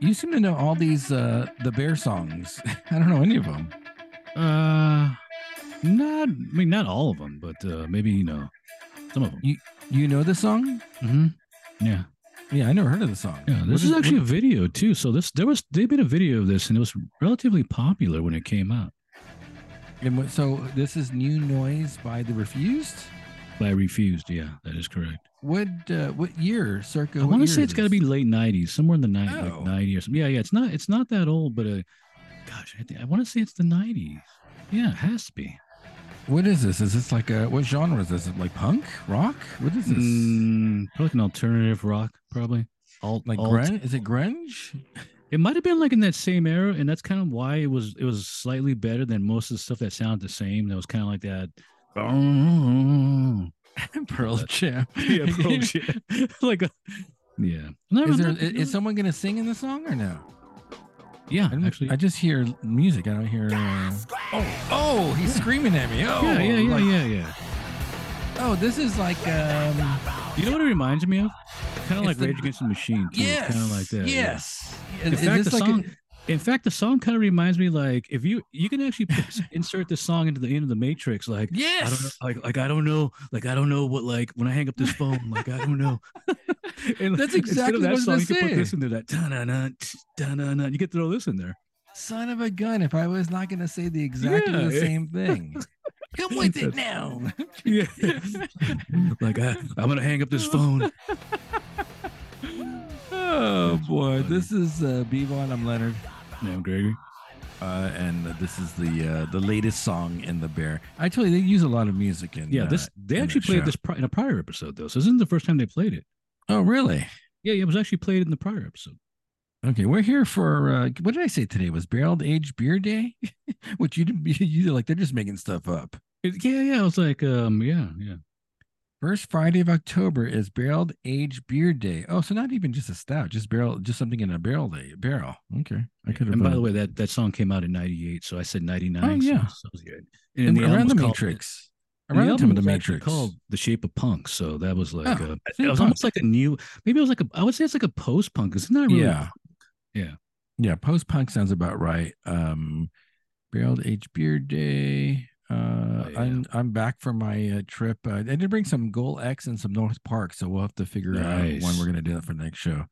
You seem to know all these uh the bear songs. I don't know any of them. Uh, not. I mean, not all of them, but uh, maybe you know some of them. You you know the song? Mm-hmm. Yeah, Yeah, I never heard of the song. yeah. What This is what- actually a video too. So this there was they made a video of this, and it was relatively popular when it came out and so this is new noise by the Refused. By Refused. Yeah, that is correct. What uh, what year? Circa. I want to say it's got to be late '90s, somewhere in the night, Oh. like '90 or something. Yeah, yeah. It's not. It's not that old, but uh, gosh, I, think, I want to say it's the '90s. Yeah, it has to be. What is this? Is this like a what genre is this? Is like punk, rock? What is this? Mm, probably like an alternative rock, probably. Alt, like alt. grunge? Is it grunge? It might have been like in that same era, and that's kind of why it was. It was slightly better than most of the stuff that sounded the same. That was kind of like that. Pearl Jam. yeah, Pearl Jam. like, a, yeah. No, Is no, there no, is, no. is someone gonna sing in the song or no? Yeah, I, actually. I just hear music. I don't hear. Uh... Oh, oh, he's screaming at me. Oh, yeah, yeah, yeah, like- yeah, yeah. Oh, this is like um. You know what it reminds me of? Kind of like the- Rage Against the Machine. Too. Yes. Kind of like that. yeah. Yes. In Is, fact, is the this like song. a, in fact, the song kind of reminds me like if you you can actually insert the song into the end of the Matrix, like I don't know, yes. like like I don't know, like I don't know what like when I hang up this phone, like I don't know. and That's exactly that what I was song, you can put this into that. Da-na-na, da-na-na. You can throw this in there. Son of a gun! If I was not gonna say the exactly Yeah, the yeah. same thing. Come with it now. Yeah, like I, I'm gonna hang up this phone. Oh boy, this is uh, Bevon. I'm Leonard, I'm Gregory. uh, and this is the uh, the latest song in the Bear. I told you they use a lot of music in. Yeah, uh, this they in actually played show. this pri- in a prior episode though, so this isn't the first time they played it. Oh, really? Yeah, it was actually played in the prior episode. Okay, we're here for uh, what did I say today? Was barreled Age beer day? Which you didn't you like? They're just making stuff up. It- yeah, yeah. I was like, um, yeah, yeah. First Friday of October is barreled aged beer day. Oh, so not even just a stout, just barrel, just something in a barrel day barrel. Okay, I could. And by uh, the way, that that song came out in '98, so I said '99. Oh, yeah. so, it was good. And, and the around the Matrix, and around the time of the was Matrix. called "The Shape of Punk." So that was like, Oh, uh, Shape it was Punk. almost like a new. Maybe it was like a. I would say it's like a post punk. Isn't that really? Yeah. Yeah. Yeah, post punk sounds about right. Um barreled aged beer day. Uh Oh, yeah. I'm I'm back from my uh, trip. Uh, I did bring some Goal X and some North Park, so we'll have to figure out when we're gonna do that for the next show.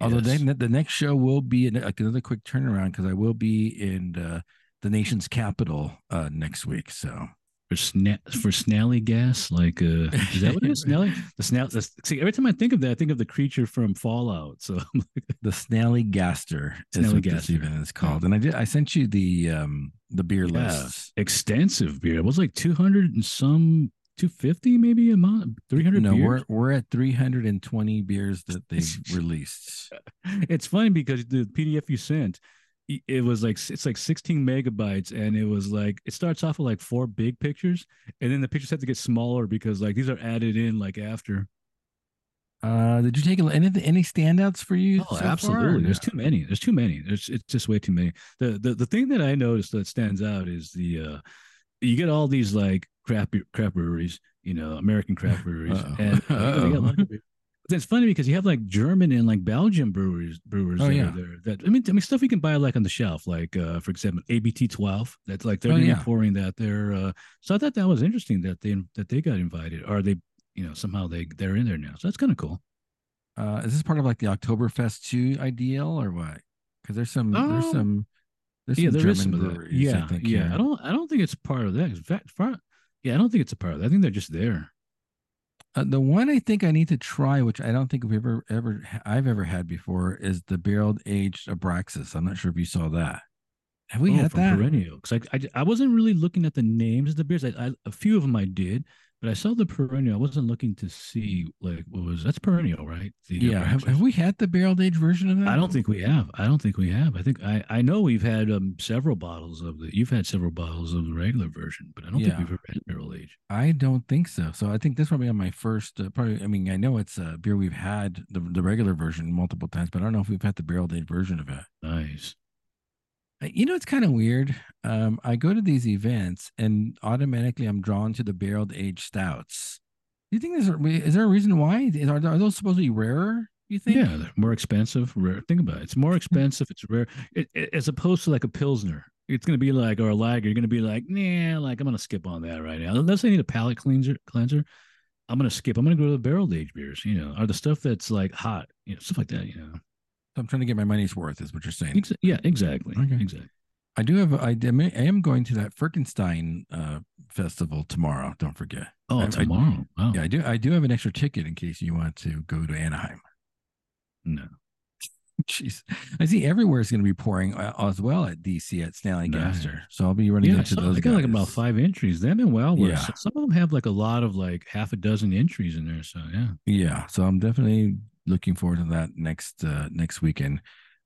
Although Yes. then the next show will be like another quick turnaround because I will be in uh, the nation's capital uh, next week. So for sna- for Snally gas. Like, uh, is that what it is? Snally? The snail. that's- See, every time I think of that, I think of the creature from Fallout. So the Snallygaster is Snally what this is called. And I did I sent you the um the beer Yeah. lists. extensive beer. It was like two hundred and some, two fifty maybe a month, three hundred. No, beers. we're we're at 320 beers that they've released. it's funny because the PDF you sent, it was like it's like 16 megabytes, and it was like it starts off with like four big pictures, and then the pictures have to get smaller because like these are added in like after. Uh, did you take any any standouts for you? Oh, so absolutely. There's too many. There's too many. There's it's just way too many. The the the thing that I noticed that stands out is the uh you get all these like crap crap breweries, you know, American crap breweries, Uh-oh. and you know, they got a lot Uh-oh. of beer. But it's funny because you have like German and like Belgian brewers brewers Oh, yeah. there. That I mean, I mean stuff you can buy like on the shelf, like uh for example, ABT twelve. That's like they're Oh, yeah. pouring that there. Uh, so I thought that was interesting that they that they got invited, or they you know somehow they they're in there now. So that's kind of cool. Uh, is this part of like the Oktoberfest two ideal or what? Because there's some there's Oh. some there's yeah, some there German is some breweries. Yeah, I think, yeah. here. I don't. I don't think it's part of that. In fact, part, yeah, I don't think it's a part of that. I think they're just there. Uh, the one I think I need to try, which I don't think we've ever ever I've ever had before, is the barrel aged Abraxas. I'm not sure if you saw that. Have we oh, had from that? Perennial. Because I, I, I wasn't really looking at the names of the beers. I, I, a few of them I did, but I saw the Perennial. I wasn't looking to see like what was that's Perennial, right? The Yeah. Have, have we had the barrel aged version of that? I don't think we have. I don't think we have. I think I, I know we've had um several bottles of the. You've had several bottles of the regular version, but I don't Yeah. think we've ever had barrel age. I don't think so. So I think this be on my first. Uh, probably. I mean, I know it's a beer we've had the the regular version multiple times, but I don't know if we've had the barrel aged version of it. Nice. You know, it's kind of weird. Um, I go to these events and automatically I'm drawn to the barreled aged stouts. Do you think there's a, is there a reason why? Are, are those supposed to be rarer You think? Yeah, they're more expensive. Rare. Think about it. It's more expensive. It's rare, it, it, as opposed to like a pilsner. It's gonna be like or a lager. You're gonna be like, nah, like I'm gonna skip on that right now. Unless I need a palate cleanser, cleanser, I'm gonna skip. I'm gonna go to the barrel aged beers. You know, or the stuff that's like hot. You know, stuff like that. You know. I'm trying to get my money's worth, is what you're saying. Yeah, exactly. Okay. Exactly. I do have. I am- I am going to that Frankenstein uh, festival tomorrow. Don't forget. Oh, I- I- tomorrow. wow. yeah, I do. I do have an extra ticket in case you want to go to Anaheim. No. Jeez, I see everywhere is going to be pouring uh, as well at DC at Stanley Nice. Gaster. So I'll be running Yeah, I into saw- those. they got like about five entries. They've been well worth. Yeah. Some of them have like a lot of like half a dozen entries in there. So yeah. Yeah, so I'm definitely looking forward to that next uh, next weekend.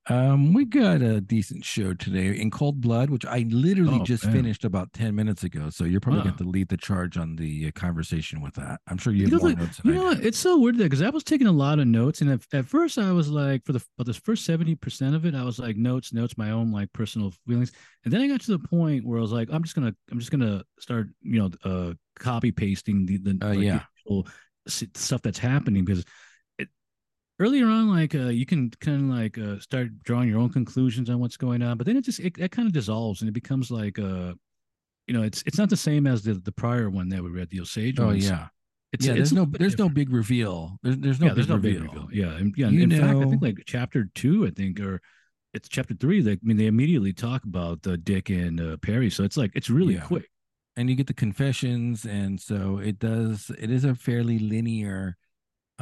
Um, we got a decent show today in Cold Blood, which I literally Oh, just man. finished about ten minutes ago. So you're probably going to lead the charge on the uh, conversation with that. I'm sure you You have know, more like, notes than you know I what? do. It's so weird that because I was taking a lot of notes, and at, at first I was like, for the for the first seventy percent of it, I was like notes, notes, my own like personal feelings, and then I got to the point where I was like, I'm just gonna, I'm just gonna start, you know, uh, copy pasting the the Uh, like, yeah. s- stuff that's happening because earlier on, like uh, you can kind of like uh, start drawing your own conclusions on what's going on, but then it just it, it kind of dissolves and it becomes like uh. You know, it's it's not the same as the the prior one that we read, the Osage Oh one. So yeah, it's, yeah. it's There's no there's no big reveal. There's there's no yeah, big there's no reveal. big reveal. Yeah, and yeah. You in fact, I think know- like chapter two, I think, or it's chapter three. They, I mean, they immediately talk about uh, Dick and uh, Perry, so it's like it's really Yeah. quick. and you get the confessions and so it does it is a fairly linear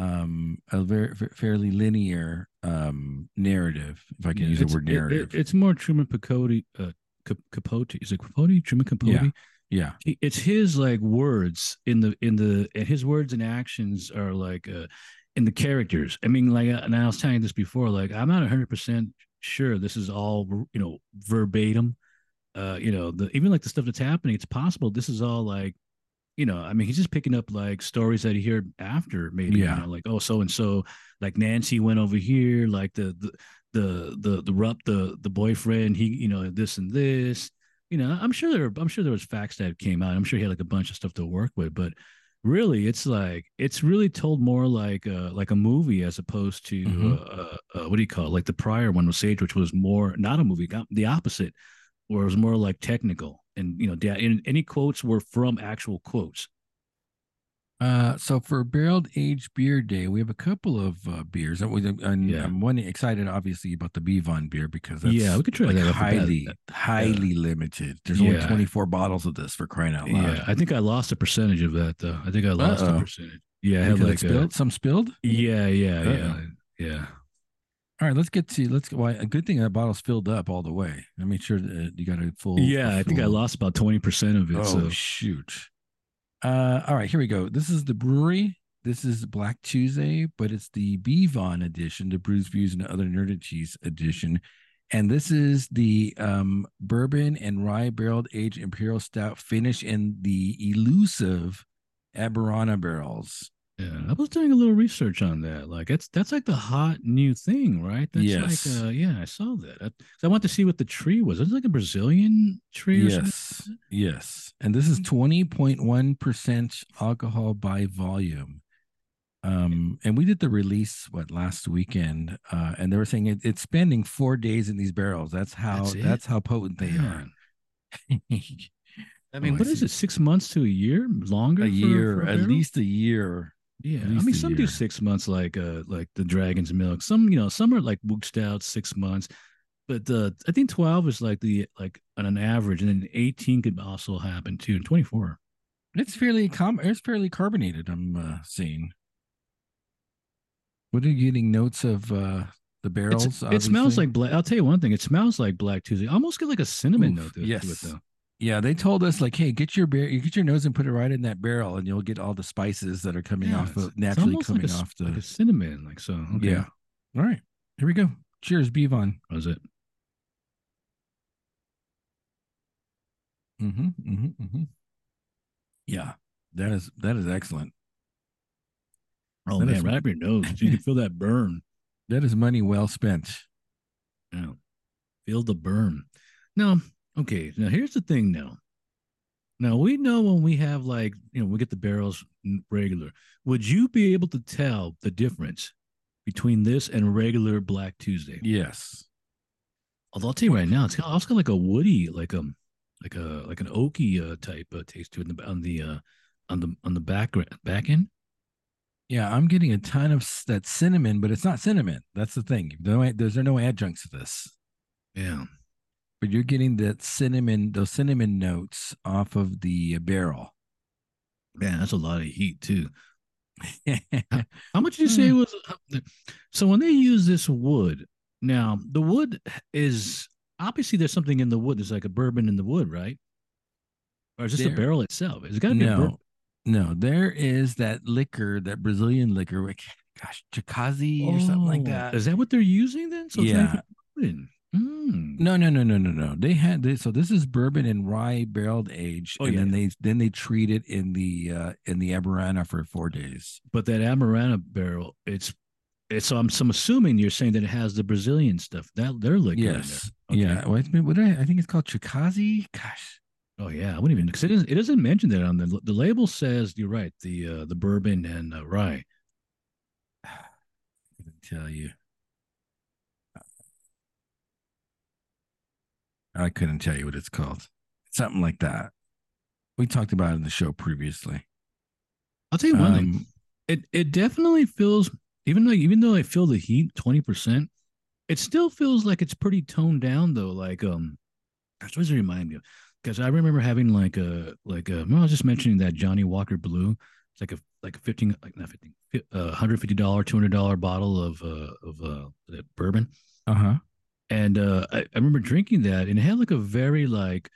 um a very fa- fairly linear um narrative if i can Yeah, use the word it- it- narrative it's more Truman Capote. Uh, Cap- Capote is it Capote? Truman Capote. Yeah. yeah He- It's his like words in the in the and his words and actions are like uh in the characters. I mean, like, uh, and I was telling you this before. Like, I'm not 100 percent sure this is all you know verbatim. Uh, you know, the even like the stuff that's happening, it's possible this is all like, you know, I mean, he's just picking up like stories that he heard after, maybe. Yeah. You know, like oh, so and so, like Nancy went over here, like the the the the the Rupp the the boyfriend, he you know this and this. You know, I'm sure there I'm sure there was facts that came out. I'm sure he had like a bunch of stuff to work with, but really it's like it's really told more like uh like a movie as opposed to Mhm. uh, uh what do you call it like the prior one was sage which was more not a movie got the opposite where it was more like technical and you know da- and any quotes were from actual quotes. Uh so for barreled aged beer day we have a couple of uh, beers and Yeah. i'm one excited obviously about the bevon beer because that's yeah we could try like that the bat. highly highly limited. There's only 24 bottles of this for crying out loud. Yeah i think i lost a percentage of that though. I think i lost Uh-oh. a percentage. Yeah i had like a, some spilled? Yeah yeah yeah Uh-oh. yeah All right, let's get to let's. Well, a good thing that bottle's filled up all the way. I made sure that you got a full. yeah I think i lost about 20% of it Oh so shoot! Uh, all right, here we go. This is the brewery. This is Black Tuesday, but it's the Bevon edition, the Brews, Views, and Other Nerdities edition. And this is the um, bourbon and rye barreled aged imperial stout finish in the elusive Amburana barrels. Yeah, I was doing a little research on that. Like that's that's like the hot new thing, right? That's Yes. like uh yeah, I saw that. I, I want to see what the tree was. It's like a Brazilian tree or something. Yes, yes. And this is 20.1% alcohol by volume. Um, and we did the release what last weekend, uh, and they were saying it, it's spending four days in these barrels. That's how That's that's, how potent they are. I mean, Oh, I what is it? Six months to a year? Longer? a year, at least a year. Yeah, I mean, some year. do six months, like uh, like the Dragon's Milk. Some, you know, some are like Wook Stout, six months. But uh, I think twelve is like the like on an average, and then eighteen could also happen too, and twenty four. It's fairly com- it's fairly carbonated. I'm uh, seeing. What are you getting notes of uh, the barrels? It's, it smells like black. I'll tell you one thing. It smells like Black Tuesday. I almost get like a cinnamon Oof, note to, to yes. it though. Yeah, they told us like, hey, get your bear, you get your nose and put it right in that barrel, and you'll get all the spices that are coming Yeah, off of naturally coming like a, off the. like cinnamon, like so. Okay. Yeah. All right, here we go. Cheers, Bevon. was it? Mm-hmm, mm-hmm, mm-hmm. Yeah, that is that is excellent. Oh That man, is- right up your nose. You can feel that burn. That is money well spent. Yeah. Feel the burn. Now, okay. Now here's the thing. Now, now we know when we have like you know we get the barrels regular. Would you be able to tell the difference between this and regular Black Tuesday. Yes. Although I'll tell you right now, it's got, also got like a woody, like a like a like an oaky uh, type uh, taste to it on the on the uh, on the on the back back end. Yeah, I'm getting a ton of that cinnamon, but it's not cinnamon. That's the thing. No, there's no adjuncts to this. Yeah, but you're getting that cinnamon, those cinnamon notes off of the barrel. Man, that's a lot of heat too. how, how, much did you say hmm. it was? Uh, so when they use this wood, now the wood is obviously there's something in the wood. There's like a bourbon in the wood, right? Or is this there, the barrel itself? It's got to be no, no. There is that liquor, that Brazilian liquor. Gosh, Chikazi oh, or something like oh, that. Is that what they're using then? So yeah. Mm. No, no, no, no, no, no. They had this. So this is bourbon and rye barreled aged, oh, and yeah. then they then they treat it in the uh in the Amburana for four days. But that Amburana barrel, it's it's. So I'm, so I'm assuming you're saying that it has the Brazilian stuff that they're looking. Yes. Okay. Yeah. What, what I, I think it's called Chikazi. Gosh. Oh yeah, I wouldn't even because it doesn't, it doesn't mention that on the the label says you're right the uh, the bourbon and uh, rye. I can tell you. I couldn't tell you what it's called. Something like that. We talked about it in the show previously. I'll tell you one um, thing. It it definitely feels even though even though I feel the heat twenty percent, it still feels like it's pretty toned down though. Like um, that's what it remind me of? Because I remember having like a like a. Well, I was just mentioning that Johnnie Walker Blue. It's like a like a fifteen like not fifteen, uh, hundred fifty dollar, two hundred dollar bottle of uh of uh bourbon. Uh huh and uh, I, I remember drinking that, and it had like a very like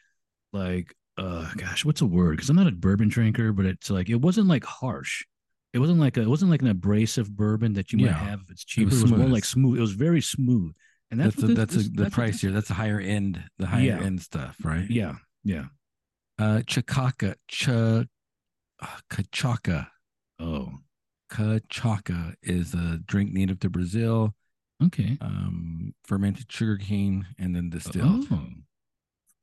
like uh gosh, what's a word? Because I'm not a bourbon drinker, but it's like it wasn't like harsh. It wasn't like a, it wasn't like an abrasive bourbon that you might yeah. have if it's cheaper. It was, it was more like smooth. It was very smooth. And that's that's, a, that's this, a, the that's price here. That's the higher end, the higher yeah. end stuff, right? Yeah, yeah. Uh, Chakaka, Ch, uh, Kachaka. Oh, Kachaka is a drink native to Brazil. Okay. Um, fermented sugar cane and then distilled. Oh.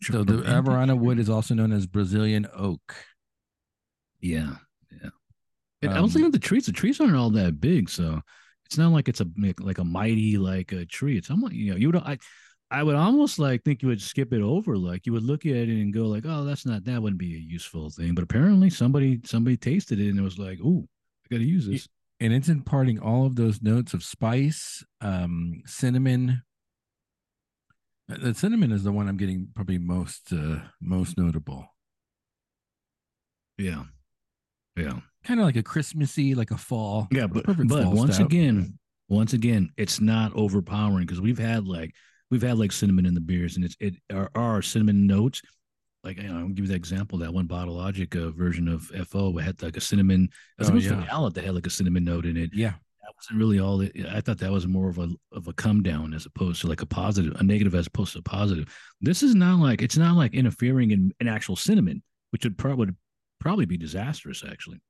So the Amburana wood is also known as Brazilian oak. Yeah, yeah. And um, I was looking at the trees. The trees aren't all that big, so it's not like it's a like a mighty like a tree. It's almost you know you would I I would almost like think you would skip it over. Like you would look at it and go like, oh, that's not that wouldn't be a useful thing. But apparently somebody somebody tasted it and it was like, oh, I got to use this and it's imparting all of those notes of spice, um, cinnamon. Uh, the cinnamon is the one I'm getting probably most uh, most notable. Yeah, yeah, kind of like a Christmassy, like a fall. Yeah, but but once stout. again, once again, it's not overpowering because we've had like we've had like cinnamon in the beers, and it's it our, our cinnamon notes like you know, I'll give you that example. That one Bottle Logic uh, version of FO had like a cinnamon. It was oh, yeah. that had like a cinnamon note in it. Yeah, that wasn't really all. It, I thought that was more of a of a come down as opposed to like a positive, a negative as opposed to a positive. This is not like it's not like interfering in, in actual cinnamon, which would probably would probably be disastrous actually.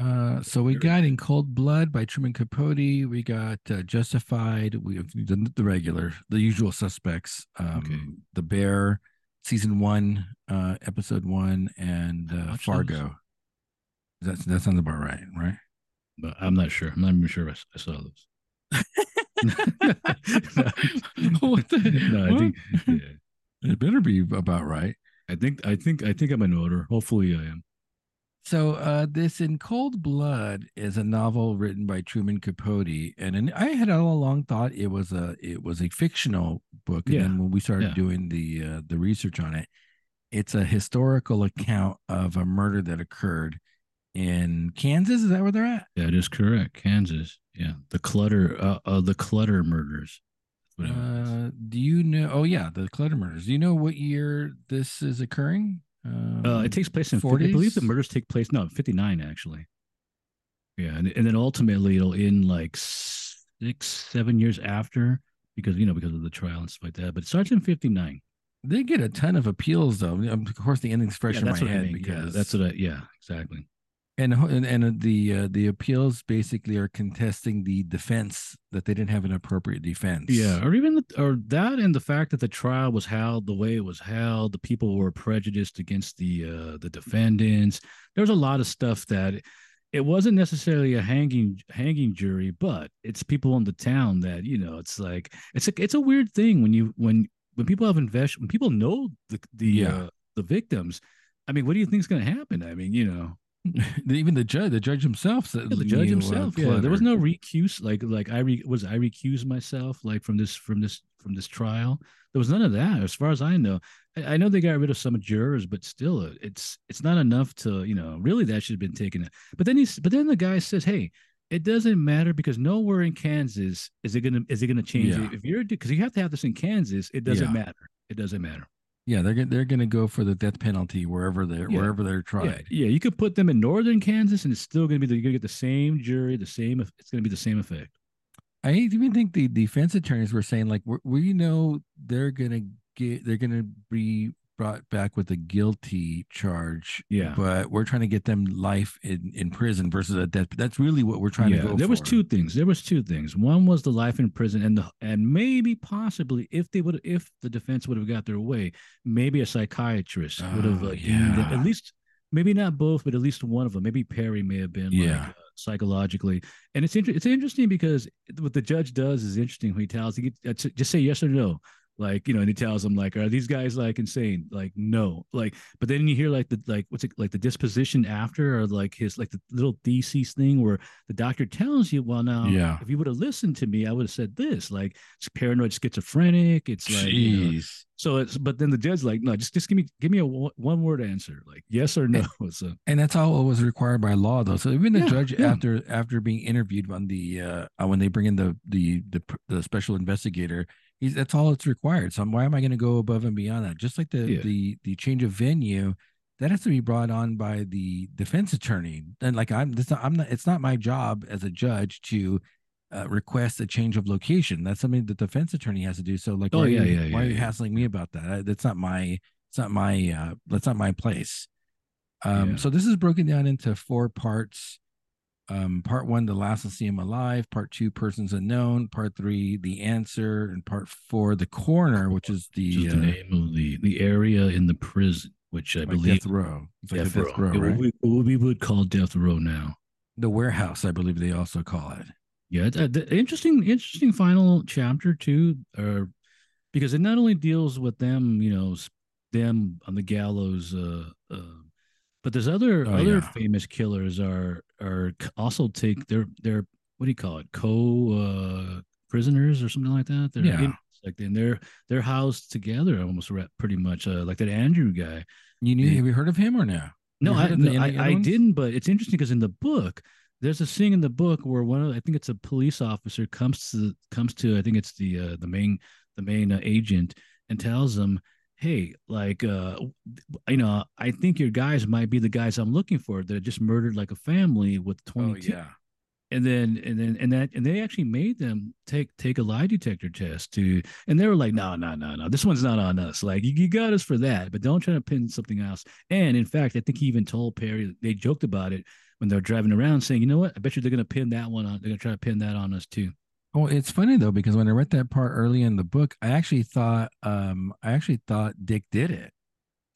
Uh, so we got in Cold Blood by Truman Capote. We got uh, Justified. We have the, the regular, the usual suspects. Um, okay. The Bear, season one, uh, episode one, and uh, Fargo. That that sounds about right, right? But I'm not sure. I'm not even sure I, I saw those. what the? No, I think yeah. it better be about right. I think I think I think I'm in order. Hopefully, I am. So uh, this in Cold Blood is a novel written by Truman Capote, and, and I had all along thought it was a it was a fictional book. And yeah. then when we started yeah. doing the uh, the research on it, it's a historical account of a murder that occurred in Kansas. Is that where they're at? Yeah, that is correct, Kansas. Yeah, the clutter uh, uh the clutter murders. Uh, do you know? Oh yeah, the clutter murders. Do you know what year this is occurring? Um, uh, it takes place in 40s? I believe the murders take place no 59 actually. Yeah, and, and then ultimately it'll end like six seven years after because you know because of the trial and stuff like that. But it starts in 59. They get a ton of appeals though. Of course, the ending's fresh yeah, in my head I mean. because yeah, that's what I yeah exactly and and, and the uh, the appeals basically are contesting the defense that they didn't have an appropriate defense. Yeah, or even the, or that and the fact that the trial was held the way it was held, the people were prejudiced against the uh, the defendants. There was a lot of stuff that it wasn't necessarily a hanging hanging jury, but it's people in the town that you know. It's like it's a it's a weird thing when you when when people have invest when people know the the Yeah. uh, the victims. I mean, what do you think is going to happen? I mean, you know, Even the judge, the judge himself said yeah, the judge himself. yeah, there was no recuse. Like like I re, was I recuse myself like from this from this from this trial. There was none of that, as far as I know. I, I know they got rid of some jurors, but still, uh, it's it's not enough to you know really that should have been taken. But then he's but then the guy says, hey. It doesn't matter because nowhere in Kansas is it gonna is it gonna change Yeah. if you're because you have to have this in Kansas. It doesn't Yeah. matter. It doesn't matter. Yeah, they're they're gonna go for the death penalty wherever they're Yeah. wherever they're tried. yeah, you could put them in northern Kansas, and it's still going to be the, you're going to get the same jury, the same. It's going to be the same effect. I even think the defense attorneys were saying like we we know they're gonna get they're gonna be brought back with a guilty charge. Yeah. but we're trying to get them life in, in prison versus a death. That's really what we're trying yeah, to go. there was two things. There was two things. One was the life in prison, and the and maybe possibly if they would if the defense would have got their way, maybe a psychiatrist would have Oh, uh, yeah. at least maybe not both, but at least one of them. Maybe Perry may have been Yeah. like uh, psychologically, and it's inter- it's interesting because what the judge does is interesting. When he tells he get, uh, just say yes or no. Like you know, and he tells them like, "Are these guys like insane?" Like, no. Like, but then you hear like the like what's it like the disposition after, or like his like the little thesis thing where the doctor tells you, "Well, now, Yeah. if you would have listened to me, I would have said this." Like, it's paranoid schizophrenic. It's like, you know, so it's but then the judge like, no, just just give me give me a one word answer, like yes or no. So And that's all it was required by law, though. So even the Yeah, judge, yeah. after after being interviewed on the uh, uh, when they bring in the the the, the special investigator, that's all it's required. So why am I going to go above and beyond that? Just like the Yeah. the the change of venue, that has to be brought on by the defense attorney. And like I'm, this I'm not. It's not my job as a judge to. Uh, request a change of location. That's something the defense attorney has to do. So, like, Oh, why, are yeah, you, yeah, why are you hassling me about that? That's not my. It's not my. Uh, that's not my place. Um. So this is broken down into four parts. Um, part one, the last to see him alive. Part two, persons unknown. Part three, the answer, and part four, the Corner, which is the, which is uh, the name of the the area in the prison, which I like believe death row. It's like death the row. row, right? we, what we would call death row now. The warehouse, I believe they also call it. Yeah, it's, uh, the interesting, interesting final chapter too, uh, because it not only deals with them, you know, them on the gallows, uh, uh, but there's other Oh, other yeah. famous killers are are also take their their what do you call it co uh, prisoners or something like that. They're Yeah. in- like then they're they're housed together almost re- pretty much uh, like that Andrew guy. You knew? Have you heard of him or no? No, I, no, I, I didn't, but it's interesting because in the book, there's a scene in the book where one of I think it's a police officer comes to comes to I think it's the uh, the main the main uh, agent and tells him, "Hey, like uh, you know, I think your guys might be the guys I'm looking for that just murdered like a family with Oh 22." yeah. And then and then and that and they actually made them take take a lie detector test to and they were like, no, no, no, no, this one's not on us. Like you, you got us for that, but don't try to pin something else. And in fact, I think he even told Perry they joked about it when they're driving around, saying, you know what, I bet you they're gonna pin that one on. They're gonna try to pin that on us too. Well, it's funny though because when I read that part early in the book, I actually thought, um, I actually thought Dick did it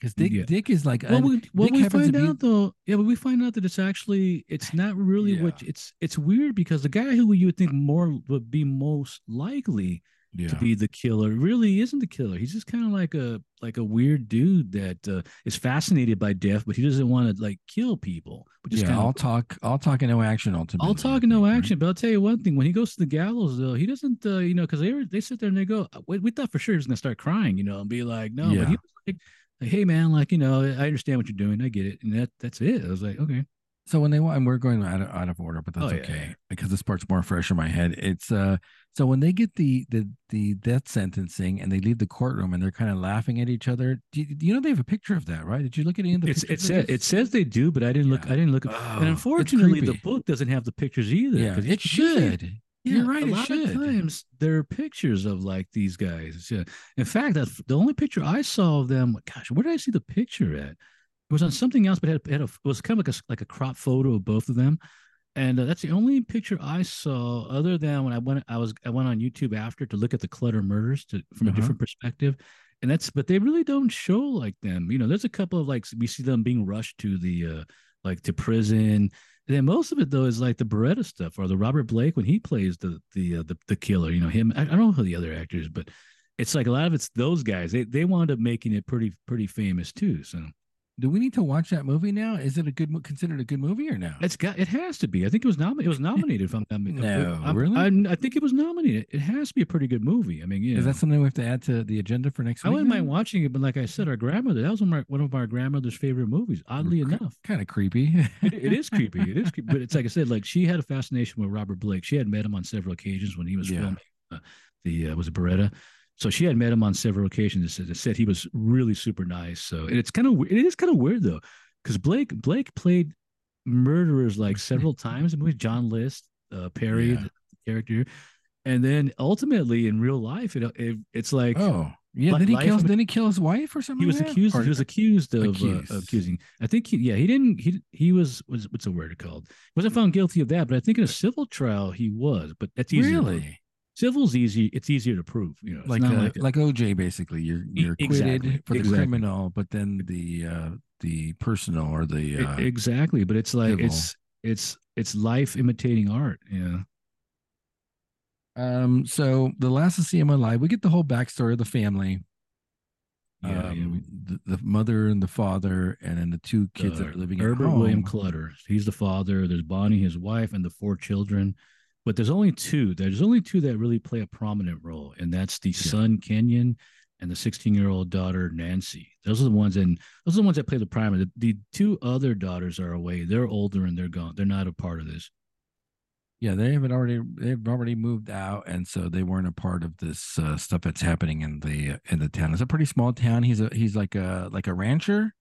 because Dick, Yeah. Dick is like, Well, we, we find be- out though, yeah, but we find out that it's actually it's not really what it's it's weird because the guy who you would think more would be most likely yeah. to be the killer really isn't the killer. He's just kind of like a like a weird dude that uh, is fascinated by death, but he doesn't want to like kill people. But just yeah, kind all talk, all talk and no action. Ultimately, all talk and no action. But I'll tell you one thing: when he goes to the gallows, though, he doesn't, uh, you know, because they were, they sit there and they go, we, we thought for sure he was gonna start crying, you know, and be like, no, but he was like, hey man, like you know, I understand what you're doing, I get it, and that that's it. I was like, okay, So when they want, and we're going out of, out of order, but that's Oh, yeah, okay yeah. because this part's more fresh in my head. It's uh, so when they get the the the death sentencing and they leave the courtroom and they're kind of laughing at each other. Do you, you know they have a picture of that, right? Did you look at any of the it's it says it says they do, but I didn't look, I didn't look, at, Oh, and unfortunately, the book doesn't have the pictures either. Yeah, it should. You're right, A it lot should. of times there are pictures of like these guys. Yeah. In fact, that the only picture I saw of them, gosh, where did I see the picture at? Was on something else, but it had, had a, it was kind of like a like a crop photo of both of them. And uh, that's the only picture I saw, other than when I went, I was I went on YouTube after to look at the Clutter murders to, from Uh-huh. a different perspective, and that's but they really don't show like them. You know, there's a couple of like we see them being rushed to the uh like to prison, And then most of it though is like the Baretta stuff or the Robert Blake when he plays the the uh, the, the killer. You know him. I, I don't know who the other actors, but it's like a lot of it's those guys. They they wound up making it pretty pretty famous too. So do we need to watch that movie now? Is it a good considered a good movie or no? It's got it has to be. I think it was nominated. It was nominated. If I'm not no, I'm, really, I, I, think it was nominated. It has to be a pretty good movie. I mean, yeah. Is that something we have to add to the agenda for next I week? I wouldn't mind watching it, but like I said, our grandmother that was one of, our, one of our grandmother's favorite movies. Oddly C- enough, kind of creepy. it, it is creepy. It is, creepy. but it's like I said, like she had a fascination with Robert Blake. She had met him on several occasions when he was Yeah. filming uh, the uh, was it Baretta. So she had met him on several occasions. and said, he was really super nice. So and it's kind of it is kind of weird though, because Blake Blake played murderers like several times in movies. John List, uh, Perry, Yeah. the character, and then ultimately in real life, it, it it's like oh, yeah. Did he Life kill? of- Did he kill his wife or something? he was like accused. Or- He was accused of accused. Uh, accusing. I think he, yeah, he didn't. He he was was what's the word called? He wasn't found guilty of that, but I think in a civil trial he was. But that's prove. really civil's easy. It's easier to prove. You know, like uh, like, like, OJ. Basically, you're you're acquitted for the exactly. criminal, but then the uh the personal or the uh, exactly. But it's like civil. it's it's it's life imitating art. Yeah. Um, so the last of see them alive, we get the whole backstory of the family. Yeah, yeah, um, we- the, the mother and the father, and then the two kids that Uh, are living Herbert at home. Herbert William Clutter. He's the father. There's Bonnie, his wife, and the four children. But there's only two. There's only two that really play a prominent role, and that's the son Kenyon and the 16 year old daughter Nancy. Those are the ones, and those are the ones that play the primary. The, the two other daughters are away. They're older and they're gone. They're not a part of this. Yeah, they haven't already they've already moved out, and so they weren't a part of this uh, stuff that's happening in the in the town. It's a pretty small town. He's a he's like a like a rancher.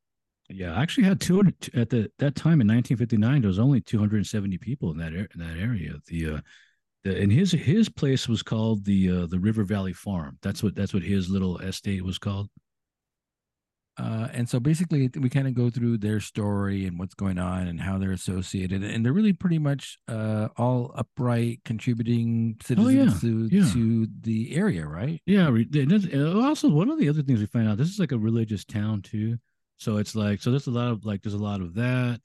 Yeah, I actually had 200 at the that time in 1959. There was only 270 people in that in that area. The uh, the and his his place was called the uh, the River Valley Farm. That's what that's what his little estate was called. Uh, and so basically, we kind of go through their story and what's going on and how they're associated, and they're really pretty much uh, all upright, contributing citizens to, yeah. to the area, right? Yeah. re- and that's- and also, one of the other things we find out, this is like a religious town too. So it's like, so there's a lot of like, there's a lot of that.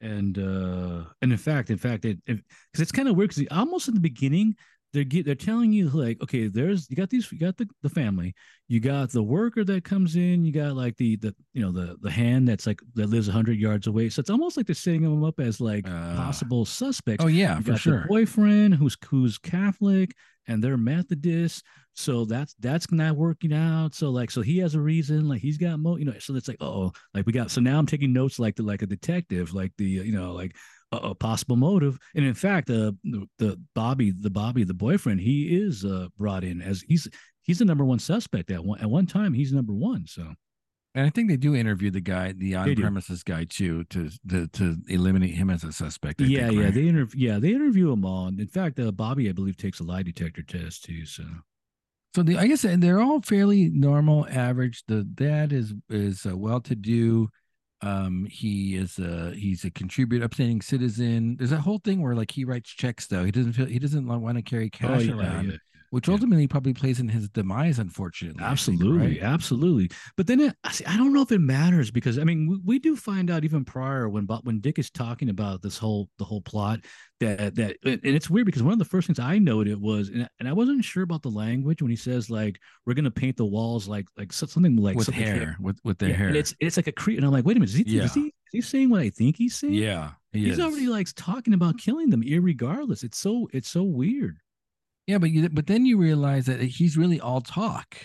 And, uh, and in fact, in fact, it, because it's kind of weird because almost in the beginning, they're get, they're telling you like, okay, there's, you got these, you got the, the family, you got the worker that comes in, you got like the, the, you know, the, the hand that's like, that lives 100 yards away. So it's almost like they're setting them up as like Uh, possible suspects Oh yeah, you for sure. boyfriend who's who's Catholic and they're Methodist, so that's that's not working out. So like, so he has a reason, like he's got mo, you know. So it's like, oh, like we got. So now I'm taking notes like the like a detective, like the you know like a, a possible motive. And in fact, uh, the, the Bobby, the Bobby, the boyfriend, he is uh brought in as he's he's the number one suspect at one at one time. He's number one. So And I think they do interview the guy, the on-premises guy too, to to to eliminate him as a suspect. I yeah, think, yeah, right? they interview yeah they interview them all. And in fact, uh, Bobby, I believe, takes a lie detector test too. So. So the I guess they're all fairly normal, average. The dad is is uh, well to do. Um, he is a he's a contributor, upstanding citizen. There's a whole thing where like he writes checks though. He doesn't feel he doesn't want to carry cash yeah, around, yeah. Which yeah. ultimately probably plays in his demise. Unfortunately, I think, Absolutely, right? absolutely. But then it, I see, I don't know if it matters because I mean we, we do find out even prior when when Dick is talking about this whole the whole plot that that and it's weird because one of the first things I noted was and, and I wasn't sure about the language when he says like we're gonna paint the walls like like something like with something hair, with with their Yeah, hair. and it's it's like a cre and I'm like wait a minute is he, Yeah. is he is he saying what I think he's saying yeah, he he's is. already like talking about killing them irregardless it's so it's so weird yeah, but you, but then you realize that he's really all talk.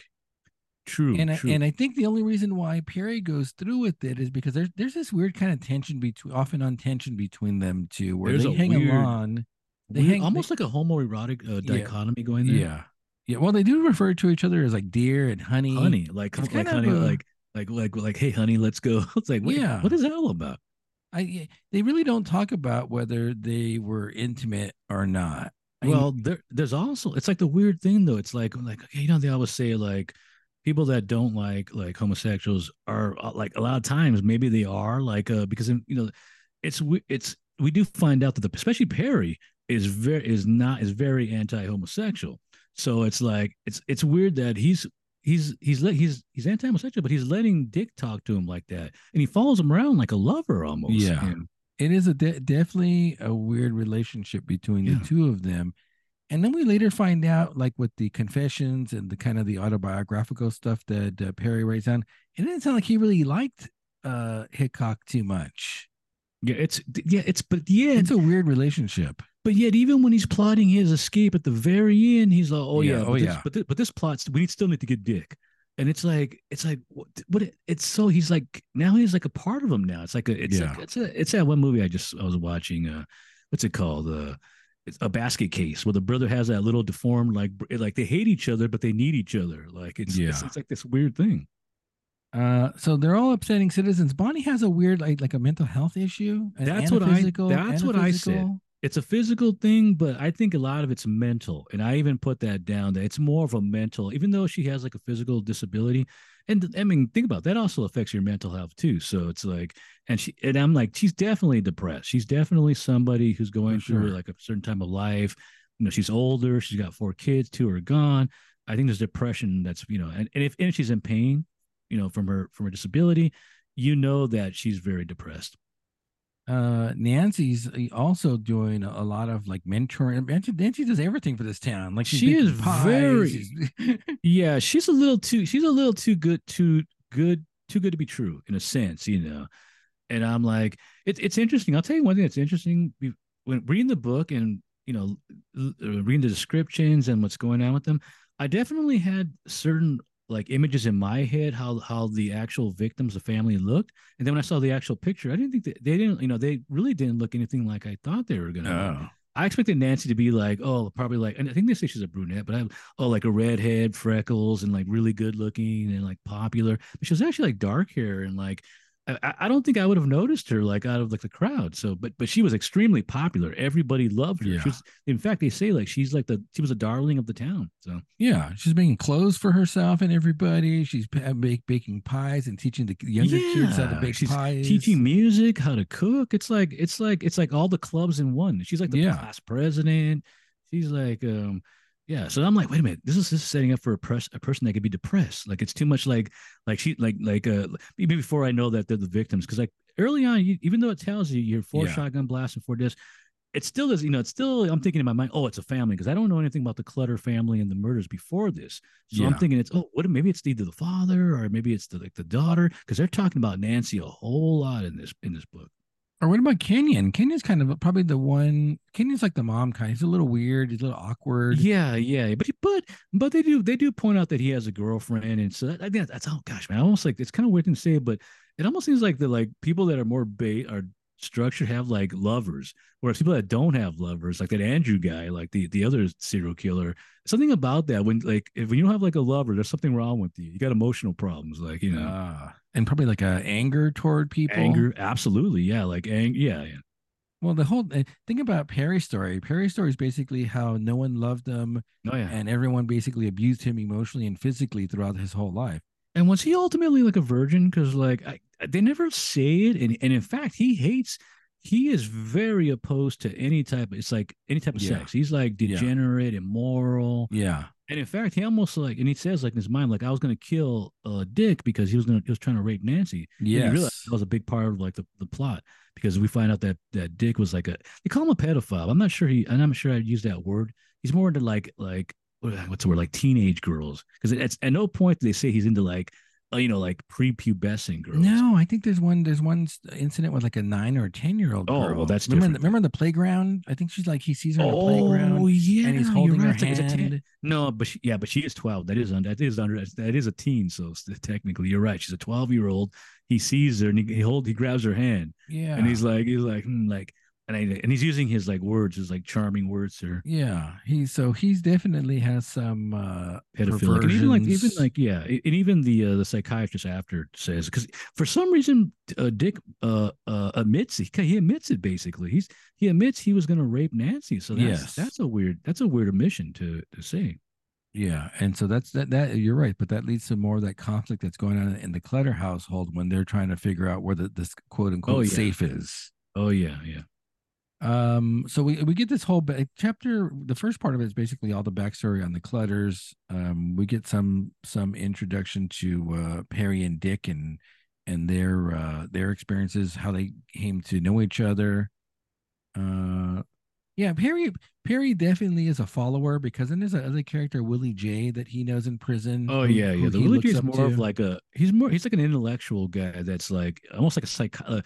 true and I, true and I think the only reason why Perry goes through with it is because there's there's this weird kind of tension between often on tension between them two where There's they hang weird- along. They Weird- hang almost like a homoerotic uh, Yeah. dichotomy going there Yeah, yeah. Well, they do refer to each other as like dear and honey. honey like It's like kind of honey a- like like like like hey honey let's go it's like wait, Yeah. what is that all about I they really don't talk about whether they were intimate or not. Well there there's also it's like the weird thing though. It's like like okay you know they always say like people that don't like like homosexuals are uh, like a lot of times maybe they are like uh because you know it's we- it's we do find out that the especially Perry is very is not is very anti-homosexual. So it's like it's it's weird that he's he's he's let he's he's anti-homosexual but he's letting Dick talk to him like that. And he follows him around like a lover almost Yeah. And- it is a de- definitely a weird relationship between Yeah. the two of them. And then we later find out, like with the confessions and the kind of the autobiographical stuff that uh, Perry writes down, it didn't sound like he really liked uh, Hickok too much. Yeah, it's yeah, it's but yeah, It's a weird relationship. but yet even when he's plotting his escape at the very end, he's like, oh Yeah, yeah, oh, but this, yeah. but this, but this plot's we still need to get Dick. And it's like it's like what, what it- it's so he's like now he's like a part of him now. It's like a it's like it's a it's that one movie I just I was watching uh what's it called uh it's a basket case where the brother has that little deformed like like they hate each other but they need each other like it's it's, Yeah. it's like this weird thing. Uh, so they're all upsetting citizens. Bonnie has a weird, like, like a mental health issue. That's what I- that's what I said. It's a physical thing, but I think a lot of it's mental. And I even put that down that it's more of a mental, even though she has like a physical disability. And I mean, think about it, that also affects your mental health too. So it's like, and she, and I'm like, she's definitely depressed. She's definitely somebody who's going through like a certain time of life. You know, she's older, she's got four kids, two are gone. I think there's depression that's, you know, and, and if and if she's in pain, you know, from her from her disability, you know that she's very depressed. Uh Nancy's also doing a lot of like mentoring. Nancy, Nancy does everything for this town. Like She is pies, very- Yeah, she's a little too she's a little too good too good too good to be true in a sense, you know. And I'm like, it's it's interesting. I'll tell you one thing that's interesting. We- When reading the book and you know reading the descriptions and what's going on with them, I definitely had certain like images in my head how how the actual victims, the family looked, and then when I saw the actual picture, I didn't think that they didn't, you know, they really didn't look anything like I thought they were gonna. oh. I expected Nancy to be like, oh, probably like, and I think they say she's a brunette, but I, oh, like a redhead, freckles, and like really good looking and like popular. But she was actually like dark hair and like, I- don't think I would have noticed her like out of like the crowd. So, but but she was extremely popular. Everybody loved her. Yeah. She was, in fact, they say like she's like the she was a darling of the town. So Yeah, she's making clothes for herself and everybody. She's bake, baking pies and teaching the younger kids how to bake she's pies. teaching music, how to cook. It's like it's like it's like all the clubs in one. She's like the Yeah. class president. She's like um yeah. So I'm like, wait a minute, this is this is setting up for a press a person that could be depressed. Like it's too much like like she like like uh even before I know that they're the victims because like early on, you, even though it tells you you're four Yeah. shotgun blasts and four discs. It still does, you know. It's still. I'm thinking in my mind, oh, it's a family because I don't know anything about the Clutter family and the murders before this. So I'm thinking it's oh, what? Maybe it's either the father or maybe it's the like the daughter because they're talking about Nancy a whole lot in this in this book. Or what about Kenyon? Kenyon's kind of probably the one. Kenyon's like the mom kind. He's a little weird. He's a little awkward. Yeah, yeah, but but but they do they do point out that he has a girlfriend, and so that, I think that's oh gosh, man, almost like it's kind of weird to say, but it almost seems like the like people that are more bait are structured have like lovers, whereas people that don't have lovers, like that Andrew guy, like the the other serial killer, something about that when like if when you don't have like a lover, there's something wrong with you. You got emotional problems, like you know. Ah, and probably like a anger toward people. Anger, absolutely, yeah, like ang- yeah, yeah. Well, the whole eh, thing about Perry's story. Perry's story is basically how no one loved him Oh yeah. and everyone basically abused him emotionally and physically throughout his whole life. And was he ultimately like a virgin? Because like I, they never say it, and and in fact he hates. He is very opposed to any type. Of, it's like any type of Yeah. sex. He's like Yeah. degenerate, immoral, Yeah. And in fact he almost like, and he says like in his mind like I was gonna kill uh, Dick because he was gonna he was trying to rape Nancy. Yeah, that was a big part of like the, the plot because we find out that that Dick was like a they call him a pedophile. I'm not sure he and I'm not sure I'd use that word. He's more into like like what's the word like teenage girls because at no point do they say he's into like you know like prepubescent girls. No, I think there's one. There's one incident with like a nine or a ten year old. Oh, girl. well, that's remember. different. The, remember the playground? I think she's like he sees her on the Oh playground. yeah, and he's holding right. Like- it's hand. teen- no, but she, yeah, but she is twelve. That is under. That is under. That is a teen. So technically, you're right. She's a twelve year old. He sees her and he, he hold. He grabs her hand Yeah. and he's like, he's like, hmm, like, and I, and he's using his like words, his like charming words here. yeah. he so he's definitely has some uh pedophilic, and even like even like yeah, and even the uh, the psychiatrist after says because for some reason uh, Dick uh, uh admits he he admits it basically. He's he admits he was going to rape Nancy. So that's Yes. that's a weird that's a weird admission to to say. Yeah, and so that's that. That you're right, but that leads to more of that conflict that's going on in the Clutter household when they're trying to figure out where the, this quote unquote Oh, yeah. safe is. Oh yeah, yeah. Um, so we we get this whole ba- chapter. The first part of it is basically all the backstory on the Clutters. Um, we get some some introduction to uh, Perry and Dick and and their uh, their experiences, how they came to know each other. Uh, yeah, Perry Perry definitely is a follower because then there's another character Willie J that he knows in prison. Oh who- yeah, yeah. The he Willie J is more of like a he's more he's like an intellectual guy that's like almost like a psych a,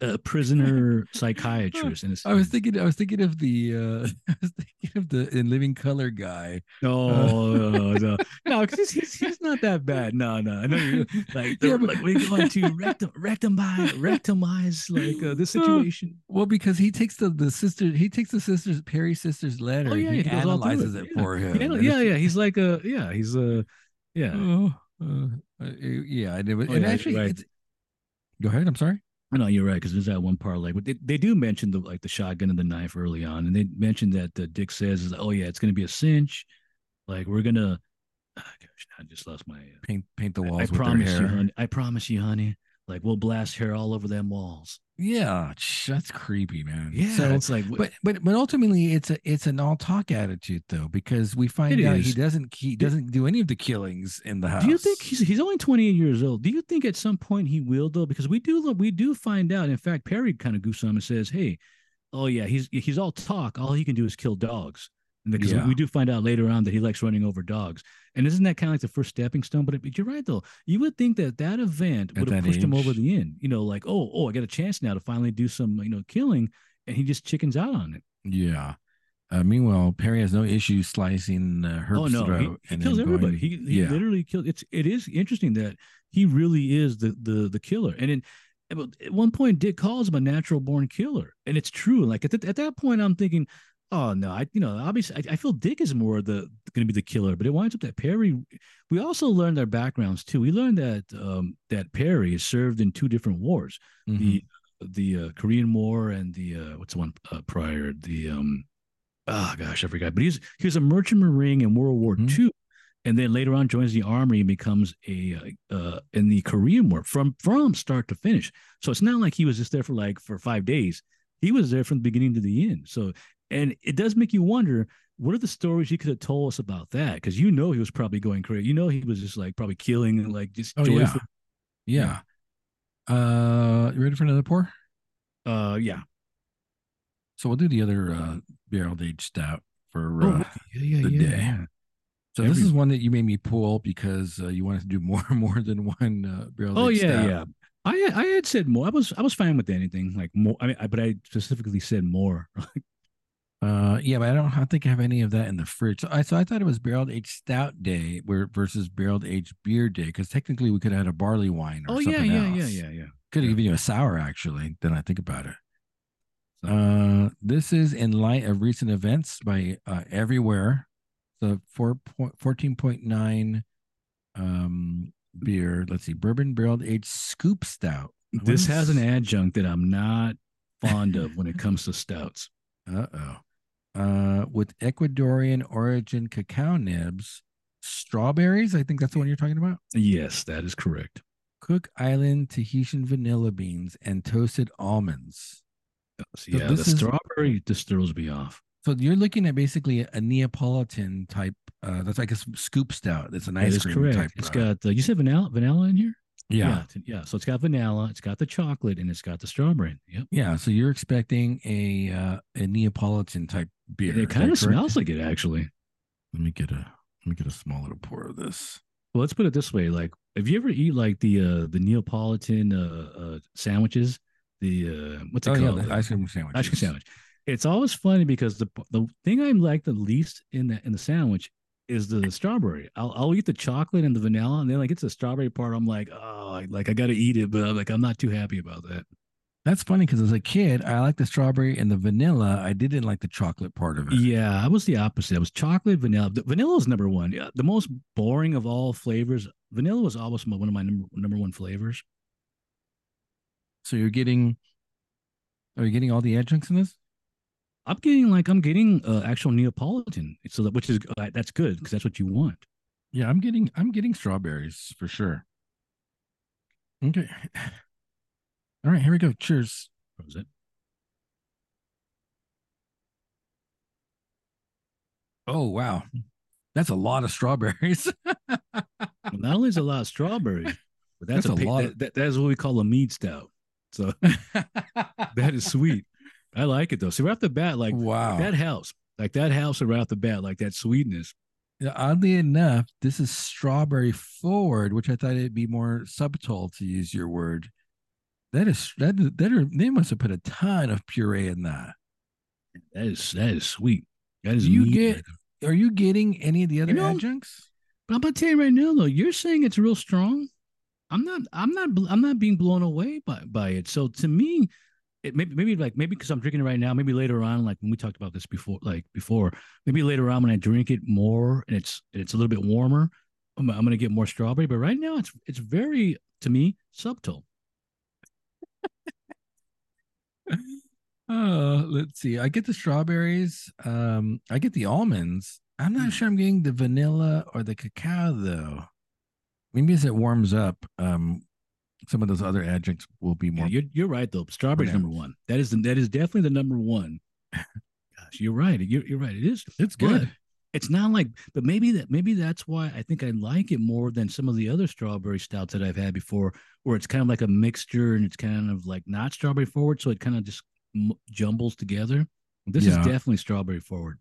a, prisoner psychiatrist. In a I was thinking I was thinking of the uh I was thinking of the in Living Color guy. No, no, no, no, because he's, he's he's not that bad. No, no, I know you like Yeah, but- like we're going to rectum rectimize rectimize like uh, this situation. Well, because he takes the the sister he takes the sister's Perry sister's letter. Oh yeah, he, he goes all through analyzes it, Yeah. for him. Yeah, yeah, yeah. He's like a yeah, he's a yeah. Oh, uh, uh, yeah, and, it, was- Oh, and yeah, actually, right. it's, go ahead. I'm sorry. No, you're right because there's that one part like but they, they do mention the like the shotgun and the knife early on, and they mentioned that uh, Dick says is oh yeah, it's gonna be a cinch, like we're gonna. ah, gosh, I just lost my. Uh, Paint paint the I, walls I with promise you, honey. I promise you, honey. Like we'll blast hair all over them walls. Yeah, that's creepy, man. Yeah, So, it's like but but but ultimately, it's a it's an all talk attitude though, because we find out he doesn't he doesn't do any of the killings in the house. Do you think he's he's only 28 years old? Do you think at some point he will though? Because we do we do find out. In fact, Perry kind of goofs on him and says, "Hey, oh yeah, he's he's all talk. All he can do is kill dogs." Because Yeah. we do find out later on that he likes running over dogs. And isn't that kind of like the first stepping stone? But, but you're right though. You would think that that event would have pushed him over the end. You know, like oh oh, I got a chance now to finally do some you know killing, and he just chickens out on it. Yeah. Uh, meanwhile, Perry has no issue slicing uh, Herb's oh no, he, throat. he and kills everybody. going- he he yeah. literally killed. It's it is interesting that he really is the the the killer. And in at one point, Dick calls him a natural born killer, and it's true. Like at, th- at that point, I'm thinking, oh no, I you know obviously I, I feel Dick is more the going to be the killer, but it winds up that Perry. We also learned their backgrounds too. We learned that um that Perry has served in two different wars Mhm. the the uh, Korean War and the uh, what's the one uh, prior the um oh gosh I forgot but he's he was a merchant marine in World War Mhm. II and then later on joins the army and becomes a uh in the Korean War from from start to finish so it's not like he was just there for like for five days he was there from the beginning to the end so and it does make you wonder what are the stories he could have told us about that because you know he was probably going crazy you know he was just like probably killing and like just Oh, yeah. joyful Yeah. Uh, you ready for another pour? uh yeah So we'll do the other uh, barrel aged stout for Oh, uh, yeah, yeah, the yeah. day. So this is one that you made me pull because uh, you wanted to do more more than one uh, barrel. Oh yeah, yeah. I I had said more. I was I was fine with anything like more. I mean, I, but I specifically said more. Uh, yeah, but I don't. I think I have any of that in the fridge. So I so I thought it was barrel aged stout day, where versus barrel aged beer day, because technically we could have had a barley wine or oh yeah, something yeah, else. yeah, yeah, yeah. Could have Yeah. given you a sour actually. Then I think about it. Uh, this is in light of recent events by uh, everywhere. The four point fourteen point nine um beer. Let's see, bourbon barrel aged scoop stout. This has an adjunct that I'm not fond of when it comes to stouts. Uh-oh. Uh with Ecuadorian origin cacao nibs, strawberries. I think that's the one you're talking about. Yes, that is correct. Cook Island Tahitian vanilla beans and toasted almonds. So, yeah, the is- strawberry just throws me off. So you're looking at basically a Neapolitan type. Uh, that's like a s- scoop stout. It's an That ice is cream correct. type. It's It's got uh, you said vanilla vanilla in here. Yeah, yeah, yeah. So it's got vanilla, it's got the chocolate, and it's got the strawberry. Yep. yeah. So you're expecting a uh, a Neapolitan type beer. it kind of smells like it actually. Let me get a let me get a small little pour of this. Well, let's put it this way: like, have you ever eat like the uh the Neapolitan uh, uh sandwiches? The uh what's it Oh yeah, called? the ice cream sandwich. ice cream sandwich. It's always funny because the the thing I like the least in the in the sandwich is the strawberry. I'll I'll eat the chocolate and the vanilla, and then like it's the strawberry part. I'm like, oh, like I got to eat it, but I'm like I'm not too happy about that. That's funny because as a kid, I liked the strawberry and the vanilla. I didn't like the chocolate part of it. Yeah, I was the opposite. I was chocolate, vanilla. The, vanilla is number one. Yeah, the most boring of all flavors. Vanilla was always my, one of my number number one flavors. So you're getting, are you getting all the adjuncts in this? I'm getting like I'm getting uh, actual Neapolitan, so that which is uh, that's good because that's what you want. Yeah, I'm getting I'm getting strawberries for sure. Okay. All right, here we go. Cheers. What was it? Oh wow. That's a lot of strawberries. Well, not only is a lot of strawberries, But that's, That's a, a lot That, that, that is what we call a mead stout. So that is sweet. I like it though. So right off the bat, like wow. that helps. Like that helps right off the bat, like that sweetness. Yeah, Oddly enough, this is strawberry forward, which I thought it'd be more subtle to use your word. That is that that are, they must have put a ton of puree in that. That is that is sweet. That is Do you get-. Are you getting any of the other know, adjuncts? But I'm gonna tell you right now, though, you're saying it's real strong. I'm not. I'm not. I'm not being blown away by by it. So to me, it maybe maybe like maybe because I'm drinking it right now. Maybe later on, like when we talked about this before, like before, maybe later on when I drink it more and it's it's a little bit warmer, I'm, I'm gonna get more strawberry. But right now, it's it's very to me subtle. Oh, let's see. I get the strawberries. Um, I get the almonds. I'm Hmm. not sure I'm getting the vanilla or the cacao though. Maybe as it warms up, um, some of those other adjuncts will be Yeah, more. you're you're right though. Strawberry's number one. That is the, that is definitely the number one. Gosh, you're right. You're you're right. It is. it's good. it's not like but maybe that maybe that's why i think i like it more than some of the other strawberry stouts that i've had before where it's kind of like a mixture and it's kind of like not strawberry forward so it kind of just m- jumbles together this is definitely strawberry forward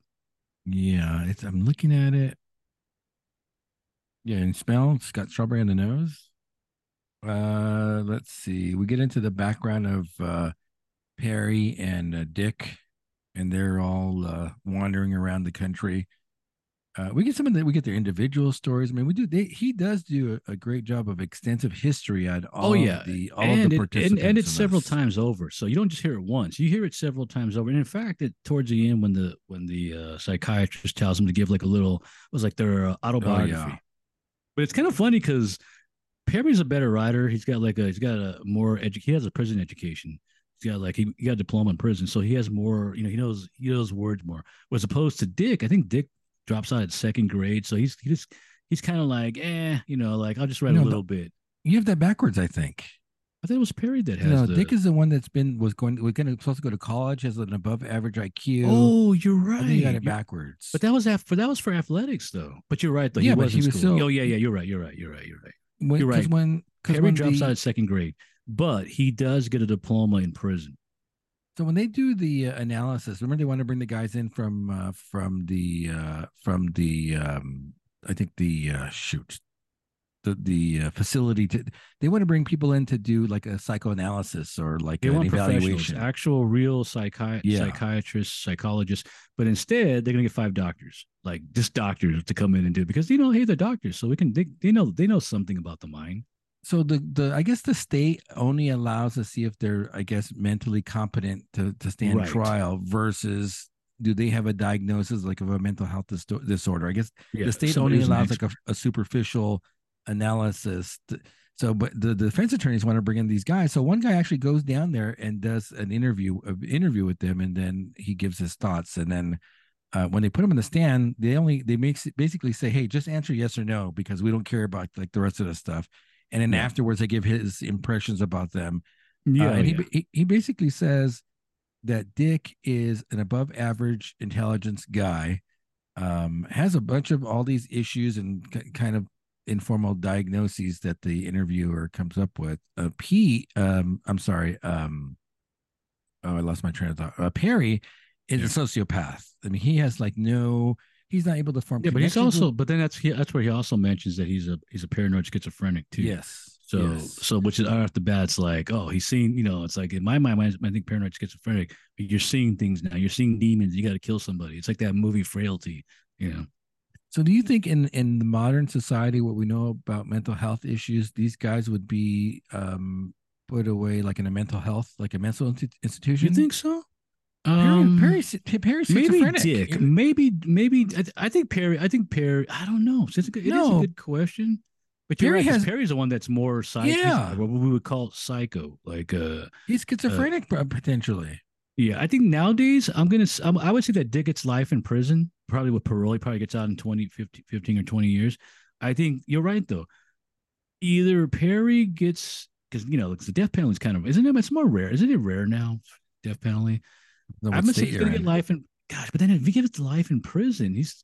Yeah, it's. I'm looking at it. Yeah, and smell. It's got strawberry in the nose. Uh, let's see. We get into the background of uh, Perry and uh, Dick, and they're all uh, wandering around the country. Uh, we get some of the we get their individual stories. I mean, we do. They, he does do a, a great job of extensive history on all oh yeah the all and of the it, participants, and, and it's several this. times over so you don't just hear it once you hear it several times over and in fact it towards the end when the when the uh, psychiatrist tells them to give like a little it was like their uh, autobiography Oh, yeah. but it's kind of funny because Perry's a better writer. He's got like a he's got a more edu- he has a prison education. He's got like he, he got a diploma in prison, so he has more. You know, he knows he knows words more. As opposed to Dick, I think Dick drops out at second grade, so he's he just he's kind of like eh, you know, like I'll just write No, a little bit. You have that backwards, I think. I thought it was Perry that has No, the. Dick is the one that's been was going was going to supposed to go to college, has an above average IQ. oh, you're right. you got it backwards. But that was after that was for athletics though. But you're right though. Yeah, he but was he was still- oh yeah, yeah. You're right. You're right. You're right. You're right. When, you're right. when Perry when drops the, out at second grade, but he does get a diploma in prison. so when they do the uh, analysis, remember they want to bring the guys in from uh, from the uh, from the um, I think the uh, shoot the the uh, facility to they want to bring people in to do like a psychoanalysis or like They an evaluation. actual real psychi- Yeah. psychiatrists, psychologists, but instead they're gonna get five doctors, like just doctors to come in and do it because you know, hey, they're doctors, so we can they, they know they know something about the mind. so the the I guess the state only allows to see if they're I guess mentally competent to to stand Right. trial versus do they have a diagnosis like of a mental health dis- disorder? I guess Yeah, the state only allows like a, a superficial analysis. so, but the, the defense attorneys want to bring in these guys. So one guy actually goes down there and does an interview, an interview with them, and then he gives his thoughts. And then uh, when they put him in the stand, they only they makes basically say, "Hey, just answer yes or no," because we don't care about like the rest of the stuff. And then Yeah. afterwards, they give his impressions about them. yeah, Uh, and yeah. he, he he basically says that Dick is an above average intelligence guy, um, has a bunch of all these issues and k- kind of informal diagnoses that the interviewer comes up with. Uh, Pete, um, I'm sorry, um, oh, I lost my train of thought. Uh, Perry is Yeah. a sociopath. I mean, he has like no, he's not able to form. yeah, but he's connections with- also but then that's he, that's where he also mentions that he's a he's a paranoid schizophrenic too. yes. So, yes. so which is right off the bat, it's like, oh, he's seeing, you know, it's like in my mind, I think paranoid schizophrenic. but You're seeing things now. You're seeing demons. You got to kill somebody. It's like that movie Frailty. You know, So, do you think in in the modern society, what we know about mental health issues, these guys would be um, put away like in a mental health, like a mental institution? you think so? Perry, Um, Perry's, Perry's maybe. Dick. Maybe, maybe. I, th- I think Perry. I think Perry. I don't know. It's a good, it is No. a good question. But Perry right, has- Perry's the one that's more psycho. Yeah. what we would call psycho. Like, uh, He's schizophrenic p- potentially. Yeah, I think nowadays I'm gonna I'm, I would say that Dick gets life in prison, probably with parole. He probably gets out in 20, 15, 15 or 20 years. I think you're right though. Either Perry gets because you know the death penalty is kind of isn't it? It's more rare, isn't it? Rare now, death penalty. I'm gonna say he's gonna get life in. Gosh, but then if he gets life in prison, he's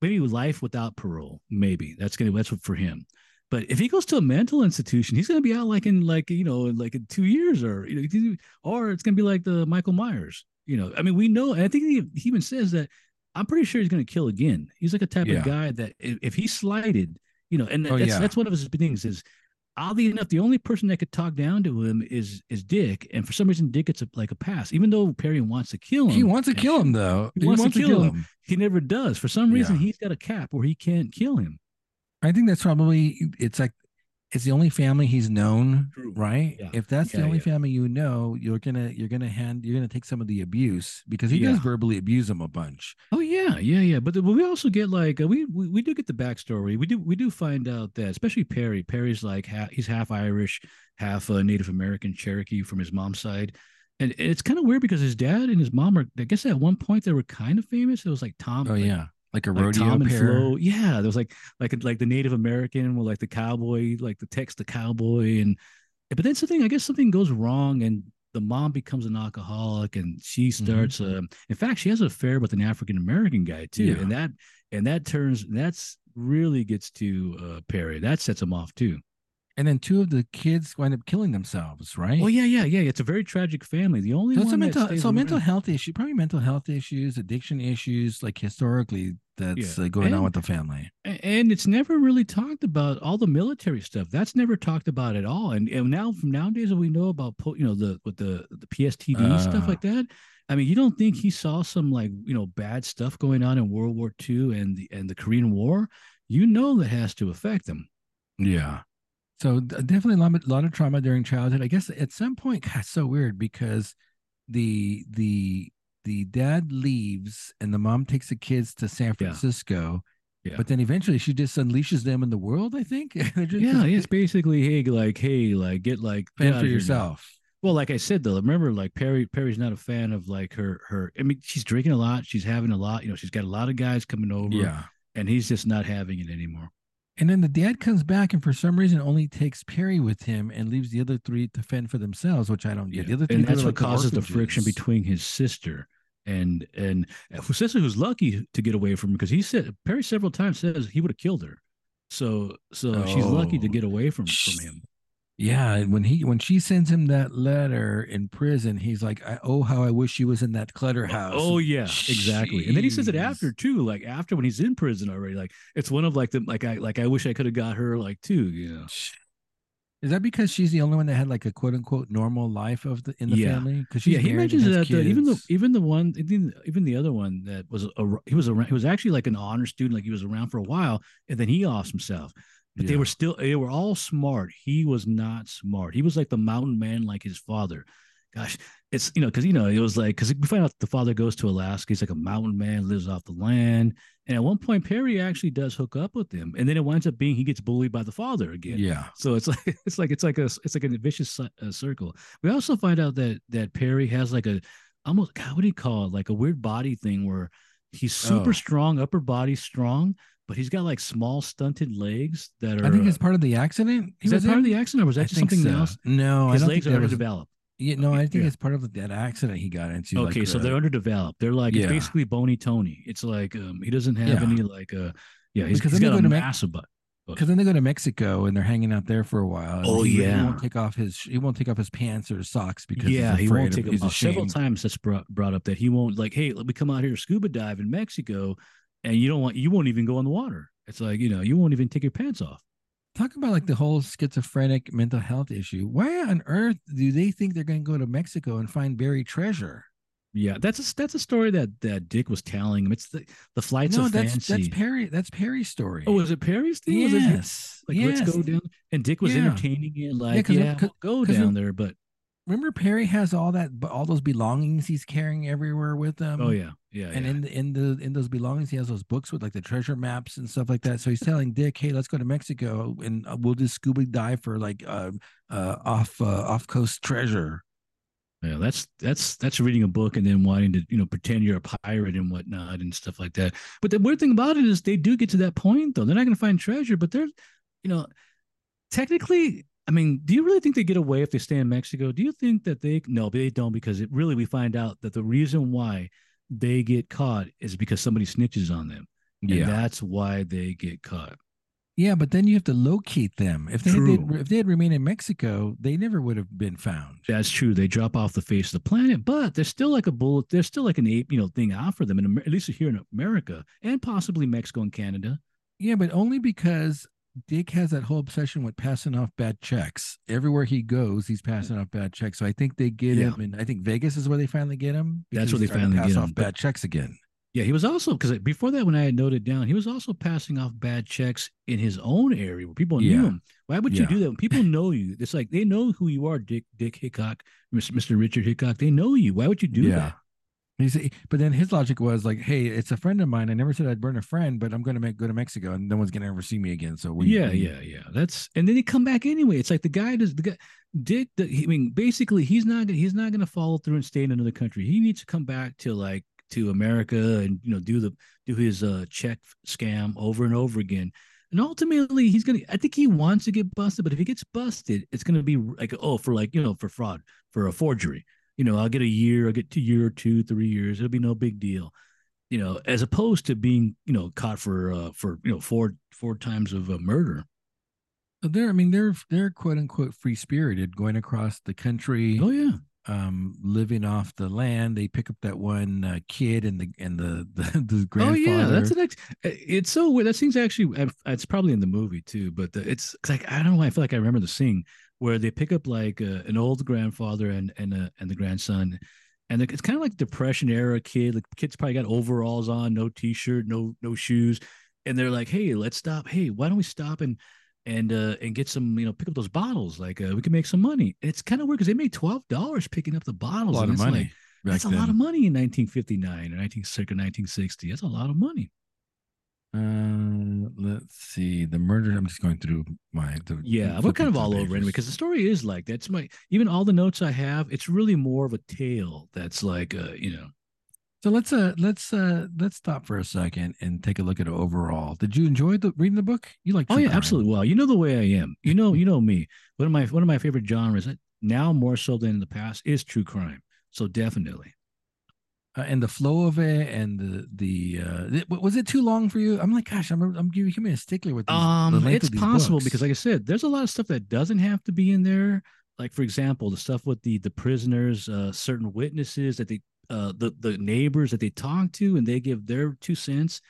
maybe life without parole. Maybe that's gonna that's what for him. But if he goes to a mental institution, he's going to be out like in like you know like in two years or you know, or it's going to be like the Michael Myers. You know, I mean, we know, and I think he, he even says that I'm pretty sure he's going to kill again. He's like a type Yeah. of guy that if, if he's slighted, you know, and Oh, that's yeah. that's one of his things is oddly enough, the only person that could talk down to him is is Dick, and for some reason Dick gets a, like a pass, even though Perry wants to kill him. He wants to kill him though. He wants to kill him. He never does. For some reason, Yeah. he's got a cap where he can't kill him. I think that's probably it's like it's the only family he's known, True. right? Yeah. If that's the only yeah. family you know, you're gonna you're gonna hand you're gonna take some of the abuse because he does verbally abuse him a bunch. Oh yeah, yeah, yeah. But, the, but we also get like uh, we, we we do get the backstory. We do we do find out that especially Perry. Perry's like he's half Irish, half uh, Native American Cherokee from his mom's side, and it's kind of weird because his dad and his mom are. I guess at one point they were kind of famous. It was like Tom. Oh like, yeah, like a like rodeo Tom and. Flo. Yeah, there was like like like the Native American with like the cowboy, like the Tex the cowboy, and but then something I guess something goes wrong and the mom becomes an alcoholic and she Mm-hmm. starts. Uh, in fact, she has an affair with an African American guy too, Yeah. and that and that turns that's really gets to uh, Perry. That sets him off too. And then two of the kids wind up killing themselves, right? Oh yeah, yeah, yeah. It's a very tragic family. The only So one mental so mental around- health issue, probably mental health issues, addiction issues, like historically that's Yeah. uh, going on with the family. And it's never really talked about all the military stuff that's never talked about at all and, and now from nowadays that we know about you know the with the the pstd stuff Uh. like that i mean you don't think he saw some like you know bad stuff going on in world war ii and the and the korean war you know that has to affect him Yeah. So definitely a lot, of- lot of trauma during childhood. I guess at some point, God, so weird because the the the dad leaves and the mom takes the kids to San Francisco. Yeah. But then eventually she just unleashes them in the world, I think. Just- yeah it's basically hey like hey like get like fend for yourself. Well, like I said though, remember like Perry Perry's not a fan of like her her I mean she's drinking a lot, she's having a lot, you know, she's got a lot of guys coming over Yeah. and he's just not having it anymore. And then the dad comes back and for some reason only takes Perry with him and leaves the other three to fend for themselves, which I don't get. The other three and that's what like, causes the friction between his sister and and uh, who sister who's lucky to get away from him because he said Perry several times says he would have killed her. So so she's lucky to Oh. get away from from him. Yeah, when he when she sends him that letter in prison, he's like, I, "Oh, how I wish she was in that clutter house." Oh yeah, exactly. And then he says it after too, like after when he's in prison already. Like it's one of like the like I like I wish I could have got her like too. You know. Is that because she's the only one that had like a quote unquote normal life of the in the Yeah. family? Because yeah, he mentions that uh, even the even the one even, even the other one that was a he was around he was actually like an honor student, like he was around for a while, and then he offs himself. But they were still they were all smart. He was not smart. He was like the mountain man, like his father. Gosh, it's you know because you know it was like because we find out the father goes to Alaska. He's like a mountain man, lives off the land, and at one point Perry actually does hook up with him, and then it winds up being he gets bullied by the father again. yeah, So it's like it's like it's like a it's like a vicious uh, circle. We also find out that that Perry has like a almost God, what do you call it? Like a weird body thing where he's super Oh. strong, upper body strong, but he's got like small stunted legs that are. I think it's part of the accident. he is that part of the accident or was that I just something so. else? No, His I don't legs think are underdeveloped. Yeah, no, I think Yeah. it's part of that accident he got into. Okay, like so the- they're underdeveloped. They're like it's basically bony Tony. It's like um he doesn't have Yeah. any like uh yeah he's, Because he's got a go to massive butt. because then they go to Mexico and they're hanging out there for a while. Oh, he, he yeah. won't take off his he won't take off his pants or his socks because yeah, he's he won't of- take them he's off. Several times that's brought, brought up that he won't like, hey, let me come out here scuba dive in Mexico, and you don't want you won't even go in the water. It's like you know you won't even take your pants off. Talk about like the whole schizophrenic mental health issue. Why on earth do they think they're going to go to Mexico and find buried treasure? Yeah, that's a that's a story that that Dick was telling him. It's the the flights no, of that's fancy. that's Perry. That's Perry's story. oh, was it Perry's thing? Was it yes, like yes. let's go down? And Dick was Yeah. entertaining it, like yeah, 'cause- we'll go down there. But Remember, Perry has all that, all those belongings he's carrying everywhere with him. oh yeah, yeah, And yeah. in the, in the in those belongings, he has those books with like the treasure maps and stuff like that. So he's telling Dick, "Hey, let's go to Mexico and uh, we'll just scuba dive for like uh, uh, off uh, off coast treasure." Yeah, that's that's that's reading a book and then wanting to you know pretend you're a pirate and whatnot and stuff like that. But the weird thing about it is they do get to that point though. They're not going to find treasure, but they're, you know, technically. I mean, do you really think they get away if they stay in Mexico? Do you think that they no, they don't because it really we find out that the reason why they get caught is because somebody snitches on them, and Yeah, that's why they get caught. Yeah, but then you have to locate them. If they True. if they had remained in Mexico, they never would have been found. That's true. They drop off the face of the planet, but there's still like a bullet. There's still like an ape, you know, thing out for them, in, at least here in America and possibly Mexico and Canada. Yeah, but only because Dick has that whole obsession with passing off bad checks. Everywhere he goes, he's hmm. passing off bad checks. So I think they get Yeah. him, and I think Vegas is where they finally get him. That's where they he's starting to finally pass get off him, bad but- checks again. Yeah, he was also because before that, when I had noted down, he was also passing off bad checks in his own area where people Yeah. knew him. Why would you do that? When people know you, it's like they know who you are, Dick Dick Hickock, Mr. Richard Hickock. They know you. Why would you do yeah. That? He's, but then his logic was like, "Hey, it's a friend of mine. I never said I'd burn a friend, but I'm going to make, go to Mexico, and no one's going to ever see me again." So we, yeah, we- yeah, yeah. That's and then he come back anyway. It's like the guy does the guy Dick. The, I mean, basically, he's not he's not gonna follow through and stay in another country. He needs to come back to like to America and you know do the do his uh check scam over and over again. And ultimately, he's gonna. I think he wants to get busted, but if he gets busted, it's gonna be like oh for like you know for fraud for a forgery. You know, I'll get a year, I'll get two year, two, three years. It'll be no big deal you know, as opposed to being, you know, caught for uh for you know four four times of a murder. they're. I mean, they're they're quote unquote free spirited, going across the country. Oh yeah, um living off the land they pick up that one uh, kid and the and the the, the oh yeah. That's an ex- it's so weird. That scene's actually uh, it's probably in the movie too, but the, it's it's like I don't know. why I feel like I remember the scene where they pick up like uh, an old grandfather and and uh, and the grandson. And it's kind of like depression era kid. Like kid's probably got overalls on, no t-shirt, no no shoes, and they're like, "Hey, let's stop. Hey, why don't we stop and and uh and get some, you know, pick up those bottles. Like uh, we can make some money." It's kind of weird because they made twelve dollars picking up the bottles. a lot of money like, that's a lot of money in 1959 or 19 circa 1960. That's a lot of money. Uh let's see the murder i'm just going through my the, Yeah, we're kind of all over anyway because the story is like that's my even all the notes I have. It's really more of a tale that's like uh you know. So let's uh let's uh let's stop for a second and take a look at it overall. Did you enjoy the reading the book? You like oh yeah absolutely. Well you know the way I am. You know you know me. One of my one of my favorite genres uh, now more so than in the past is true crime. So definitely uh, and the flow of it and the the uh was it too long for you i'm like gosh i'm i'm becoming a stickler with these, the Um, length it's possible books. because, like I said, there's a lot of stuff that doesn't have to be in there. Like, for example, the stuff with the the prisoners, uh, certain witnesses that they, uh, the the neighbors that they talk to, and they give their two cents.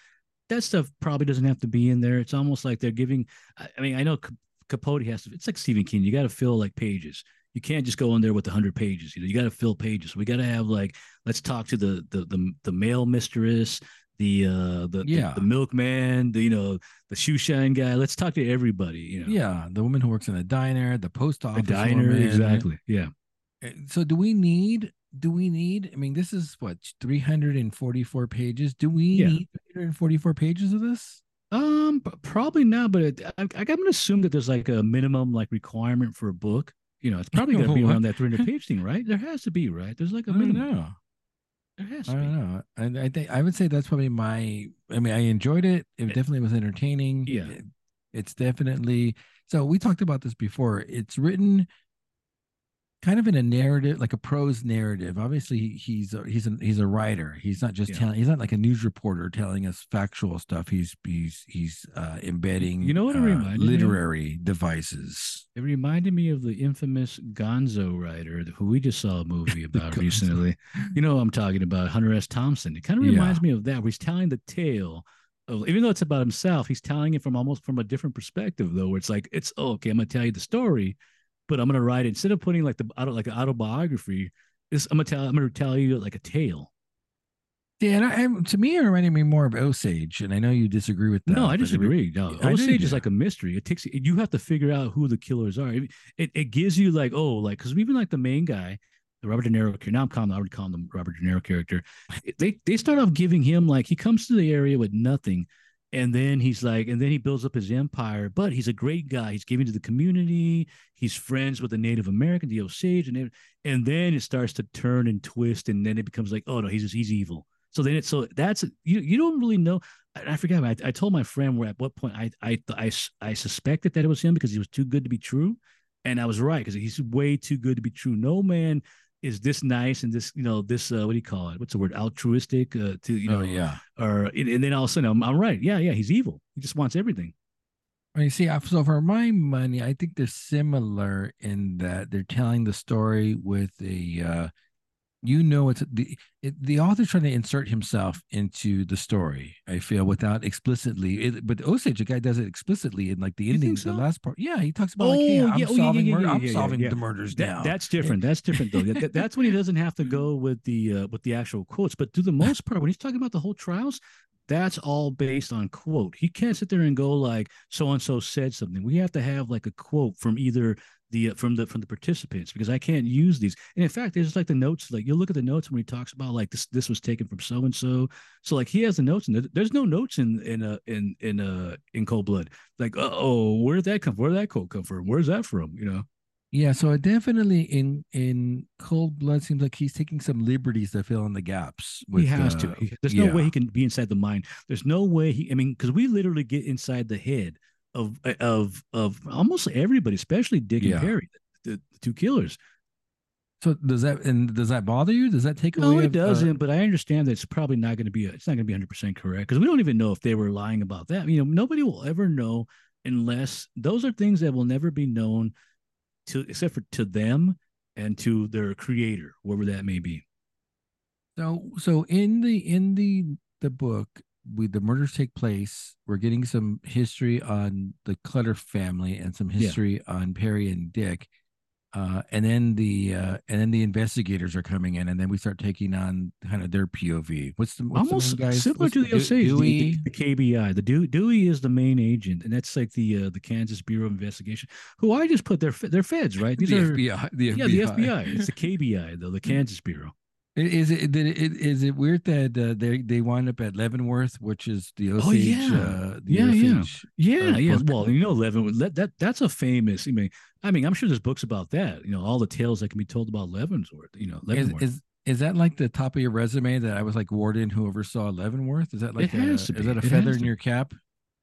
That stuff probably doesn't have to be in there. It's almost like they're giving. I, I mean, I know Cap- Capote has to. It's like Stephen King. You got to fill like pages. You can't just go in there with the hundred pages. You know, you got to fill pages. We got to have like, let's talk to the the the, the male mistress, the uh the, Yeah. the the milkman, the you know the shoe shine guy. Let's talk to everybody. You know, yeah the woman who works in the diner the post office diner woman. exactly. Yeah. Uh, so do we need do we need i mean this is what 344 pages do we Yeah. need 344 pages of this Um, probably not, but it, I, I'm gonna assume that there's like a minimum like requirement for a book. You know, it's probably gonna be around that 300 page thing, right? There has to be, right? There's like i a don't minimum. know There has i to be. don't know and i think i would say that's probably my i mean i enjoyed it it eh. definitely was entertaining Yeah. It- it's definitely so we talked about this before it's written kind of in a narrative like a prose narrative obviously he's a, he's a he's a writer he's not just Yeah. telling he's not like a news reporter telling us factual stuff he's he's he's uh embedding You know what it uh, reminded me literary devices It reminded me of the infamous Gonzo writer who we just saw a movie about recently. You know, I'm talking about Hunter S. Thompson. It kind of Yeah. reminds me of that. Where he's telling the tale. Of, even though it's about himself, he's telling it from almost from a different perspective, though. Where it's like, it's oh, okay. I'm gonna tell you the story, but I'm gonna write instead of putting like the auto like an autobiography. This I'm gonna tell. I'm gonna tell you like a tale. yeah and I, I- to me it reminded me more of osage and i know you disagree with that No, I but it re- disagree. No, I Osage is like a mystery. It takes you have to figure out who the killers are. It it, it gives you like oh like because even like the main guy, the Robert De Niro character. Now I'm calling I already calling him the Robert De Niro character. They they start off giving him like he comes to the area with nothing, and then he's like and then he builds up his empire. But he's a great guy. He's giving to the community. He's friends with the Native American, the Osage, and and then it starts to turn and twist, and then it becomes like oh no he's just he's evil. So then it's so that's you you don't really know. I, I forget. I, I told my friend where at what point I I I I suspected that it was him because he was too good to be true, and I was right because he's way too good to be true. No man is this nice and this you know this uh, what do you call it? What's the word? Altruistic uh, to you know oh yeah or and then all of a sudden I'm, I'm right. Yeah yeah he's evil. He just wants everything. I mean, see, so for my money, I think they're similar in that they're telling the story with a uh, you know it's the it, the author's trying to insert himself into the story i feel without explicitly it, but osage the guy does it explicitly in like the ending so? the last part yeah he talks about oh, like hey, i'm yeah, solving yeah, yeah, murder i'm solving the murders that, now that's different that's different though that, that's when he doesn't have to go with the uh, with the actual quotes but to the most part when he's talking about the whole trials that's all based on quote. He can't sit there and go like so and so said something. We have to have like a quote from either the uh, from the from the participants because I can't use these. And in fact, there's like the notes. Like you look at the notes when he talks about like this this was taken from so and so. So like he has the notes and there's no notes in in uh, in in uh in cold blood. Like oh, where did that come? Where did that quote come from? Where's that from? You know. Yeah, so i definitely in in Cold Blood seems like he's taking some liberties to fill in the gaps. With, he has uh, to. He, there's yeah. no way he can be inside the mind. There's no way he. I mean, because we literally get inside the head of of of almost everybody, especially Dick yeah. and Perry, the, the, two killers. So does that and does that bother you? Does that take no, away? No, it doesn't. Uh, but I understand that it's probably not going to be. It's not going to be 100 percent correct because we don't even know if they were lying about that. You know, nobody will ever know unless those are things that will never be known to except for to them and to their creator, whoever that may be. So, so in the in the the book, we the murders take place. We're getting some history on the Clutter family and some history yeah. on Perry and Dick. Uh, and then the uh, and then the investigators are coming in, and then we start taking on kind of their POV. What's the what's almost the similar what's to the, Osage, Dewey? The, the, KBI. The Dewey, Dewey is the main agent, and that's like the uh, the Kansas Bureau of Investigation, who I just put their their feds right. These the are FBI. The FBI. yeah, the FBI. It's the KBI though, the Kansas Bureau. Is it, is it weird that uh, they they wind up at Leavenworth, which is the Osage? Oh, yeah, uh, yeah, Osage, yeah, yeah, uh, yeah. Well, you know, Leavenworth. That, that that's a famous. I mean, I mean, I'm sure there's books about that. You know, all the tales that can be told about Leavenworth. You know, Leavenworth. Is, is, is that like the top of your resume that I was like warden who oversaw Leavenworth? Is that like a, is that a it feather in your cap?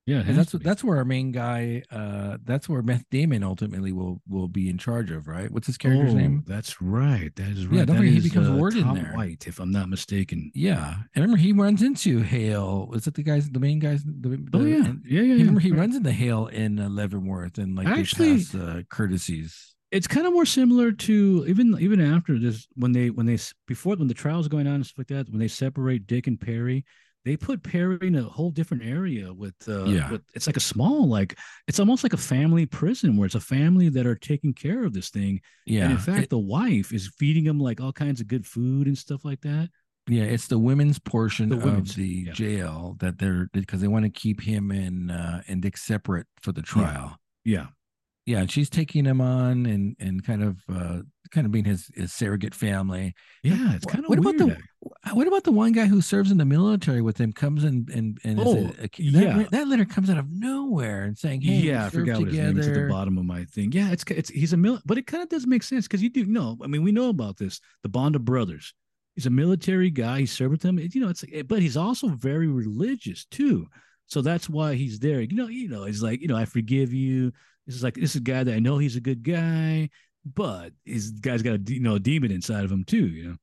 Yeah, that's that's where our main guy. Uh, that's where Matt Damon ultimately will will be in charge of, right? What's his character's oh, name? That's right. That is right. Yeah, don't forget he becomes uh, warden Tom there. White, if I'm not mistaken. Yeah, and remember he runs into Hale. Is that the guys, the main guys? The, the, oh yeah, and, yeah, yeah. Remember yeah. he runs into Hale in uh, Leavenworth and like actually pass, uh, courtesies. It's kind of more similar to even even after this when they when they before when the trials going on and stuff like that when they separate Dick and Perry they put Perry in a whole different area with uh yeah. With, it's like a small like it's almost like a family prison where it's a family that are taking care of this thing. Yeah. And in fact, it, the wife is feeding him like all kinds of good food and stuff like that. Yeah, it's the women's portion the women's, of the yeah. jail that they're because they want to keep him and uh and Dick separate for the trial. Yeah yeah, and she's taking him on and and kind of uh kind of being his his surrogate family. Yeah, it's kind of what weird. about the uh, what about the one guy who serves in the military with him comes in and and oh, a, a, yeah that, that, letter comes out of nowhere and saying hey yeah I forgot together. what his name is at the bottom of my thing yeah it's it's he's a mil but it kind of does make sense because you do know I mean we know about this the Band of Brothers he's a military guy he served with them it, you know it's eh, but he's also very religious too so that's why he's there you know you know he's like you know I forgive you this is like this is a guy that I know he's a good guy, but his guy's got a you know a demon inside of him too. You know.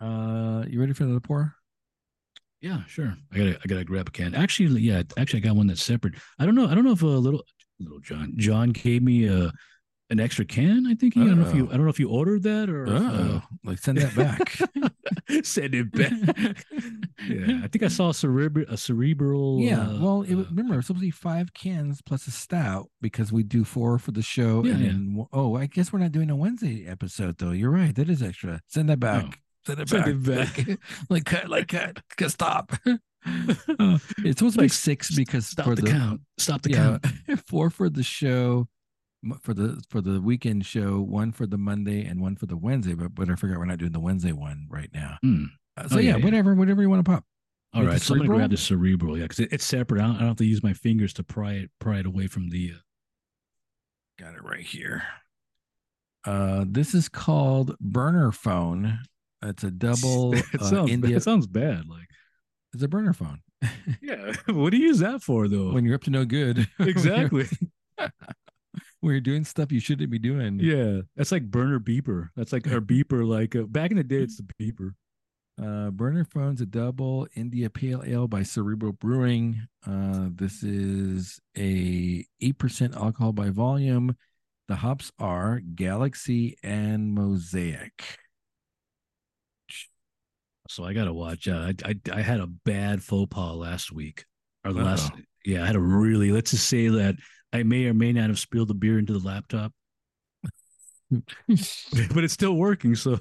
Uh, you ready for the pour? Yeah, sure. I gotta I gotta grab a can. Actually, yeah, actually I got one that's separate. I don't know. I don't know if a little little John John gave me a an extra can. I think I don't know if you I don't know if you ordered that or uh, like send that back. send it back. yeah, I think I saw a cerebral a cerebral. Yeah, uh, well, it, uh, remember it's supposed to be five cans plus a stout because we do four for the show. Yeah, and yeah. then oh, I guess we're not doing a Wednesday episode though. You're right. That is extra. Send that back. No. Send it Send back. it back. like cut, like cut. Stop. It's supposed to be six because Stop for the, the, count. Stop the yeah, count. four for the show for the for the weekend show, one for the Monday and one for the Wednesday. But but I forgot we're not doing the Wednesday one right now. Hmm. Uh, so Oh, yeah, yeah, whatever, whatever you want to pop. All right, so I'm gonna grab the cerebral, yeah, because it, it's separate. I don't, I don't have to use my fingers to pry it pry it away from the. Uh, Got it right here. Uh, this is called burner phone. It's a double it uh, sounds India. it sounds bad. Like, It's a burner phone. yeah, what do you use that for though? when you're up to no good. exactly. When you're doing stuff you shouldn't be doing. yeah, that's like burner beeper. That's like our beeper. Like uh, back in the day, it's the beeper. Uh, Burner Phone's a double India Pale Ale by Cerebral Brewing. Uh, this is a eight percent alcohol by volume. The hops are Galaxy and Mosaic. So I gotta watch. Uh, I, I I had a bad faux pas last week or the last. Uh-oh. Yeah, I had a really. Let's just say that I may or may not have spilled the beer into the laptop, but it's still working. So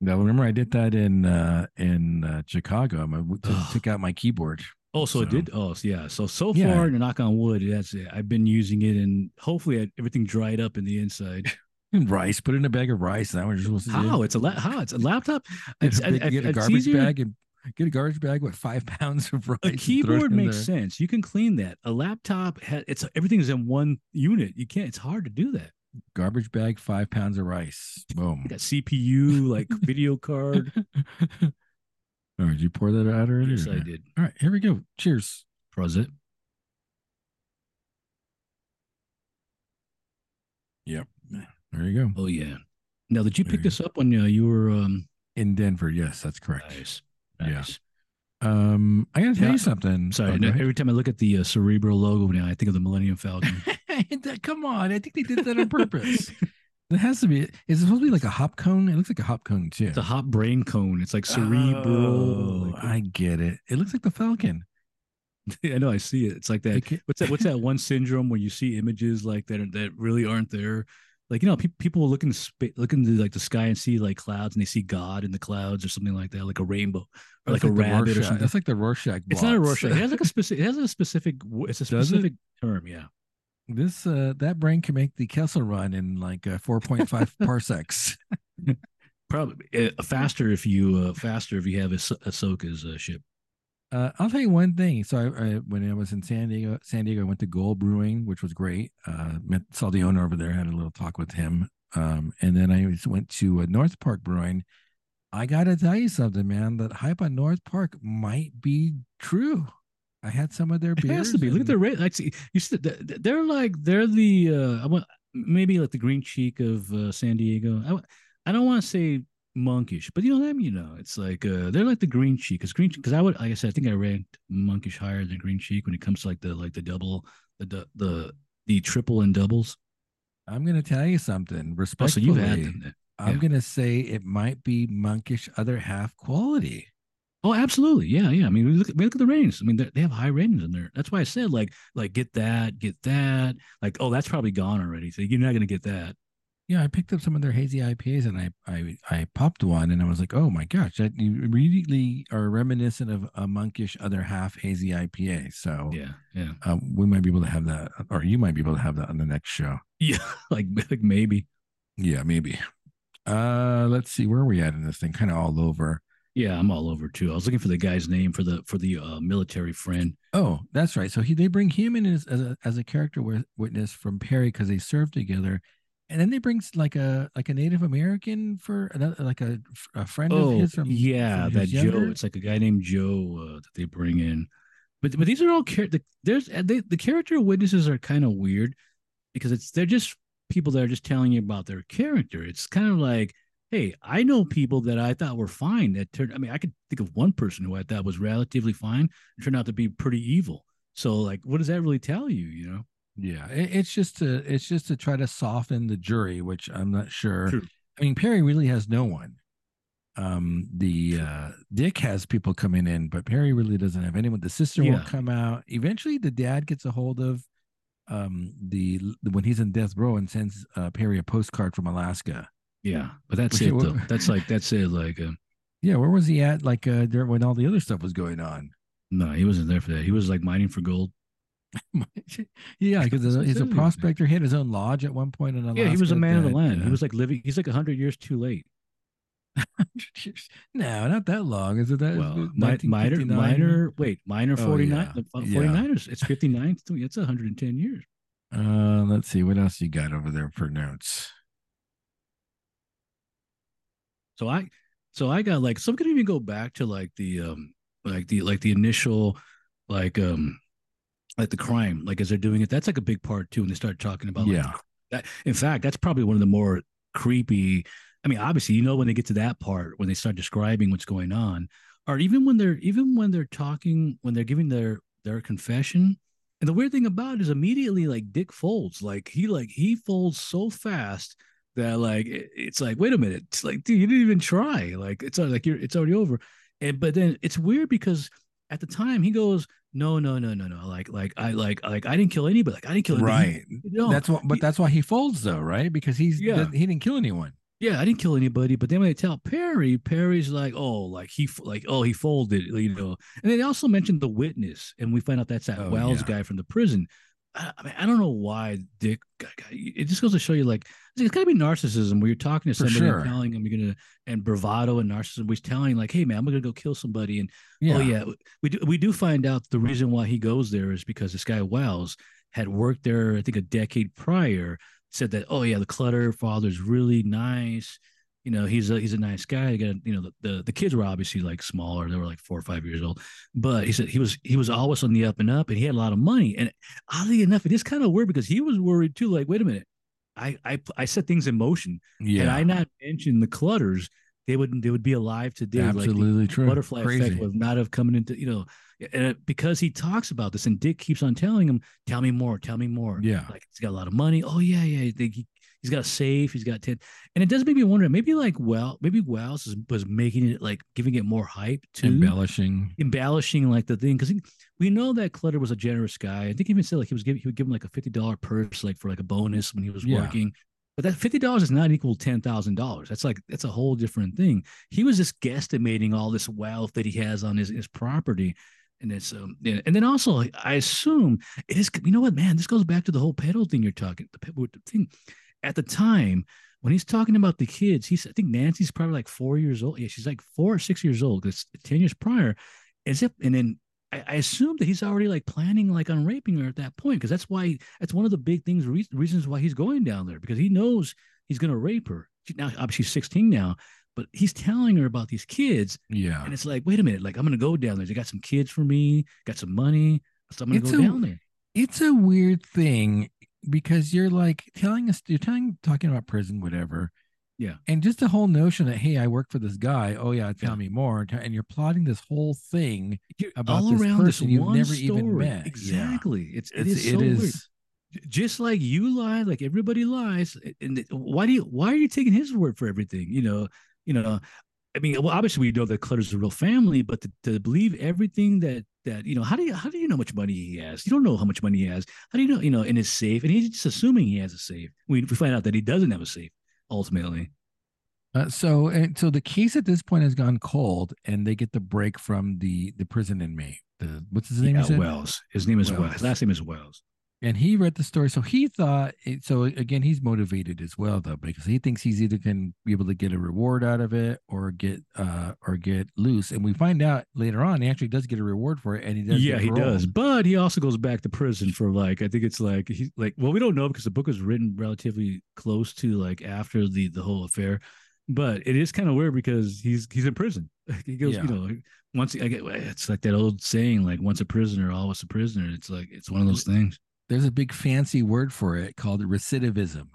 Now remember I did that in uh in uh, Chicago. I w- t- Ugh. took out my keyboard. Oh, so, it did. Oh, yeah. So so Yeah. far, knock on wood, that's it. I've been using it, and hopefully, I, everything dried up in the inside. Rice, put it in a bag of rice. That what you're supposed to do? How? It's a la- how? It's a laptop. Get It's, a, big- I- I- get a garbage bag and get a garbage bag with five pounds of rice. A and throw it keyboard makes there. sense. You can clean that. A laptop, it's everything's in one unit. You can't. It's hard to do that. Garbage bag, five pounds of rice. Boom. Got CPU, like video card. All right, did you pour that out already? yes, or I did. All right, here we go. Cheers. Prosit. Yep. There you go. Oh yeah. Now, did you There pick you this up when uh, you were um? In Denver, yes, that's correct. Nice. Yeah. Um, I gotta tell Yeah, you something. Sorry. Oh, no, every time I look at the uh, Cerebral logo now, I think of the Millennium Falcon. Come on, I think they did that on purpose. It has to be. Is it supposed to be like a hop cone? It looks like a hop cone too. it's a hop brain cone. It's like cerebral. Oh, like- I get it. It looks like the Falcon. I know. I see it. It's like that. What's that? What's that one syndrome where you see images like that that really aren't there? Like you know, pe- people look in spa- look into like the sky and see like clouds, and they see God in the clouds or something like that, like a rainbow or like That's a rabbit or something. That's like the Rorschach. It's not a. Rorschach. It has like a specific. It has a specific. It's a specific term. Yeah. This uh that brain can make the Kessel run in like uh, 4.5 parsecs. Probably uh, faster if you uh, faster if you have Ahs- Ahsoka's uh, ship. Uh, I'll tell you one thing. So I, I, when I was in San Diego, San Diego, I went to Gold Brewing, which was great. Uh, met saw the owner over there, had a little talk with him. Um, and then I went to uh, North Park Brewing. I gotta tell you something, man. That hype on North Park might be true. I had some of their beers. It has to be. Look at and- their rate. Like, see, you see, th- they're like they're the uh, I want maybe like the green cheek of uh, San Diego. I, I don't want to say monkish, but you know them. You know, it's like uh, they're like the green cheek. Because green because I would like I said, I think I ranked monkish higher than green cheek when it comes to like the like the double the the the, the triple and doubles. I'm gonna tell you something. Oh, so Respectfully, you've had them. Then. I'm gonna say it might be monkish other half quality. Oh, absolutely. Yeah, yeah. I mean, we look, we look at the ratings. I mean, they they have high ratings in there. That's why I said like, like get that, get that. Like, oh, that's probably gone already. So you're not gonna get that. Yeah, I picked up some of their hazy IPAs and I I I popped one and I was like, oh my gosh, that you immediately are reminiscent of a monkish other half hazy IPA. So Yeah, yeah, uh, we might be able to have that, or you might be able to have that on the next show. yeah. like, like maybe. Yeah, maybe. Uh, let's see where are we at in this thing. Kind of all over. Yeah, I'm all over too. I was looking for the guy's name for the for the uh, military friend. Oh, that's right. So he they bring him in as, as a as a character witness from Perry because they served together, and then they bring like a like a Native American for another like a, a friend of Oh, his from yeah, from that his Joe. It's like a guy named Joe uh, that they bring in. But but these are all char- the, there's uh, they, the character witnesses are kind of weird because it's they're just people that are just telling you about their character. It's kind of like, hey, I know people that I thought were fine that turned. I mean, I could think of one person who I thought was relatively fine and turned out to be pretty evil. So like, what does that really tell you? You know? Yeah, it, it's just to it's just to try to soften the jury, which I'm not sure. True. I mean, Perry really has no one. Um, the uh, Dick has people coming in, but Perry really doesn't have anyone. The sister Yeah. won't come out. Eventually, the dad gets a hold of um the when he's in death row and sends uh, Perry a postcard from Alaska. Yeah, but that's Okay, it though. That's like that's it. Like, uh, Yeah, where was he at? Like uh, during when all the other stuff was going on. no, he wasn't there for that. He was like mining for gold. yeah, because he's a- prospector. He had his own lodge at one point in Alaska. Yeah, he was a man of the that, land. He uh, was like living. He's like hundred years too late. no, not that long. Is it that? Well, is it mi- miner, miner. Wait, miner forty yeah. nine. Yeah. Forty nine. It's fifty nine. It's one hundred and ten years. Uh, let's see what else you got over there for notes. So I, so I got like. So I'm gonna even go back to like the um, like the like the initial, like um, like the crime. Like as they're doing it, that's like a big part too. When they start talking about like, yeah, that. In fact, that's probably one of the more creepy I mean, obviously, you know when they get to that part when they start describing what's going on, or even when they're even when they're talking when they're giving their their confession. And the weird thing about it is immediately like Dick folds, like he like he folds so fast that like it's like wait a minute, it's like dude, you didn't even try, like it's like you're it's already over. And but then it's weird because at the time he goes no no no no no. Like like i like like i didn't kill anybody. Like i didn't kill anybody. right. No, that's what but that's why he folds though right? Because he's yeah. he didn't kill anyone. Yeah i didn't kill anybody but then when they tell perry perry's like oh like he like oh he folded you know. And they also mentioned the witness and we find out that's that oh, wells yeah. guy from the prison. I, I mean, I don't know why Dick. It just goes to show you, like, it's got to be narcissism where you're talking to somebody sure. and telling them you're gonna, and bravado and narcissism. We're telling, like, hey man, I'm gonna go kill somebody, and oh, yeah. oh yeah, we do we do find out the reason why he goes there is because this guy Wells had worked there, I think, a decade prior. Said that, oh yeah, the clutter father's really nice you know he's a he's a nice guy. Got you know the, the, the kids were obviously like smaller; they were like four or five years old. But he said he was he was always on the up and up, and he had a lot of money. And oddly enough, it is kind of weird because he was worried too. Like, wait a minute, I I I set things in motion. Yeah, and I not mention the clutters. They would they would be alive today. Absolutely like true. Butterfly Crazy. effect would not have come into you know and uh, because he talks about this and Dick keeps on telling him, tell me more, tell me more. Yeah. Like he's got a lot of money. Oh yeah, yeah. He, He's got a safe. He's got 10. And it does make me wonder, maybe like, well, maybe Wells was making it like giving it more hype to Embellishing. Embellishing like the thing. Because we know that Clutter was a generous guy. I think he even said like he was giving, he would give him like a $50 purse, like for like a bonus when he was yeah. working. But that fifty dollars is not equal ten thousand dollars. That's like that's a whole different thing. He was just guesstimating all this wealth that he has on his, his property, and it's um and then also I assume it is you know what man this goes back to the whole pedo thing you're talking the pedo thing at the time when he's talking about the kids, he's I think Nancy's probably like four years old. Yeah, she's like four or six years old because ten years prior. As if and then I, I assume that he's already like planning like on raping her at that point because that's why that's one of the big things re- reasons why he's going down there because he knows he's gonna rape her. She, now obviously she's 16 now, but he's telling her about these kids. Yeah. And it's like, wait a minute, like I'm gonna go down there. They got some kids for me, got some money. So I'm gonna it's go a, down there. It's a weird thing because you're like telling us you're telling talking about prison whatever yeah and just the whole notion that hey i work for this guy oh yeah tell yeah. me more and you're plotting this whole thing about all this around person this you've never story. even met exactly yeah. it's it it's, is it so is weird. just like you lie like everybody lies and why do you why are you taking his word for everything you know you know I mean, well, obviously we know that Clutter's is a real family, but to, to believe everything that that you know, how do you how do you know how much money he has? You don't know how much money he has. How do you know? You know, in his safe, and he's just assuming he has a safe. We we find out that he doesn't have a safe ultimately. Uh, so and so the case at this point has gone cold, and they get the break from the the prison inmate. The what's his name? Yeah, Wells. His name is Wells. Wells. His last name is Wells and he read the story so he thought so again he's motivated as well though because he thinks he's either going to be able to get a reward out of it or get uh or get loose and we find out later on he actually does get a reward for it and he does yeah he does but he also goes back to prison for like i think it's like he like well we don't know because the book was written relatively close to like after the the whole affair but it is kind of weird because he's he's in prison. He goes yeah. you know once I get it's like that old saying like once a prisoner always a prisoner. It's like it's one of those things there's a big fancy word for it called recidivism.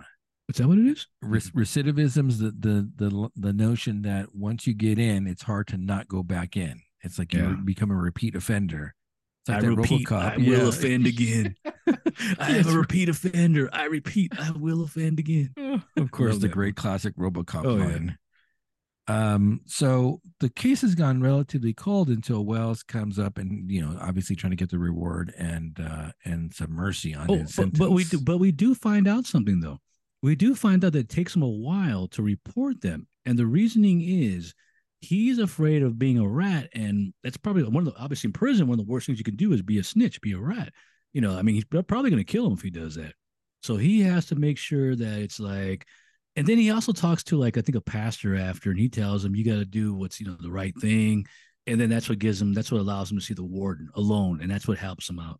Is that what it is? Re- recidivism is the, the the the notion that once you get in, it's hard to not go back in. It's like yeah. you become a repeat offender. Like I repeat, RoboCop. I yeah. will offend again. I am a repeat offender. I repeat, I will offend again. Of course, the great classic RoboCop oh, line. Um, so the case has gone relatively cold until Wells comes up and you know, obviously trying to get the reward and uh and some mercy on oh, his but, but, we do but we do find out something though. We do find out that it takes him a while to report them. And the reasoning is he's afraid of being a rat. And that's probably one of the obviously in prison, one of the worst things you can do is be a snitch, be a rat. You know, I mean, he's probably gonna kill him if he does that. So he has to make sure that it's like and then he also talks to like I think a pastor after, and he tells him you got to do what's you know the right thing, and then that's what gives him that's what allows him to see the warden alone, and that's what helps him out.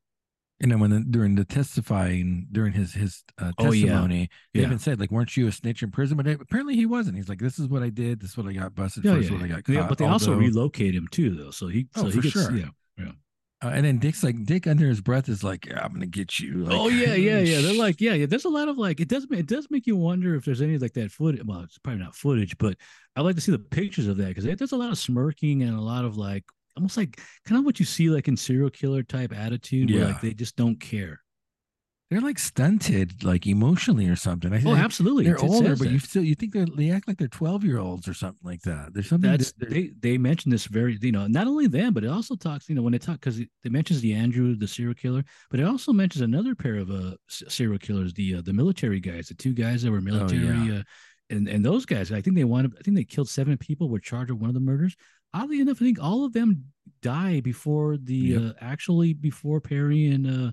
And then when the, during the testifying during his his uh, testimony, oh, yeah. they yeah. even said like, "Weren't you a snitch in prison?" But apparently he wasn't. He's like, "This is what I did. This is what I got busted yeah, for. This yeah. what I got caught." but they Although, also relocate him too, though. So he, oh, so he gets, sure. yeah, yeah. Uh, and then Dick's like Dick under his breath is like, yeah, I'm gonna get you. Like, oh yeah, yeah, yeah. They're like, yeah, yeah. There's a lot of like, it does it does make you wonder if there's any like that footage. Well, it's probably not footage, but I like to see the pictures of that because there's a lot of smirking and a lot of like almost like kind of what you see like in serial killer type attitude, where Yeah. like they just don't care. They're like stunted, like emotionally or something. I Oh, think absolutely. they're It- older, but that. you still you think they they act like they're 12 year olds or something like that. There's something that's that- they they mentioned this very you know not only them but it also talks you know when they talk because it, it mentions the Andrew the serial killer but it also mentions another pair of uh serial killers the uh, the military guys the two guys that were military yeah. uh, and and those guys I think they wanted I think they killed seven people were charged with one of the murders oddly enough I think all of them die before the Yep. uh, actually before Perry and uh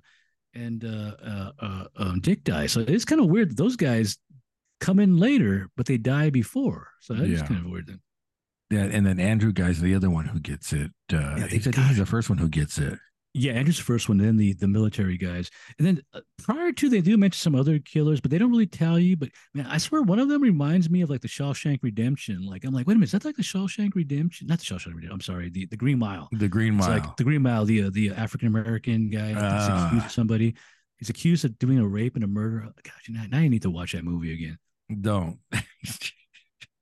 and uh uh, uh um, Dick die so it's kind of weird that those guys come in later but they die before so that's Yeah. kind of weird then. yeah, and then Andrew guy's the other one who gets it. Uh, Yeah, he's, I think he's the first one who gets it. Yeah, Andrew's the first one, then the the military guys, and then uh, prior to they do mention some other killers, but they don't really tell you. But man, I swear one of them reminds me of like the Shawshank Redemption. Like I'm like, wait a minute, is that like the Shawshank Redemption? Not the Shawshank Redemption. I'm sorry, the the Green Mile. The Green It's Mile. like the Green Mile, the uh, the African American guy of somebody. He's accused of doing a rape and a murder. God, you know, now you need to watch that movie again. Don't.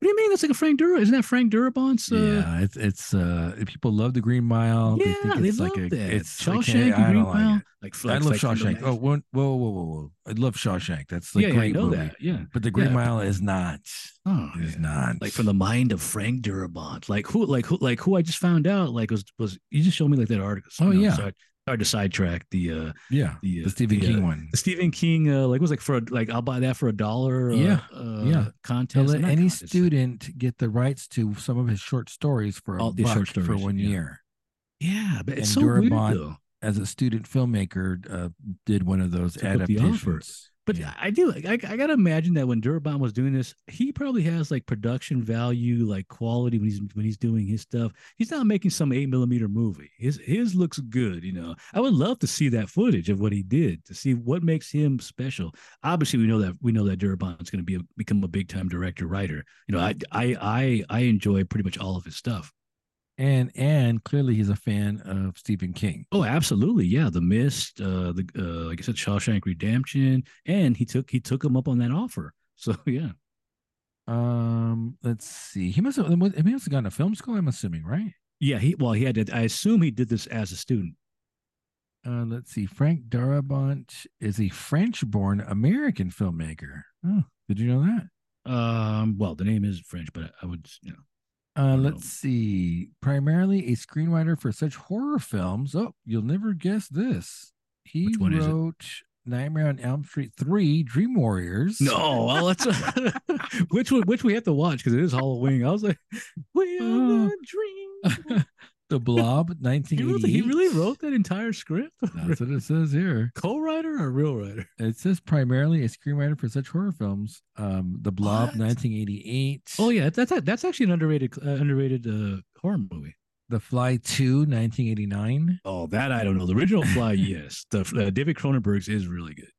What do you mean? That's like a Frank Dura. Isn't that Frank Darabont's? Uh, yeah, it's it's uh people love the Green Mile. yeah, they think they it's love like a that. it's Shawshank like, hey, Green like Mile. it. Like, I love like, Shawshank. Oh, whoa, whoa, whoa, whoa! I love Shawshank. That's like yeah, yeah, I great know movie. that. Yeah. But the Green Yeah. Mile is not. Oh, is yeah. not. like from the mind of Frank Durabont. Like who, like who, like who I just found out. Like was was you just showed me like that article? Oh, you know, yeah. Sorry, sorry to sidetrack the uh yeah the, uh, the Stephen the, King uh, one. the Stephen King uh like was like for a, like I'll buy that for a dollar. Uh, Yeah, uh, yeah. Contest. let any contest, student get the rights to some of his short stories for a All buck short for one yeah. year. Yeah, but it's and so weird though. As a student filmmaker, uh, did one of those Took up the adaptations. But Yeah. I do like I, I gotta imagine that when Darabont was doing this, he probably has like production value, like quality when he's when he's doing his stuff. He's not making some eight millimeter movie. His his looks good, you know. I would love to see that footage of what he did to see what makes him special. Obviously, we know that we know that Darabont's going to be a, become a big time director writer. You know, I I I I enjoy pretty much all of his stuff. And and clearly he's a fan of Stephen King. Oh, absolutely. Yeah, The Mist, uh, the uh, like I said, Shawshank Redemption, and he took he took him up on that offer. So yeah. Um, let's see. He must have. He must have gone to film school. I'm assuming, right? Yeah, he well, he had to. I assume he did this as a student. Uh, let's see. Frank Darabont is a French-born American filmmaker. Oh, did you know that? Um, well, the name is French, but I would, you know, Uh, let's see. Primarily a screenwriter for such horror films. Oh, you'll never guess this. He Which one is it? wrote Nightmare on Elm Street 3, Dream Warriors. no. Well, let's which one, which we have to watch because it is Halloween. I was like, we are Oh. the dream. The Blob, he, wrote, 1988. he really wrote that entire script. That's what it says here. Co-writer or real writer? It says primarily a screenwriter for such horror films. Um, The Blob, What? 1988. Oh yeah, that's that's actually an underrated uh, underrated uh, horror movie. The Fly 2, 1989. Oh, that I don't know. The original Fly, yes. The uh, David Cronenberg's is really good.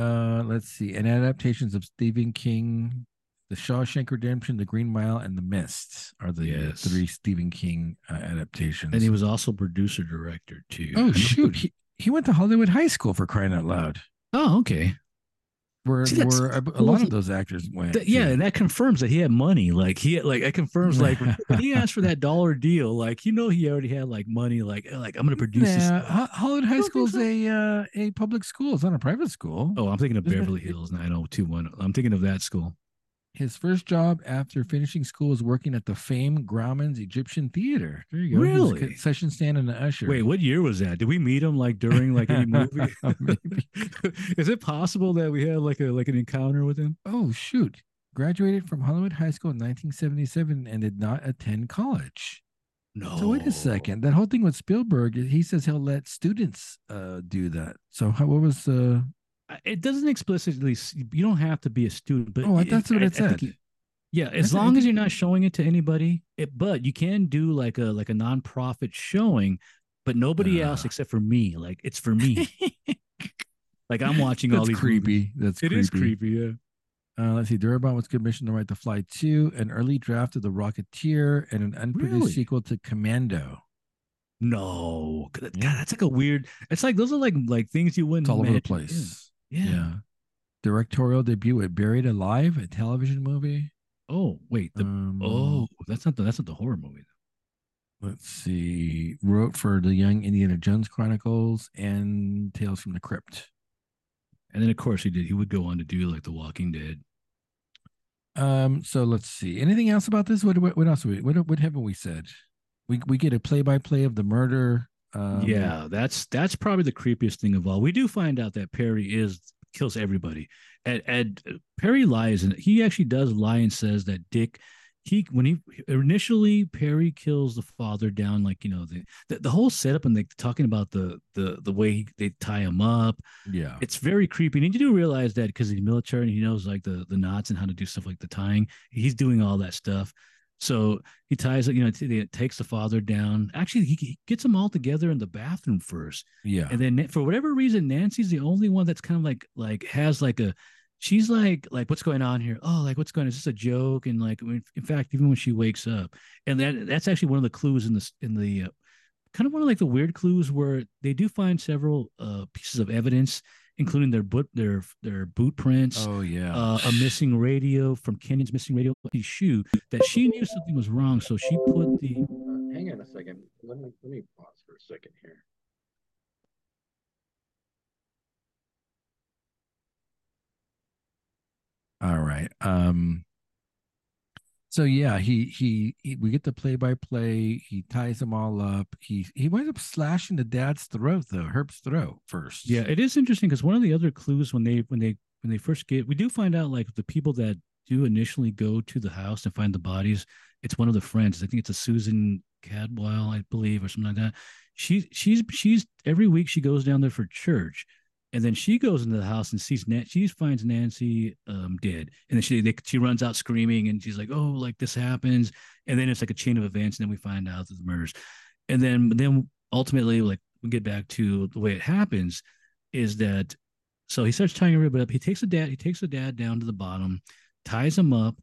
Uh, let's see. And adaptations of Stephen King, The Shawshank Redemption, The Green Mile, and The Mist are the uh, Yes. three Stephen King uh, adaptations. And he was also producer director too. oh shoot, he, he went to Hollywood High School for crying out loud. Oh, okay. Where See, where a, a lot of those actors went. Th- yeah, and that confirms that he had money. Like he had, like it confirms like when he asked for that dollar deal, like you know he already had like money. Like like I'm gonna produce this. Nah, Hollywood High School is so? a uh, a public school. It's not a private school. Oh, I'm thinking of Beverly Hills 90210. I'm thinking of that school. His first job after finishing school was working at the famed Grauman's Egyptian Theater. There you go. He was a Really? concession stand and an usher. Wait, what year was that? Did we meet him like during like any movie? Is it possible that we had like a like an encounter with him? Oh shoot! Graduated from Hollywood High School in 1977 and did not attend college. No. So wait a second. That whole thing with Spielberg, he says he'll let students uh, do that. So how, what was uh? It doesn't explicitly. You don't have to be a student, but Oh, that's what it said. yeah, as That's- long as you're not showing it to anybody, it, but you can do like a like a nonprofit showing, but nobody else Ah. except for me. Like it's for me. like I'm watching all these. movies. creepy. That's It creepy. is creepy. Yeah. Uh, let's see. Darabont was commissioned to write The Fly 2, an early draft of The Rocketeer, and an unproduced Really? sequel to Commando. No, God, that's like a weird. It's like those are like like things you wouldn't. It's all over the place. doing. Yeah. Directorial debut at Buried Alive, a television movie. Oh wait. The, Um, oh, that's not the that's not the horror movie. let's see. Wrote for the Young Indiana Jones Chronicles and Tales from the Crypt. And then of course he did. He would go on to do like The Walking Dead. Um, so let's see. Anything else about this? What what, what else? We, what what haven't we said? We we get a play by play of the murder. Um, yeah, that's that's probably the creepiest thing of all. We do find out that Perry is kills everybody. And, and Perry lies, and he actually does lie and says that Dick. He when he initially Perry kills the father down, like you know the the, the whole setup and like talking about the the the way he, they tie him up. yeah. It's very creepy, and you do realize that because he's military and he knows like the the knots and how to do stuff like the tying. He's doing all that stuff. So he ties it, you know, t- takes the father down. Actually, he, he gets them all together in the bathroom first. Yeah. And then for whatever reason, Nancy's the only one that's kind of like like has like a she's like like what's going on here? Oh, like what's going on? Is this a joke? And like in fact, even when she wakes up, and that that's actually one of the clues in this in the uh, kind of one of like the weird clues where they do find several uh pieces of evidence, including their boot their their boot prints. oh yeah. Uh, a missing radio from Kenyon's missing radio shoe that she knew something was wrong, so she put the hang on a second. Let me let me pause for a second here. All right. Um so yeah, he, he he we get the play by play. He ties them all up. He he winds up slashing the dad's throat though, Herb's throat first. Yeah, it is interesting because one of the other clues when they when they when they first get we do find out like the people that do initially go to the house and find the bodies, it's one of the friends. I think it's a Susan Kidwell, I believe, or something like that. She she's she's every week she goes down there for church. And then she goes into the house and sees Nan- she finds Nancy um, dead, and then she they, she runs out screaming, and she's like, "Oh, like this happens," and then it's like a chain of events, and then we find out the murders, and then then ultimately, like we get back to the way it happens, is that so he starts tying everybody up. He takes the dad. He takes the dad down to the bottom, ties him up,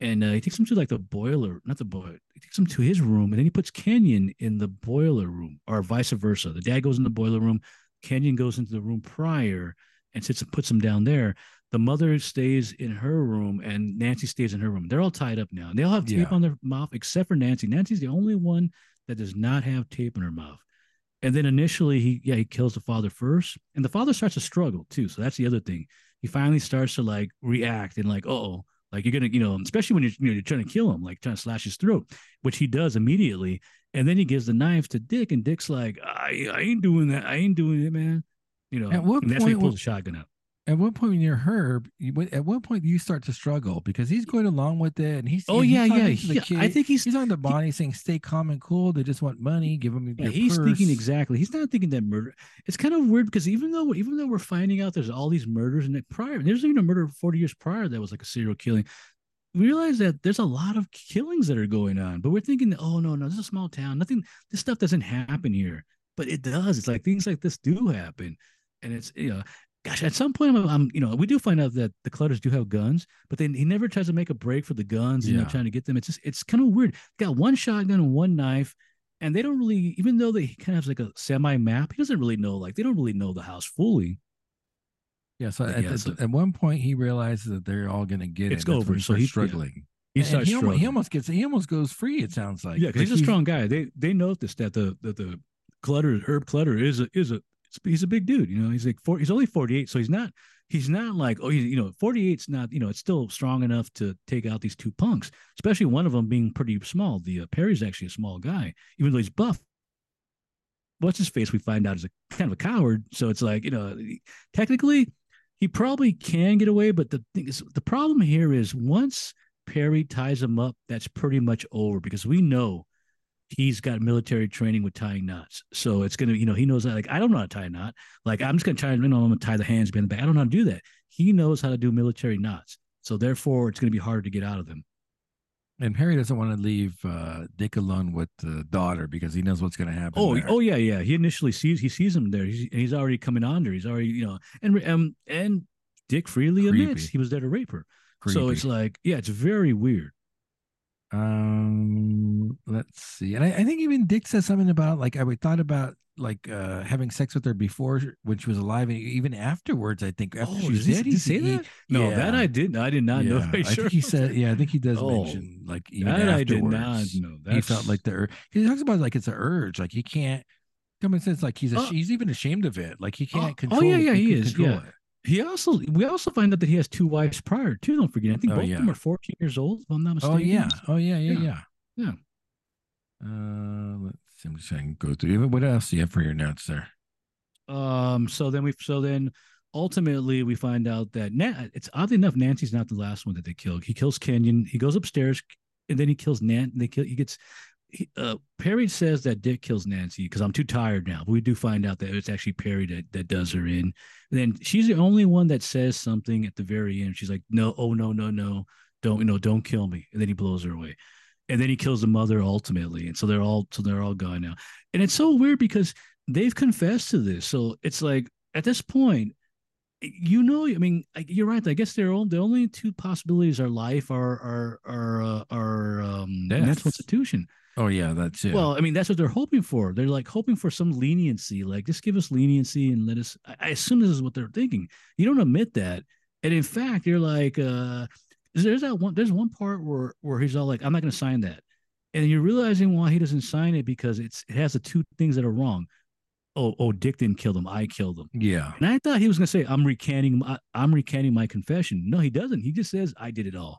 and uh, he takes him to like the boiler, not the boiler. He takes him to his room, and then he puts Kenyon in the boiler room, or vice versa. The dad goes in the boiler room. Kenyon goes into the room prior and sits and puts him down there. The mother stays in her room, and Nancy stays in her room. They're all tied up now. They all have tape Yeah. on their mouth, except for Nancy. Nancy's the only one that does not have tape in her mouth. And then initially, he yeah he kills the father first, and the father starts to struggle too. So that's the other thing. He finally starts to like react and like, oh, like you're gonna, you know, especially when you're you know, you're trying to kill him, like trying to slash his throat, which he does immediately. And then he gives the knife to Dick, and Dick's like, I, I ain't doing that. I ain't doing it, man. You know, At what and that's when he pulls wa- the shotgun out. At what point when you're Herb, you, at what point do you start to struggle because he's going along with it and he's Oh he's yeah, talking yeah. to the He, kid. I think he's he's on the Bonnie saying stay calm and cool. They just want money. Give him Yeah, he's thinking exactly. He's not thinking that murder. It's kind of weird because even though even though we're finding out there's all these murders and prior there's even a murder 40 years prior that was like a serial killing. We realize that there's a lot of killings that are going on, but we're thinking, that, oh no, no, this is a small town. Nothing, this stuff doesn't happen here, but it does. It's like things like this do happen, and it's you know, gosh, at some point, I'm, I'm you know, we do find out that the Clutters do have guns, but then he never tries to make a break for the guns. You know, trying to get them. It's just it's kind of weird. Got one shotgun and one knife and they don't really even though they kind of have like a semi map he doesn't really know like they don't really know the house fully Yeah. So at, yeah, so- at one point he realizes that they're all going to get It's it. Over, so he's he- yeah. struggling. he And starts he, almost, struggling. he almost gets he almost goes free. It sounds like yeah because Like he's a strong guy they they notice that the that the clutter herb clutter is a is a he's a big dude you know he's like four he's only 48 so he's not he's not like oh you know 48's not you know it's still strong enough to take out these two punks especially one of them being pretty small. The uh, perry's actually a small guy even though he's buff. What's his face we find out is a kind of a coward so it's like you know technically he probably can get away but the thing is the problem here is once perry ties him up that's pretty much over because we know he's got military training with tying knots so it's gonna you know he knows that like i don't know how to tie a knot like i'm just gonna try you know i'm gonna tie the hands behind the back i don't know how to do that he knows how to do military knots so therefore it's gonna be harder to get out of them And Harry doesn't want to leave uh, Dick alone with the daughter because he knows what's going to happen. Oh, there. oh yeah, yeah. He initially sees he sees him there. He's, he's already coming on there. He's already you know, and um and Dick freely admits he was there to rape her. So it's like, yeah, it's very weird. Um, let's see. And I, I think even Dick says something about like I thought about like uh having sex with her before when she was alive and even afterwards. I think after Oh, she was he, dead, did he say he- that? No, yeah. that I didn't. I did not know. Yeah, Are I sure think he said, yeah, I think he does Oh, mention like even that I did afterwards. not know. that he felt like the he talks about like it's an urge, like he can't. Common sense, like he's a, Oh. he's even ashamed of it. Like he Oh, can't oh, control. yeah, yeah, he couldn't is, yeah. it. He also we also find out that he has two wives prior too. Don't forget. I think Oh, both yeah. of them are 14 years old, if I'm not mistaken. Oh yeah. Oh yeah. Yeah. Yeah. Yeah. Yeah. Uh, let's see. I'm just trying to go through. What else do you have for your notes there? Um. So then we. So then, ultimately, we find out that Na- it's oddly enough, Nancy's not the last one that they kill. He kills Kenyon. He goes upstairs, and then he kills Nan. And they kill. He gets. He, uh, Perry says that Dick kills Nancy because I'm too tired now. But we do find out that it's actually Perry that, that does her in. And then she's the only one that says something at the very end. She's like, "No, oh no, no, no, don't you know, don't kill me." And then he blows her away. And then he kills the mother ultimately. And so they're all so they're all gone now. And it's so weird because they've confessed to this. So it's like at this point, you know, I mean, you're right. I guess they're all, the only two possibilities are life or or or uh, or um, Death. mental institution. Oh yeah, that's it. Well, I mean, that's what they're hoping for. They're like hoping for some leniency, like just give us leniency and let us. I, I assume this is what they're thinking. You don't admit that, and in fact, you're like, uh, there's that one. There's one part where where he's all like, I'm not going to sign that, and you're realizing why he doesn't sign it because it's it has the two things that are wrong. Oh, oh, Dick didn't kill them. I killed them. yeah. And I thought he was going to say, "I'm recanting, my, I'm recanting my confession." No, he doesn't. He just says, "I did it all,"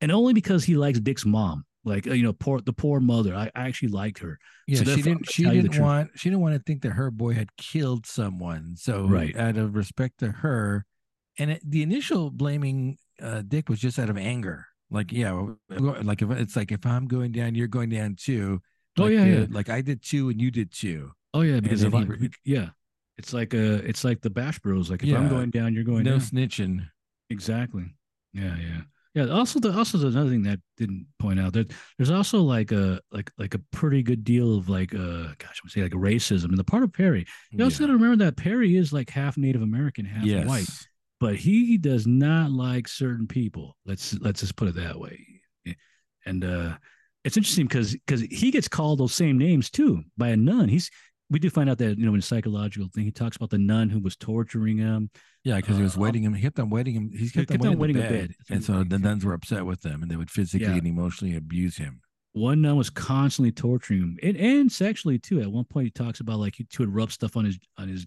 and only because he likes Dick's mom, like uh, you know, poor the poor mother. I, I actually liked her. Yeah, So she didn't. She the didn't truth. want. She didn't want to think that her boy had killed someone. So, Right. out of respect to her, and it, the initial blaming uh, Dick was just out of anger. Like, yeah, like if it's like if I'm going down, you're going down too. Oh, yeah, uh, yeah. Like I did two, and you did two. Oh yeah, because then if I, he re- yeah, it's like uh it's like the Bash Bros. Like if Yeah. I'm going down, you're going no down. snitching. Exactly. Yeah, yeah, yeah. Also, the also there's another thing that didn't point out that there's also like a like like a pretty good deal of like uh gosh, I would say like racism in the part of Perry. You also Yeah. got to remember that Perry is like half Native American, half yes. white. but he does not like certain people. Let's let's just put it that way. And uh it's interesting because because he gets called those same names too by a nun. He's we do find out that you know in a psychological thing he talks about the nun who was torturing him. Yeah, because he was Uh, wetting him. He kept on waiting him. He kept, kept on on the the bed, bed. And so the nuns were upset with him, and they would physically Yeah. and emotionally abuse him. One nun was constantly torturing him and, and sexually too. At one point he talks about like he would rub stuff on his on his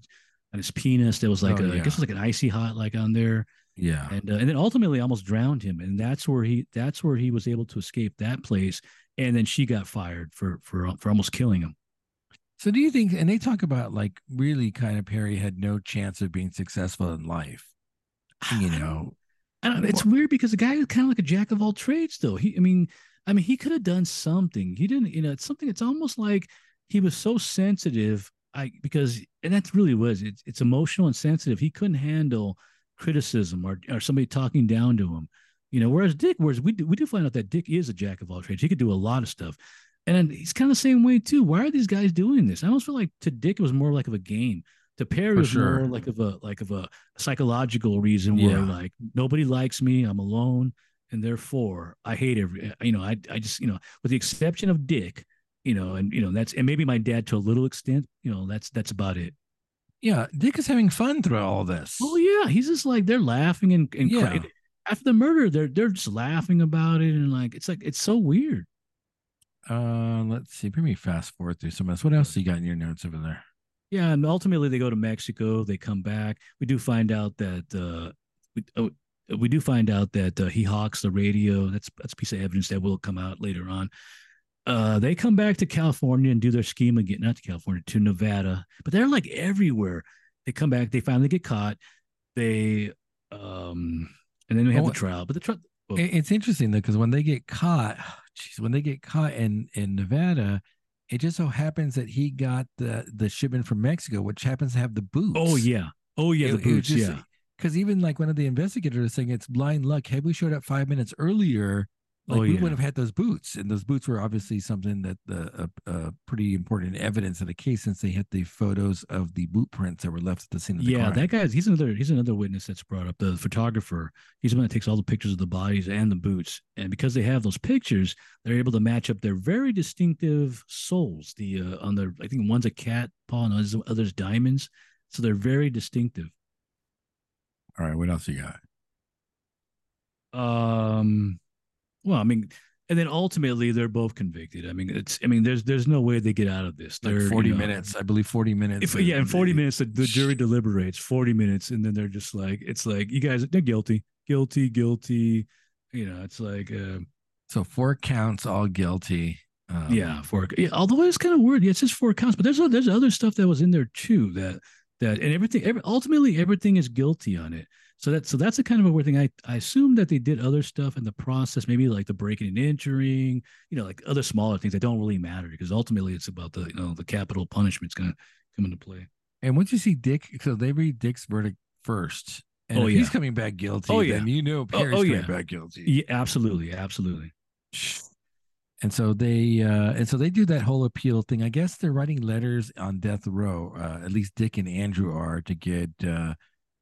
on his penis. There was like Oh, a, I yeah. guess it was like an icy hot like on there. Yeah, and uh, and then ultimately almost drowned him and that's where he that's where he was able to escape that place and then she got fired for for for almost killing him So do you think? And they talk about like really kind of Perry had no chance of being successful in life. Ah, you know, I don't, it's weird because the guy is kind of like a jack of all trades though he i mean i mean he could have done something. He didn't you know it's something it's almost like he was so sensitive i because and that really was it's, it's emotional and sensitive. He couldn't handle criticism or, or somebody talking down to him you know whereas dick whereas we do, we do find out that dick is a jack of all trades. He could do a lot of stuff and he's kind of the same way too why are these guys doing this i almost feel like to dick it was more like of a game to perry was sure. more like of a like of a psychological reason where Yeah. like nobody likes me i'm alone and therefore i hate every you know i i just you know with the exception of dick you know and you know that's and maybe my dad to a little extent you know that's that's about it yeah, Dick is having fun through all this. oh yeah he's just like they're laughing and, and Yeah. crying after the murder they're they're just laughing about it and like it's like it's so weird Uh, let's see. Let me fast forward through some of this. What else you got in your notes over there? Yeah, and ultimately they go to Mexico. They come back. We do find out that uh, we oh, we do find out that uh, he hawks the radio. That's that's a piece of evidence that will come out later on. Uh, they come back to California and do their scheme again, not to California, to Nevada. But they're like everywhere. They come back. They finally get caught. They um, and then we have Oh, the trial. But the trial. Oh. It's interesting though, because when they get caught, geez, when they get caught in in Nevada, it just so happens that he got the the shipment from Mexico, which happens to have the boots. Oh yeah. Oh yeah. The boots. yeah. Because even like one of the investigators is saying it's blind luck. Had we showed up five minutes earlier, Like Oh, we yeah. would have had those boots, and those boots were obviously something that the uh, uh, pretty important evidence of the case, since they had the photos of the boot prints that were left at the scene of the yeah, crime. that guy's he's another he's another witness that's brought up. The photographer, he's the one that takes all the pictures of the bodies and the boots. And because they have those pictures, they're able to match up their very distinctive soles. The uh, on the I think one's a cat paw and others diamonds. So they're very distinctive. All right, what else you got? Um, well, I mean, and then ultimately they're both convicted. I mean, it's I mean, there's there's no way they get out of this. Like They're, you forty know, minutes, I believe. Forty minutes. If, yeah, in 40 they- minutes, the, the jury deliberates 40 minutes, and then they're just like, it's like, you guys, they're guilty, guilty, guilty. You know, it's like, uh, So four counts, all guilty. Um, yeah, four. Yeah, although it's kind of weird. Yeah, it's just four counts, but there's there's other stuff that was in there too. That that and everything. Every, ultimately, everything is guilty on it. So that so that's a kind of a weird thing. I I assume that they did other stuff in the process, maybe like the breaking and entering, you know, like other smaller things that don't really matter because ultimately it's about the you know the capital punishment's gonna come into play. And once you see Dick, so they read Dick's verdict first. And Oh, if he's coming back guilty, Oh, then you know Oh, Perry's oh, coming yeah. back guilty. Yeah, absolutely, absolutely. And so they uh and so they do that whole appeal thing. I guess they're writing letters on death row. Uh, at least Dick and Andrew are to get uh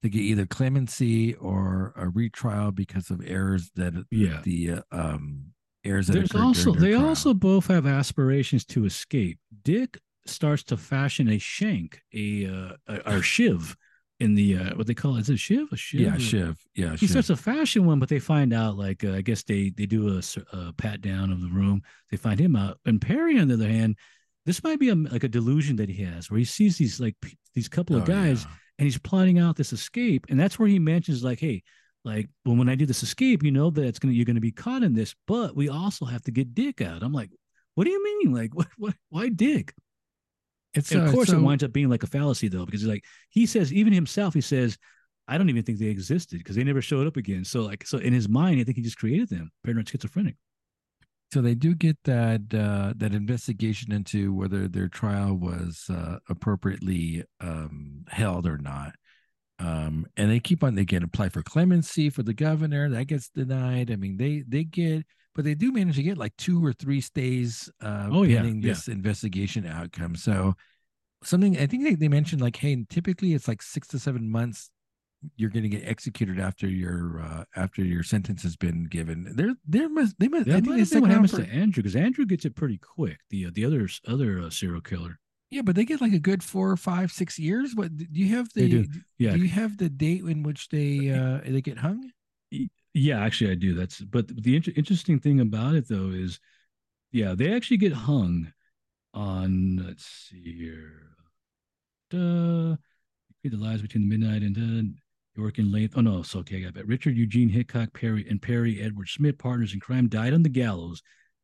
to get either clemency or a retrial because of errors that Yeah. the uh, um errors that There's also they trial. also both have aspirations to escape. Dick starts to fashion a shank, a uh, a, or shiv in the uh, what they call it. Is it shiv? A shiv? yeah Shiv yeah He Shiv. starts to fashion one, but they find out like uh, I guess they they do a pat down of the room. They find him out, and Perry on the other hand, this might be a, like a delusion that he has, where he sees these like p- these couple of Oh, guys, yeah. And he's plotting out this escape, and that's where he mentions like, hey. Like well, when I do this escape, you know that it's gonna you're gonna be caught in this, but we also have to get Dick out. I'm like, what do you mean? Like, what? What? Why Dick? it's And of uh, course, so- it winds up being like a fallacy though, because he's like he says, even himself, he says, I don't even think they existed because they never showed up again. So like, so in his mind, I think he just created them, paranoid schizophrenic. So they do get that uh, that investigation into whether their trial was uh, appropriately um, held or not. Um, and they keep on they get apply for clemency for the governor that gets denied. I mean they they get but they do manage to get like two or three stays uh, Oh, pending yeah. this investigation outcome. So something I think they, they mentioned like hey typically it's like six to seven months you're going to get executed after your uh, after your sentence has been given. There there must they must I think might they have been stuck what happens for- to Andrew because Andrew gets it pretty quick. The uh, the other other uh, serial killer. Yeah, but they get like a good four or five, six years. What do you have the? do. Yeah, Do you have the date in which they uh they get hung? Yeah, actually, I do. That's but the inter- interesting thing about it though is, yeah, they actually get hung on. Let's see here. Duh, the lies between the midnight and uh, York and Lath. Oh no, so okay, I got that. Richard Eugene Hickock Perry and Perry Edward Smith, partners in crime, died on the gallows.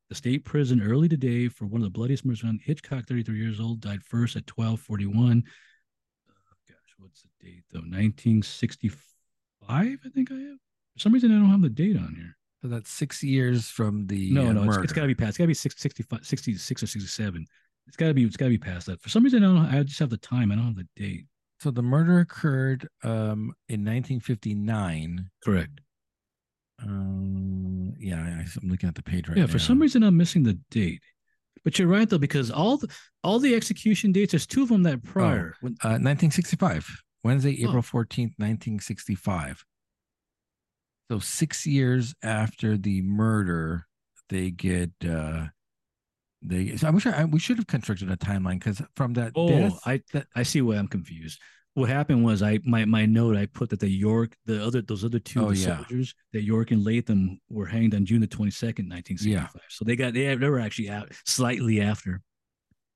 The state prison early today for one of the bloodiest murders. On Hickock, 33 years old, died first at 1241. Oh, gosh, what's the date though? 1965, I think I have. For some reason, I don't have the date on here. So that's six years from the No, uh, no, it's, it's got to be past. It's got to be six, 65, 66 or 67. It's got to be. It's got to be past that. For some reason, I don't. I just have the time. I don't have the date. So the murder occurred um in 1959. Correct. Um, yeah, I, I'm looking at the page right now. yeah. now. For some reason, I'm missing the date. But you're right though, because all the all the execution dates. There's two of them that prior. When, uh, 1965, Wednesday, Oh. April 14th, 1965. So six years after the murder, they get uh they. So I wish I, I we should have constructed a timeline because from that oh, death, I that I see why I'm confused. What happened was I my my note I put that the York the other those other two Oh, yeah. soldiers that York and Latham were hanged on June the 22nd 1965. So they got they, they were actually out slightly after.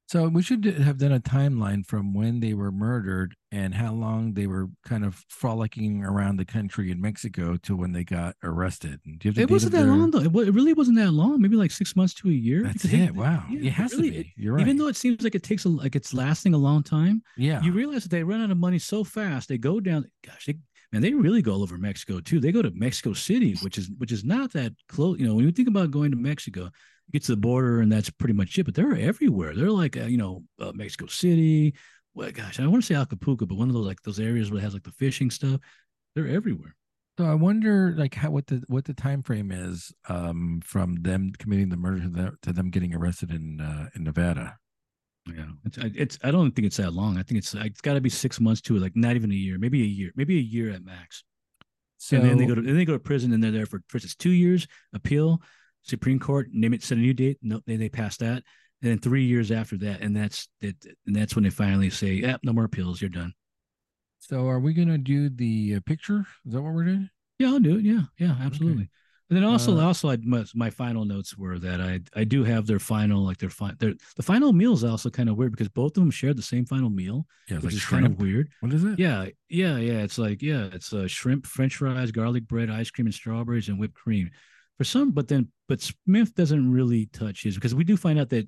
So we should have done a timeline from when they were murdered and how long they were kind of frolicking around the country in Mexico to when they got arrested. And Do you have It wasn't that their- long though. It, really wasn't that long. Maybe like six months to a year. That's they- it. Wow. yeah, it has really, to be. You're right. Even though it seems like it takes a, like it's lasting a long time, yeah. you realize that they run out of money so fast. They go down. Gosh, they man, they really go all over Mexico too. They go to Mexico City, which is which is not that close. You know, when you think about going to Mexico, you get to the border and that's pretty much it. But they're everywhere. They're like uh, you know uh, Mexico City. Well, gosh, I want to say Acapulco, but one of those like those areas where it has like the fishing stuff. They're everywhere. So I wonder, like, how what the what the time frame is um, from them committing the murder to, the, to them getting arrested in uh, in Nevada. Yeah, it's, it's I don't think it's that long. I think it's it's got to be six months to like not even a year, maybe a year, maybe a year at max. So and then they go to then they go to prison and they're there for first it's two years appeal, Supreme Court name it set a new date. No, they they pass that, and then three years after that, and that's it, and that's when they finally say, "Yeah, no more appeals, you're done." So are we gonna do the uh, picture? Is that what we're doing? Yeah, I'll do it. Yeah, yeah, absolutely. Okay. And then also, uh, also, I, my, my, final notes were that I I do have their final like their final their the final meal is also kind of weird because both of them shared the same final meal. Yeah, which like is shrimp. kind of weird. What is it? Yeah, yeah, yeah. It's like yeah, it's uh, shrimp, French fries, garlic bread, ice cream, and strawberries and whipped cream. For some, but then but Smith doesn't really touch his because we do find out that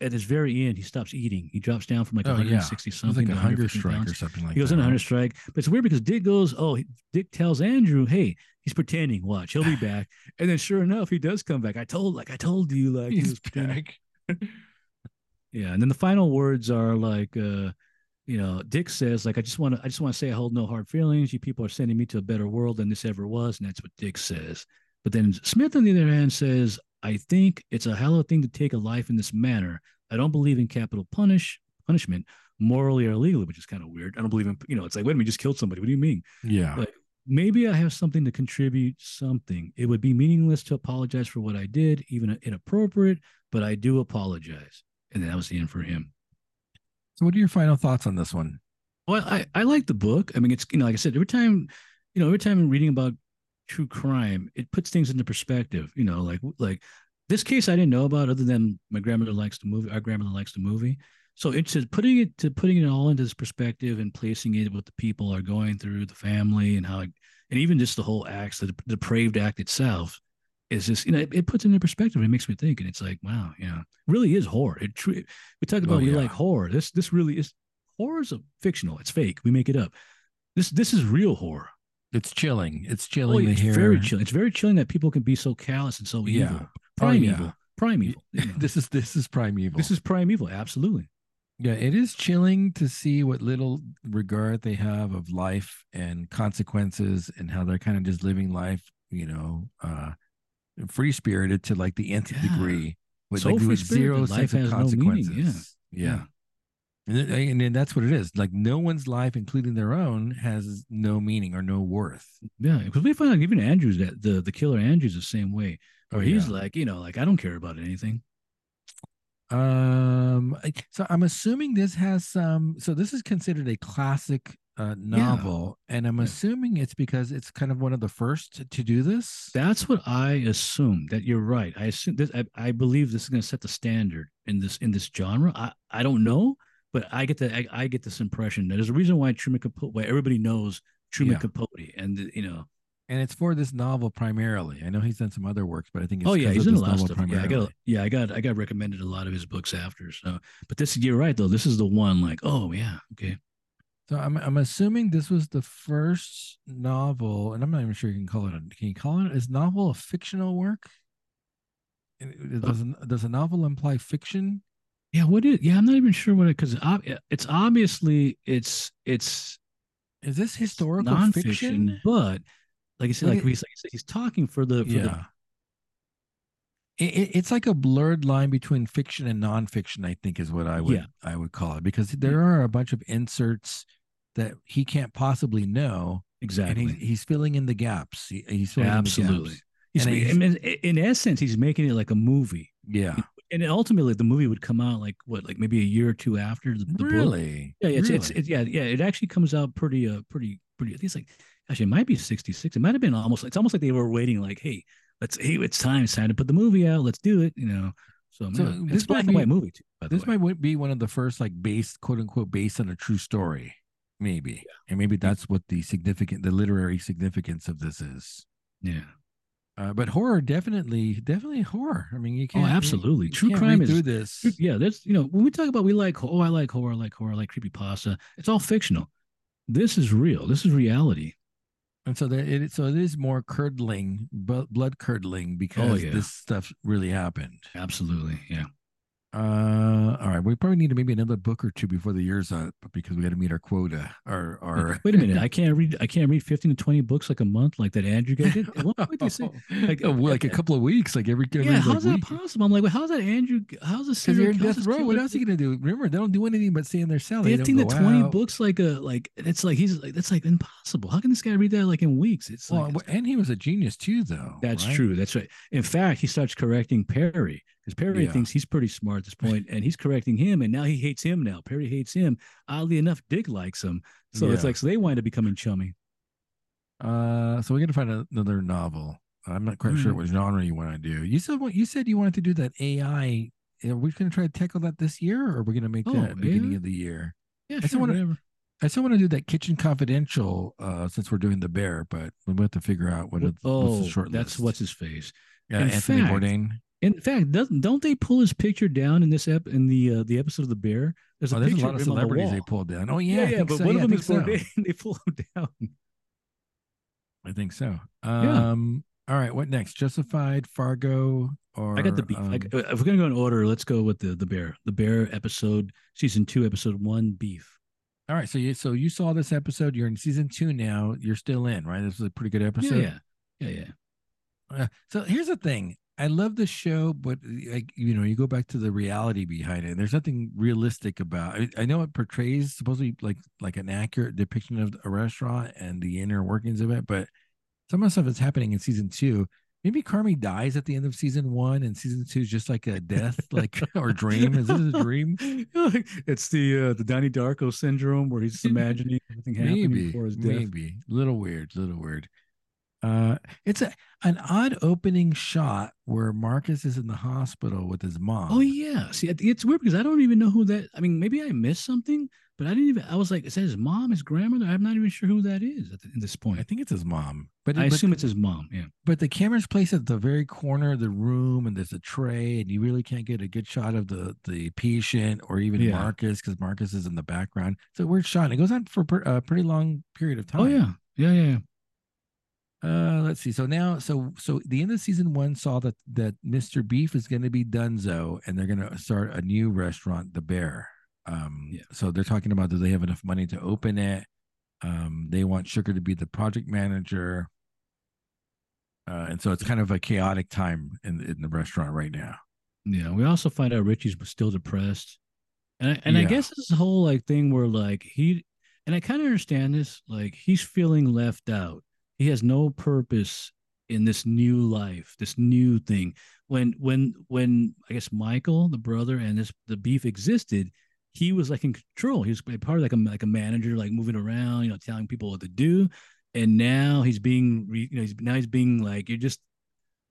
at his very end, he stops eating. He drops down from like oh, 160 yeah. something, like a hunger strike pounds. or something like that. He goes in a hunger strike, but it's weird because Dick goes, "Oh, Dick tells Andrew, hey, he's pretending. Watch, he'll be back." and then, sure enough, he does come back. I told, like, I told you, like, he's he back. yeah, and then the final words are like, uh, you know, Dick says, like, I just want to, I just want to say, I hold no hard feelings. You people are sending me to a better world than this ever was, and that's what Dick says. But then Smith, on the other hand, says, I think it's a hell of a thing to take a life in this manner. I don't believe in capital punish punishment morally or legally, which is kind of weird. I don't believe in, you know, it's like, wait a minute, just killed somebody. What do you mean? Yeah. Like, maybe I have something to contribute something. It would be meaningless to apologize for what I did, even inappropriate, but I do apologize. And that was the end for him. So what are your final thoughts on this one? Well, I, I like the book. I mean, it's, you know, like I said, every time, you know, every time I'm reading about true crime, it puts things into perspective, you know, like, like this case I didn't know about other than my grandmother likes the movie. Our grandmother likes the movie. So it's just putting it to putting it all into this perspective and placing it what the people are going through, the family, and how, it, and even just the whole act, the depraved act itself, is just you know it, it, puts it in perspective. It makes me think, and it's like wow, you know, really is horror. It we talk about oh, we like horror. This this really is horror is a fictional. It's fake. We make it up. This this is real horror. It's chilling. It's chilling. Oh, it's very chilling. It's very chilling that people can be so callous and so yeah. evil. Primeval. Oh, yeah. Primeval. You know. this is this is primeval. This is primeval. Absolutely. Yeah, it is chilling to see what little regard they have of life and consequences and how they're kind of just living life, you know, uh free spirited to like the nth yeah. degree with so like with zero sense of consequences. No yeah. yeah. And, and, and that's what it is. Like no one's life, including their own, has no meaning or no worth. Yeah, because we find out even Andrews that the the killer Andrews the same way. Or he's yeah. like, you know, like I don't care about anything. Um, so I'm assuming this has some. So this is considered a classic uh, novel, yeah. and I'm yeah. assuming it's because it's kind of one of the first to do this. That's what I assume. That you're right. I assume this. I, I believe this is going to set the standard in this in this genre. I I don't know, but I get the I, I get this impression that there's a reason why Truman Capote, why everybody knows Truman yeah. Capote, and you know and it's for this novel primarily. I know he's done some other works, but I think oh yeah, he's in a lot of stuff. Yeah, I got yeah, I got I got recommended a lot of his books after. So, but this you're right though. This is the one like oh yeah okay. So I'm I'm assuming this was the first novel, and I'm not even sure you can call it. A, can you call it is novel a fictional work? Uh, does a, does a novel imply fiction? Yeah, what is? Yeah, I'm not even sure what it because it's obviously it's it's is this historical nonfiction, fiction? but like I said, like, he's, like he's talking for the for yeah. The... It, it's like a blurred line between fiction and nonfiction. I think is what I would yeah. I would call it because there are a bunch of inserts that he can't possibly know exactly. And he's, he's filling in the gaps. He, he's filling absolutely. He's, he's, in, in essence, he's making it like a movie. Yeah and ultimately the movie would come out like what like maybe a year or two after the, the really? Book. yeah it's, really? it's it's yeah yeah it actually comes out pretty uh pretty pretty I think it's like actually it might be 66 it might have been almost it's almost like they were waiting like hey let's hey it's time it's time to put the movie out let's do it you know? So, so man, this black and white movie too this might be one of the first like based quote unquote based on a true story maybe. Yeah. and maybe that's what the significant the literary significance of this is. Yeah uh, but horror definitely definitely horror i mean you oh, can't oh absolutely you, true crime is through this yeah that's you know when we talk about we like oh i like horror I like horror I like creepy pasta it's all fictional this is real this is reality and so that it so it is more curdling, blood curdling because oh, yeah. this stuff really happened. Absolutely, yeah. Uh, all right. We probably need to maybe another book or two before the year's up because we got to meet our quota. Our our. Wait a minute! I can't read. I can't read fifteen to twenty books like a month, like that Andrew guy did. At what they say like oh, like a couple of weeks, like every yeah? How's like that week. possible? I'm like, well, how's that Andrew? How's this? Because you're in death row. What else are you gonna do? Remember, they don't do anything but stay in their cell. Fifteen to twenty out. books, like a like it's like he's like that's like impossible. How can this guy read that like in weeks? It's well, like, and he was a genius too, though. That's right? true. That's right. In fact, he starts correcting Perry because Perry yeah. thinks he's pretty smart at this point, and he's correcting him, and now he hates him. Now Perry hates him. Oddly enough, Dick likes him, so yeah. it's like so they wind up becoming chummy. Uh, so we're gonna find another novel. I'm not quite mm. sure what genre you want to do. You said what you said you wanted to do that AI. Are we going to try to tackle that this year, or are we going to make oh, that beginning of the year? Yeah, I sure, want to. I still want to do that Kitchen Confidential uh, since we're doing the bear, but we have to figure out what. oh, what's the short that's list. what's his face. Yeah, In Anthony fact, Bourdain. In fact, doesn't don't they pull his picture down in this ep in the uh, the episode of the bear? There's a, oh, there's a lot of celebrities the they pulled down. Oh yeah, yeah, yeah but so. one yeah, of them is Bourdain. So. They pull him down. I think so. Um, yeah. All right, what next? Justified, Fargo, or I got the beef. Um, like, if we're gonna go in order, let's go with the the bear. The bear episode, season two, episode one, beef. All right, so you so you saw this episode. You're in season two now. You're still in, right? This is a pretty good episode. Yeah, yeah, yeah. yeah. Uh, so here's the thing. I love the show, but like you know, you go back to the reality behind it. And There's nothing realistic about. I, I know it portrays supposedly like like an accurate depiction of a restaurant and the inner workings of it, but some of the stuff that's happening in season two. Maybe Carmy dies at the end of season one, and season two is just like a death, like or dream. Is this a dream? it's the uh, the Donnie Darko syndrome, where he's imagining everything happening maybe, before his death. Maybe a little weird, little weird. Uh, it's a an odd opening shot where Marcus is in the hospital with his mom. Oh yeah, see, it's weird because I don't even know who that. I mean, maybe I missed something, but I didn't even. I was like, it says mom, his grandmother. I'm not even sure who that is at, the, at this point. I think it's his mom, but I but, assume it's his mom. Yeah, but the camera's placed at the very corner of the room, and there's a tray, and you really can't get a good shot of the the patient or even yeah. Marcus because Marcus is in the background. It's a weird shot. And it goes on for a pretty long period of time. Oh yeah, yeah, yeah. Uh, let's see. So now, so so the end of season one saw that that Mr. Beef is going to be Dunzo, and they're going to start a new restaurant, the Bear. Um, yeah. so they're talking about do they have enough money to open it? Um, they want Sugar to be the project manager, uh, and so it's kind of a chaotic time in in the restaurant right now. Yeah, we also find out Richie's still depressed, and I, and yeah. I guess this whole like thing where like he and I kind of understand this, like he's feeling left out he has no purpose in this new life, this new thing. When when when I guess Michael, the brother, and this the beef existed, he was like in control. He was part of like a like a manager, like moving around, you know, telling people what to do. And now he's being, you know, he's now he's being like you're just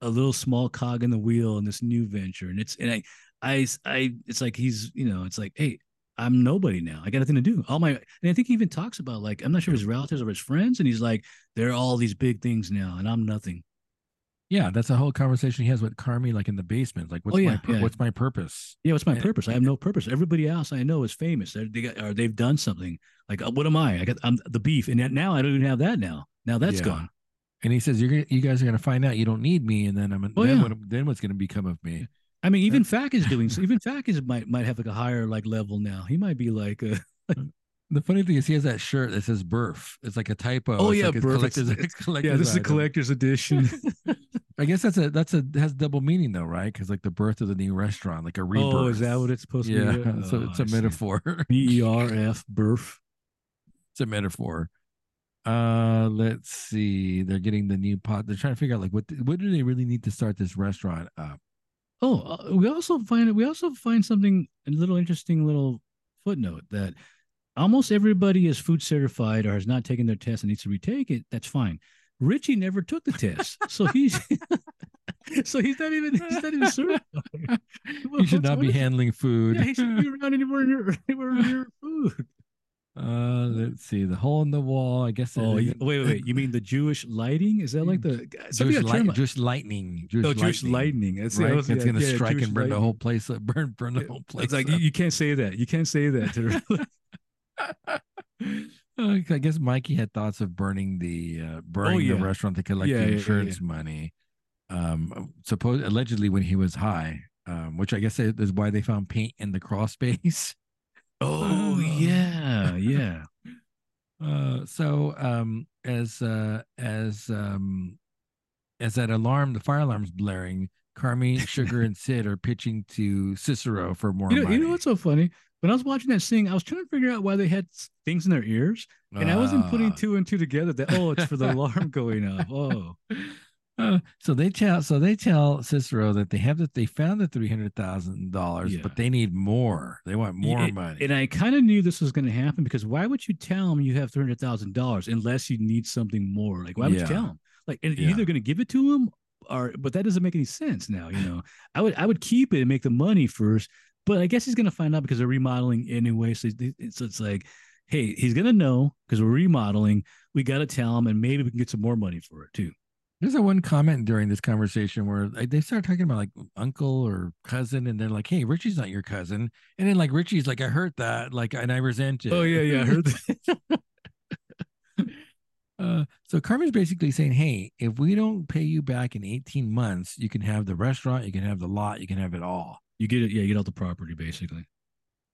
a little small cog in the wheel in this new venture. And it's and I I I it's like he's you know it's like hey I'm nobody now. I got nothing to do. All my and I think he even talks about like I'm not sure his relatives or his friends, and he's like, they're all these big things now, and I'm nothing. Yeah, that's a whole conversation he has with Carmy, like in the basement. Like, what's oh, yeah, my pur- yeah. what's my purpose? Yeah, what's my and, purpose? I have eh, no eh. purpose. Everybody else I know is famous. They're, they got, or they've done something. Like, uh, what am I? I got I'm the beef, and now I don't even have that. Now, now that's yeah. gone. And he says, "You're gonna, you guys are gonna find out you don't need me, and then I'm, oh, then, what, then what's gonna become of me?" I mean, even Fak is doing so. Even Fak is might might have like a higher like level now. He might be like a. the funny thing is, he has that shirt that says "Burf." It's like a typo. Oh it's yeah, like Collector's, it's, collector's yeah, this item. is a collector's edition. I guess that's a that's a has double meaning though, right? Because like the birth of the new restaurant, like a rebirth. Oh, is that what it's supposed yeah, to be? Yeah, so it's a oh, metaphor. B E R F birth. It's a metaphor. Uh, let's see. They're getting the new pot. They're trying to figure out like what what do they really need to start this restaurant up? Oh, uh, we also find we also find something a little interesting little footnote that almost everybody is food certified or has not taken their test and needs to retake it. That's fine. Richie never took the test, so he's so he's not even he's not even certified. Well, he should not be handling food. Yeah, he should be around anywhere near anywhere near food. Uh, let's see the hole in the wall. I guess. Oh, wait, wait, wait. You mean the Jewish lighting? Is that like the Jewish, light, Jewish lightning? Jewish, oh, Jewish lightning. That's right. It's gonna yeah, strike Jewish and burn lightning. the whole place up. Burn, burn the whole place. It's like you, you, can't say that. You can't say that. I guess Mikey had thoughts of burning the uh, burning oh, yeah. the restaurant to collect yeah, the insurance money. Um, suppose allegedly when he was high, um, which I guess is why they found paint in the crawl space. Oh yeah, yeah. Uh, so um, as uh, as um, as that alarm, the fire alarm's blaring, Carmy, Sugar, and Sid are pitching to Cicero for more You know, money. you know what's so funny? When I was watching that scene, I was trying to figure out why they had things in their ears, and I wasn't putting Ah. two and two together. That oh, it's for the alarm going off. Oh, Uh, so they tell so they tell Cicero that they have that they found the three hundred thousand dollars, but they need more. They want more Yeah, money. and I kind of knew this was going to happen because why would you tell them you have three hundred thousand dollars unless you need something more? Like, why would Yeah. you tell them? Like, and Yeah. you're either going to give it to them, or but that doesn't make any sense now. You know, I would I would keep it and make the money first, but I guess he's going to find out because they're remodeling anyway. So it's, so it's like, hey, he's going to know because we're remodeling. We got to tell him, and maybe we can get some more money for it too. There's a one comment during this conversation where like, they start talking about like uncle or cousin, and they're like, "Hey, Richie's not your cousin," and then like Richie's like, "I heard that," like, and I resent it. Oh yeah, yeah, I heard that. Uh, so Carmen's basically saying, "Hey, if we don't pay you back in 18 months, you can have the restaurant, you can have the lot, you can have it all, you get it, yeah, you get all the property basically.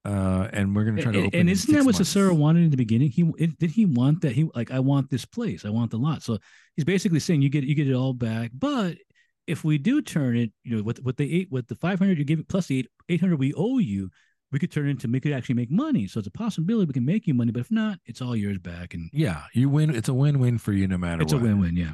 Uh, and we're gonna try to and, open." And isn't that what months." Cicero wanted in the beginning? He it, did he want that he like I want this place, I want the lot. So he's basically saying you get you get it all back, but if we do turn it, you know, with what the eight with the five hundred you give it plus the eight eight hundred we owe you, we could turn it into make it actually make money. So it's a possibility we can make you money, but if not, it's all yours back, and Yeah, you win. It's a win-win for you no matter it's what. a win win. Yeah.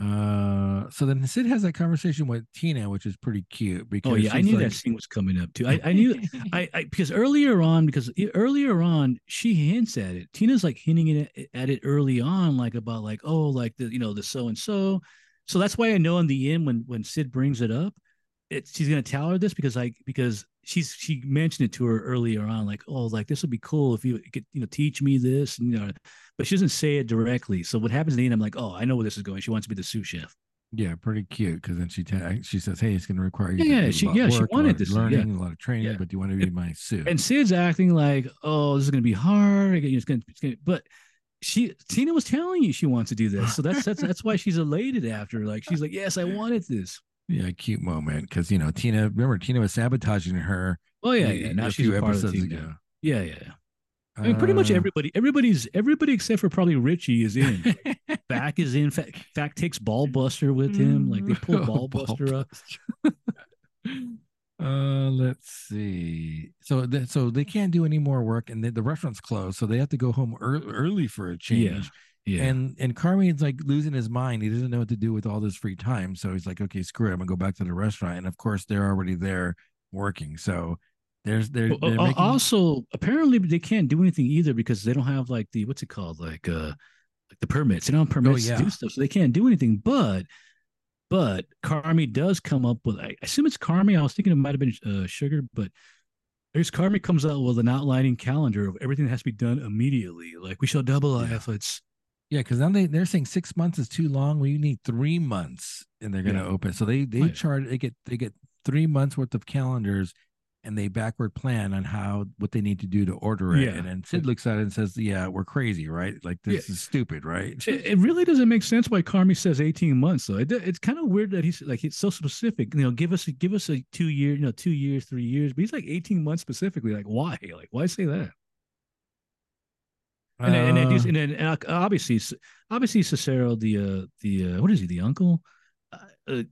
Uh, so then Sid has that conversation with Tina, which is pretty cute because Oh yeah, I knew like, that scene was coming up too. I, I knew I, I because earlier on because earlier on she hints at it. Tina's like hinting it at it early on, like about like oh like the you know the so and so. So that's why I know in the end when when Sid brings it up, it, she's gonna tell her this because like because she's she mentioned it to her earlier on like oh like this would be cool if you could you know teach me this and, you know but she doesn't say it directly. So what happens in the end? I'm like oh I know where this is going. She wants to be the sous chef. yeah, pretty cute. Because then she she says, "Hey, it's going to require you." Yeah, to she- a lot of yeah, she wanted this, yeah. learning, a lot of training, Yeah. but do you want to be my suit? and Sid's acting like, oh, this is gonna be hard. It's it's gonna, but she Tina was telling you she wants to do this, so that's that's that's why she's elated after. Like she's like, yes, I wanted this. Yeah, cute moment because you know Tina. Remember, Tina was sabotaging her. Oh yeah, yeah. Now a she's few a part of the team. ago. now. Yeah, yeah. yeah. I mean, pretty much Uh, everybody, everybody's everybody except for probably Richie is in. Back is in. Fak, Fak takes Ballbuster with him. Like they pull Oh, Ballbuster up. Uh, let's see. So, th- so they can't do any more work, and the, the restaurant's closed, so they have to go home ear- early for a change. Yeah. And and Carmine's like losing his mind. He doesn't know what to do with all this free time. So he's like, okay, screw it. I'm gonna go back to the restaurant. And of course, they're already there working. So there's they're, Well, uh, making, also apparently they can't do anything either because they don't have like the what's it called like uh like the permits they don't have permits yeah. to do stuff so they can't do anything but but Carmy does come up with I assume it's Carmy I was thinking it might have been uh, Sugar but there's Carmy comes out with an outlining calendar of everything that has to be done immediately like we shall double our Yeah. efforts yeah, because now they they're saying six months is too long. We need three months, and they're gonna Yeah. open. So they they yeah. charge they get they get three months worth of calendars. And they backward plan on how what they need to do to order it, Yeah. and then Sid looks at it and says, "Yeah, we're crazy, right? Like this Yeah. is stupid, right?" it, it really doesn't make sense why Carmy says 18 months though it, it's kind of weird that he's like it's so specific you know give us a give us a two year you know two years three years but he's like 18 months specifically like why like why say that and then, and Uh, he's- and uh, obviously obviously Cicero the uh the uh, what is he the uncle uh, uh,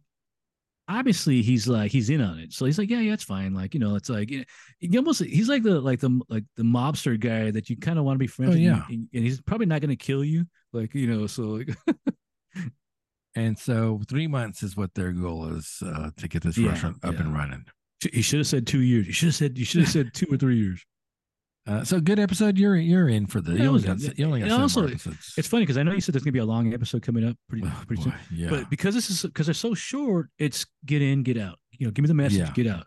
obviously he's like he's in on it so he's like yeah yeah it's fine like you know it's like you know, he almost he's like the like the like the mobster guy that you kind of want to be friends Oh, with yeah. and, and he's probably not going to kill you like you know so like And so three months is what their goal is uh, to get this Yeah, restaurant up yeah. and running. he should have said two years. You should have said you should have said two or three years. Uh, so good episode. You're you're in for the. You only got, you only got seven also, episodes. It's funny because I know you said there's gonna be a long episode coming up pretty Oh, pretty boy, soon. yeah. But because this is because they're so short, it's get in, get out. You know, give me the message, Yeah. get out.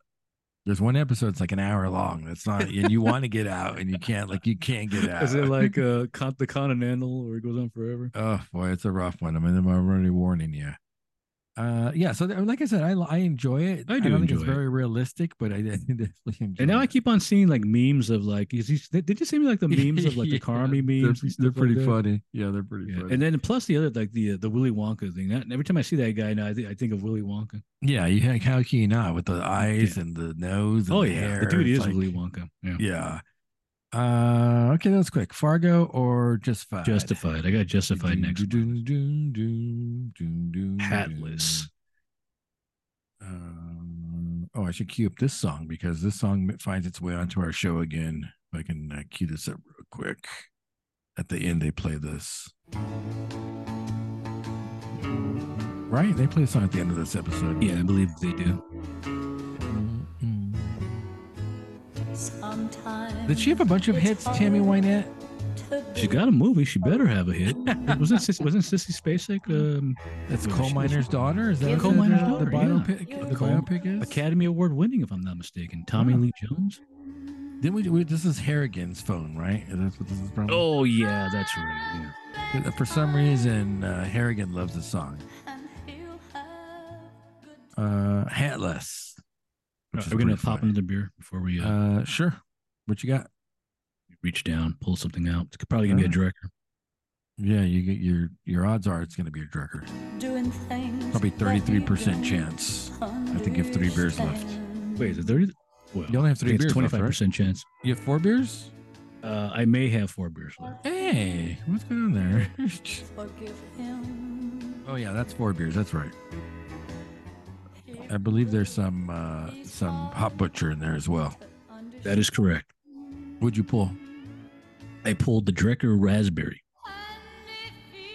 There's one episode. It's like an hour long. It's not, and you want to get out, and you can't. Like you can't get out. Is it like uh Con- the Continental or it goes on forever? Oh boy, it's a rough one. I mean, I'm already warning you. Uh, yeah. So like I said, I I enjoy it. I do don't think it's it. very realistic, but I, I definitely enjoy. It. And now I keep on seeing like memes of like, is he, did you see me like the memes of like the Yeah, Carmy they're- memes? They're, like pretty that? funny. Yeah, they're pretty Yeah. funny. And then plus the other like the uh, the Willy Wonka thing. That, every time I see that guy now, I think I think of Willy Wonka. yeah, you have how can you not with the eyes and the nose? And Oh the yeah, hair. the dude is like- Willy Wonka. Yeah. Yeah. Uh, okay, that was quick. Fargo or Justified? Justified. I got Justified next. Doo, Hatless. Um, oh, I should cue up this song because this song finds its way onto our show again. If I can uh, cue this up real quick. At the end, they play this. Right? They play a song at the end of this episode. Yeah, I believe they do. Did she have a bunch of hits, Tammy Wynette? She got a movie. She better have a hit. wasn't Sis- wasn't Sissy Spacek um, That's Well, Coal she- Miner's Daughter? Is that Coal what Miner's Daughter, the yeah. biopic? The Coal- biopic is? Academy Award winning, if I'm not mistaken? Tommy Wow. Lee Jones. Didn't we, we? This is Harrigan's phone, right? That's what this is from. Oh yeah, that's right. Yeah. For some reason, uh, Harrigan loves the song. Uh, Hatless. which is We're gonna pop funny. into the beer before we uh, Uh, sure. What you got? reach down, pull something out. It's probably gonna be a Ah. Drekker. Yeah, you get your your odds are it's going to be a Drekker. doing things Probably thirty three percent chance. I think you have three beers left. Wait, is it thirty? Well, You only have three beers twenty left, five right? percent chance. You have four beers. Uh, I may have four beers left. Hey, what's going on there? Oh yeah, that's four beers. That's right. I believe there's some uh, some hot butcher in there as well. That is correct. Would you pull I pulled the Drekker Raspberry.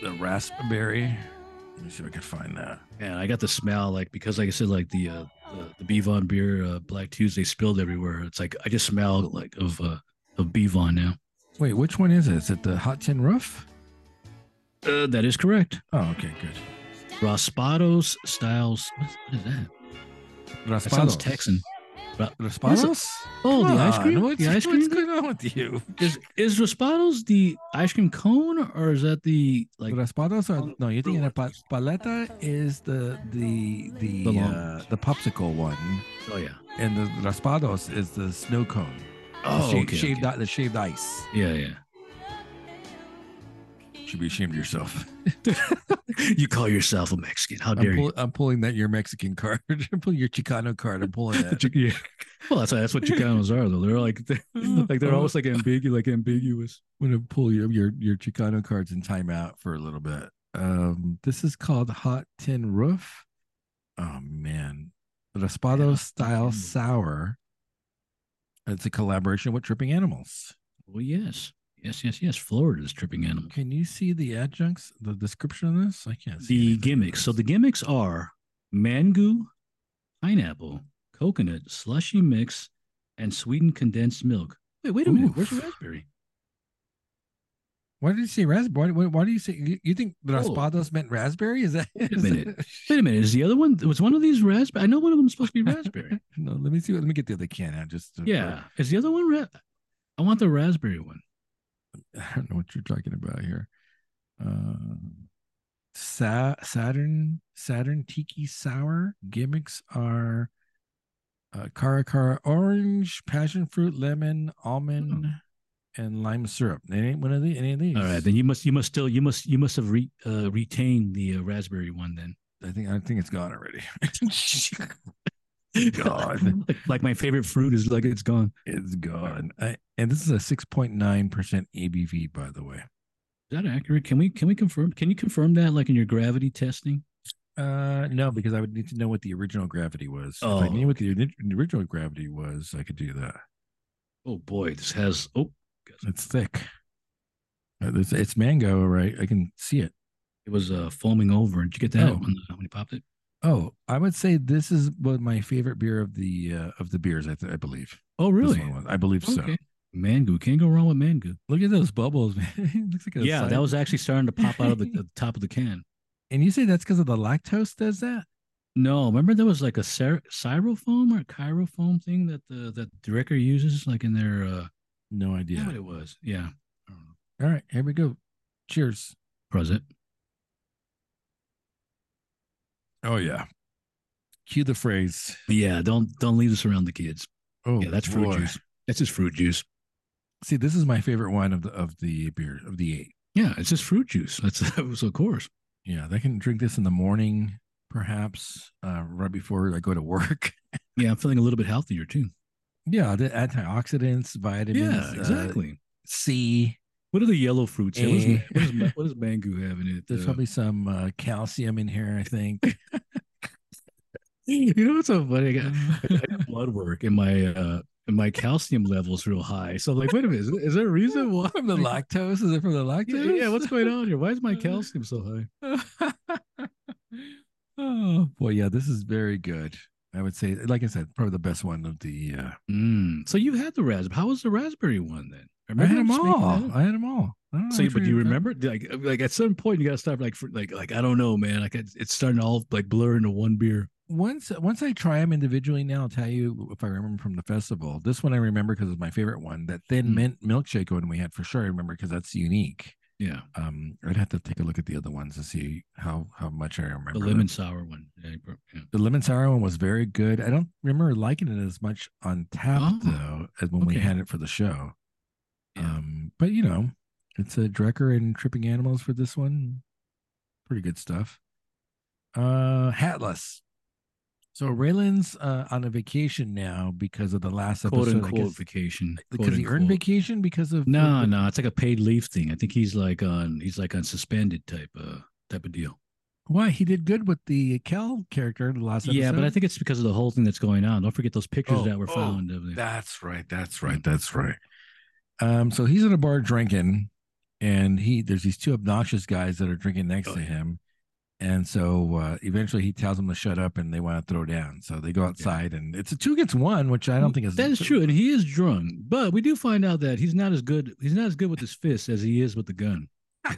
the raspberry? Let me see if I can find that. And I got the smell like because like I said like the uh the, the Bevon beer uh, Black Tuesday spilled everywhere. It's like I just smell like of uh of Bevon now. Wait, which one is it? Is it the hot tin roof? Uh, that is correct. Oh, okay, good. Raspados styles. What is, what is that? That sounds Raspados. Texan. Ra- Raspados? Oh, the Come ice cream. What's, the ice what's cream. going on with you? Is is Raspados the ice cream cone or is that the like? Raspados are no. You're thinking of pa- paleta is the the the The uh, the popsicle one, Oh yeah. and the raspados is the snow cone. the Oh, okay, shaved okay. the shaved ice. Yeah, yeah. Should be ashamed of yourself. you call yourself a Mexican? How I'm, dare pull, I'm pulling that your Mexican card. I'm pulling your Chicano card. I'm pulling that. you? yeah. Well, that's that's what Chicanos are though. They're like they're, like they're almost like ambiguous, like ambiguous. I'm gonna pull your your your Chicano cards in timeout for a little bit. Um, this is called Hot Tin Roof. Oh man, Raspado Yeah, style Tin. sour. It's a collaboration with Tripping Animals. Well, yes, yes, yes, yes. Florida's tripping animal. Can you see the adjuncts, the description of this? I can't see The gimmicks. So the gimmicks are mango, pineapple, coconut, slushy mix, and sweetened condensed milk. Wait, wait a minute. Where's the raspberry? Why did you say raspberry? Why, why do you say you, you think Oh. Raspados meant raspberry? Is that? Wait a minute. that- Wait a minute. Is the other one? Was one of these raspberry? I know one of them is supposed to be raspberry. no, let me see. Let me get the other can out. Just yeah. Is the other one? Ra- I want the raspberry one. I don't know what you're talking about here. Uh, Sa- Saturn Saturn Tiki Sour gimmicks are uh, Cara Cara Orange, Passion Fruit, Lemon, Almond, and Lime Syrup. Ain't one of the any of these. All right, then you must you must still you must you must have re, uh, retained the uh, raspberry one then. I think I think it's gone already. God. like, like my favorite fruit is like it's gone. it's gone. I, and this is a six point nine percent ABV, by the way. Is that accurate? Can we can we confirm? Can you confirm that like in your gravity testing? Uh, no, because I would need to know what the original gravity was. if I Oh, knew what the, the original gravity was, I could do that. Oh boy, this has oh It's thick. Uh, It's, it's mango, right? I can see it. it was uh foaming over. Did you get that Oh. when, when you popped it? Oh, I would say this is what my favorite beer of the uh, of the beers. I, th- I believe. Oh really? I believe so. Okay. Mango can't go wrong with mango. Look at those bubbles, man. Looks like Yeah, that was actually starting to pop out of the, the top of the can. And you say that's because of the lactose does that? No, remember there was like a ser- styrofoam or kyrofoam thing that the that Drekker uses like in their uh No idea. what it was. Yeah. I don't know. All right, here we go. Cheers. Present. Oh yeah. Cue the phrase. Yeah, don't don't leave this around the kids. Oh yeah, that's fruit boy. juice. That's just fruit juice. See, this is my favorite one of the of the beer of the eight. Yeah, it's just fruit juice. That's so of course. Yeah, they can drink this in the morning, perhaps, uh, right before I go to work. Yeah, I'm feeling a little bit healthier too. yeah, the antioxidants, vitamins. Yeah, uh, exactly. C. what are the yellow fruits? Yeah, what, does, Eh. what, ma- what does mango have in it? There's Uh, probably some uh, calcium in here. I think. you know what's so funny? I got, I got blood work and my uh and my calcium level's real high. So I'm like, wait a minute, is, is there a reason why? from the lactose? Is it from the Yeah, lactose? yeah, what's going on here? Why is my calcium so high? oh boy, yeah, this is very good. I would say, like I said, probably the best one of the. Uh, Mm. So you had the raspberry. How was the raspberry one then? I had them all. I had them all. I don't know So, but do you remember? Like, like at some point, you got to stop. Like, for, like, like I don't know, man. Like, it's, it's starting to all like blur into one beer. once once I try them individually now, I'll tell you if I remember from the festival. This one I remember because it's my favorite one. That thin Mm. mint milkshake one we had for sure. I remember because that's unique. Yeah, Um, I'd have to take a look at the other ones to see how how much I remember. the them. lemon sour one. Yeah, yeah. The lemon sour one was very good. I don't remember liking it as much on tap Oh, though as when we had it for the show. Yeah. Um, but you know, it's a Drekker and Tripping Animals for this one. Pretty good stuff. Uh, Hatless. So Raylan's uh, on a vacation now because of the last quote episode. Unquote guess- vacation. because quote he earned vacation because of No, the- no, it's like a paid leave thing. I think he's like on he's like on suspended type uh type of deal. Why he did good with the Kel character in the last episode. Yeah, but I think it's because of the whole thing that's going on. Don't forget those pictures Oh, that were oh, found That's right. That's right. That's right. Um, so he's in a bar drinking, and he there's these two obnoxious guys that are drinking next Oh, to him, and so uh, eventually he tells them to shut up, and they want to throw down. So they go outside, and it's a two against one, which I don't think is that is true, and he is drunk. But we do find out that he's not as good. He's not as good with his fists as he is with the gun.